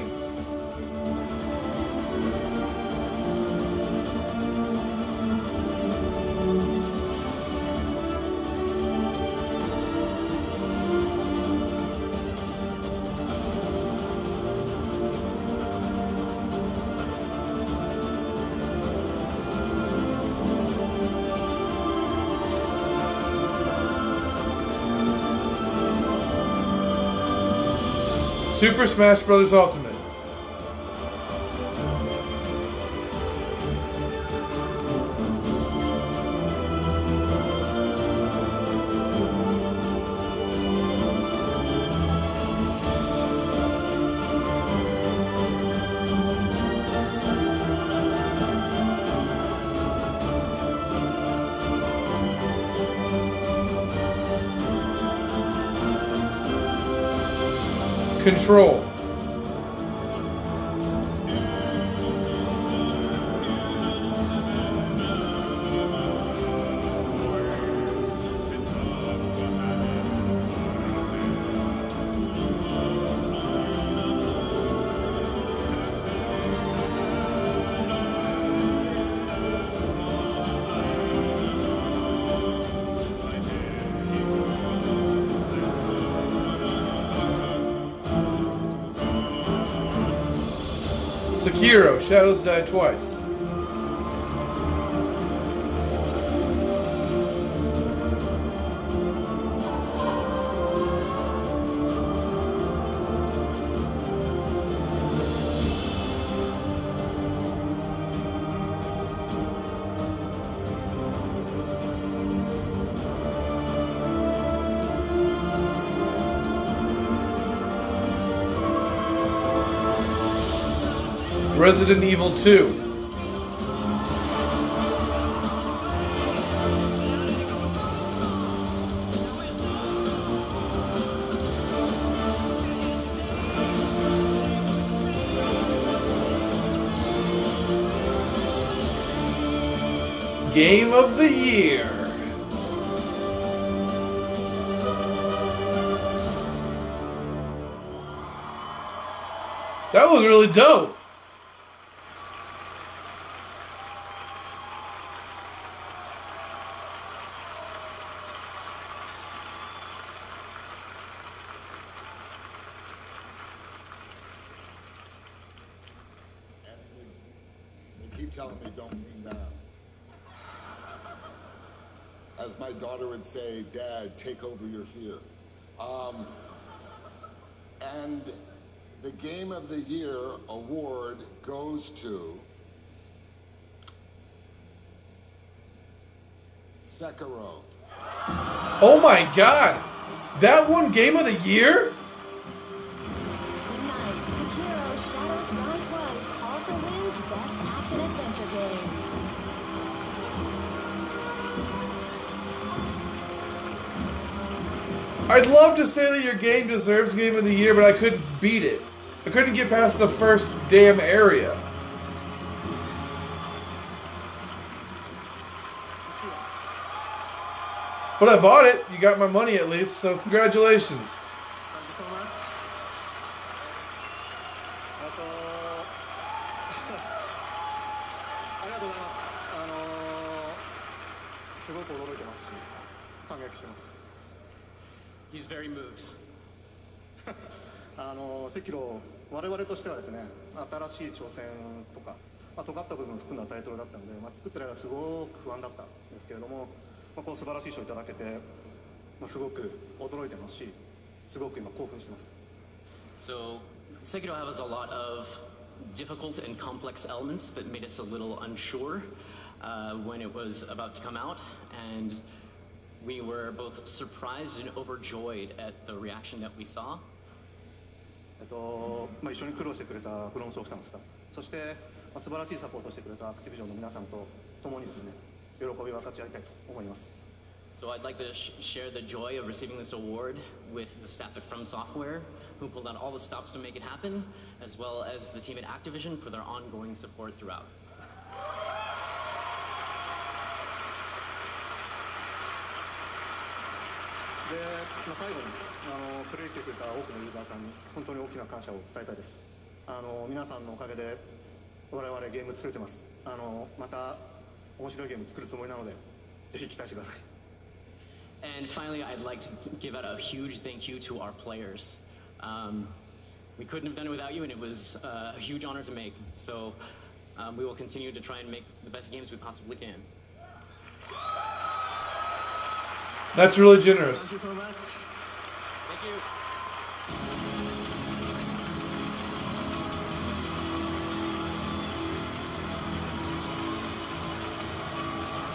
Speaker 1: Super Smash Bros. Ultimate. Control. Shadows Die Twice. Resident Evil 2. Game of the Year. That was really dope.
Speaker 66: They keep As my daughter would say, Dad, take over your fear. Um, and the Game of the Year award goes to Sekiro.
Speaker 1: Oh my god. That one game of the year? I'd love to say that your game deserves Game of the Year, but I couldn't beat it. I couldn't get past the first damn area. But I bought it. You got my money at least, so congratulations.
Speaker 61: 我々としてはですね、新しい挑戦とか、まあ、尖った部分を含んだタイトルだったので、まあ、作ってる間すごく不安だったんですけれども、まあ、こう素晴らしい賞をいただけて、まあ、すごく驚いてますし、すごく今興奮してます。
Speaker 67: So, Sekiro has a lot of difficult and complex elements that made us a little unsure uh, when it was about to come out, and we were both surprised and overjoyed at the reaction that we saw.
Speaker 61: えっとまあ、一緒に苦労してくれたフロムソフトのスタッフそして、まあ、素晴らしいサポートしてくれたアクティビジョンの皆さんと共にですね喜びを分かち合いたいと思います
Speaker 67: So I'd like to sh- share the joy of receiving this award with the staff at From Software, who pulled out all the stops to make it happen, as well as the team at Activision for their ongoing support throughout.
Speaker 61: まあ、最後にあのプレイしてくれた多くのユーザーさんに本当に大きな感謝を伝えたいですあの皆さんのおかげで我々ゲーム作れてますあのまた面白いゲーム作るつもりなのでぜひ期待してください
Speaker 67: And finally, I'd like to give out a huge thank you to our players. Um, we couldn't have done it without you, and it was uh, a huge honor to make. So um, we will continue to try and make the best games we possibly can.
Speaker 1: That's really generous.
Speaker 61: Thank you so much
Speaker 67: Thank you.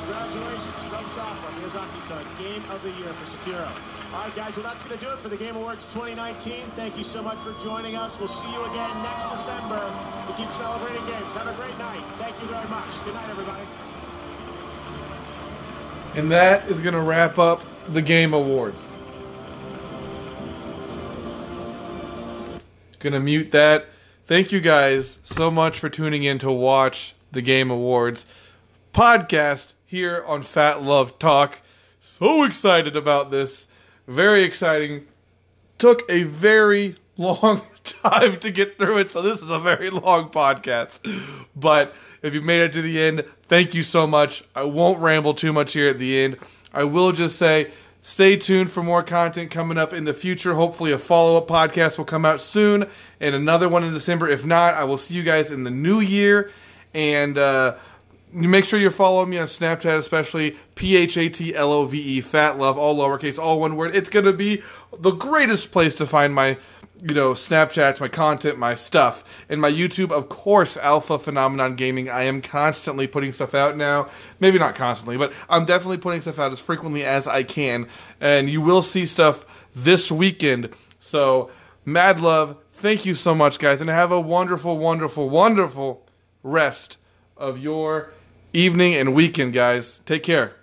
Speaker 13: Congratulations From Software, Miyazaki-san, Game of the Year for Sekiro. All right, guys, well, that's going to do it for the Game Awards 2019. Thank you so much for joining us. We'll see you again next December to keep celebrating games. Have a great night. Thank you very much. Good night, everybody.
Speaker 1: And that is going to wrap up the Game Awards. Gonna mute that. Thank you guys so much for tuning in to watch the Game Awards podcast here on Phat Love Talk. So excited about this. Very exciting. Took a very long time to get through it, so this is a very long podcast. But if you made it to the end, thank you so much. I won't ramble too much here at the end. I will just say stay tuned for more content coming up in the future. Hopefully, a follow up podcast will come out soon and another one in December. If not, I will see you guys in the new year. And, uh, make sure you're following me on Snapchat, especially P H A T L O V E, Phat Love, all lowercase, all one word. It's gonna be the greatest place to find my, you know, Snapchats, my content, my stuff, and my YouTube, of course, Alpha Phenomenon Gaming. I am constantly putting stuff out now. Maybe not constantly, but I'm definitely putting stuff out as frequently as I can, and you will see stuff this weekend. So, mad love. Thank you so much, guys, and have a wonderful, wonderful, wonderful rest of your evening and weekend, guys. Take care.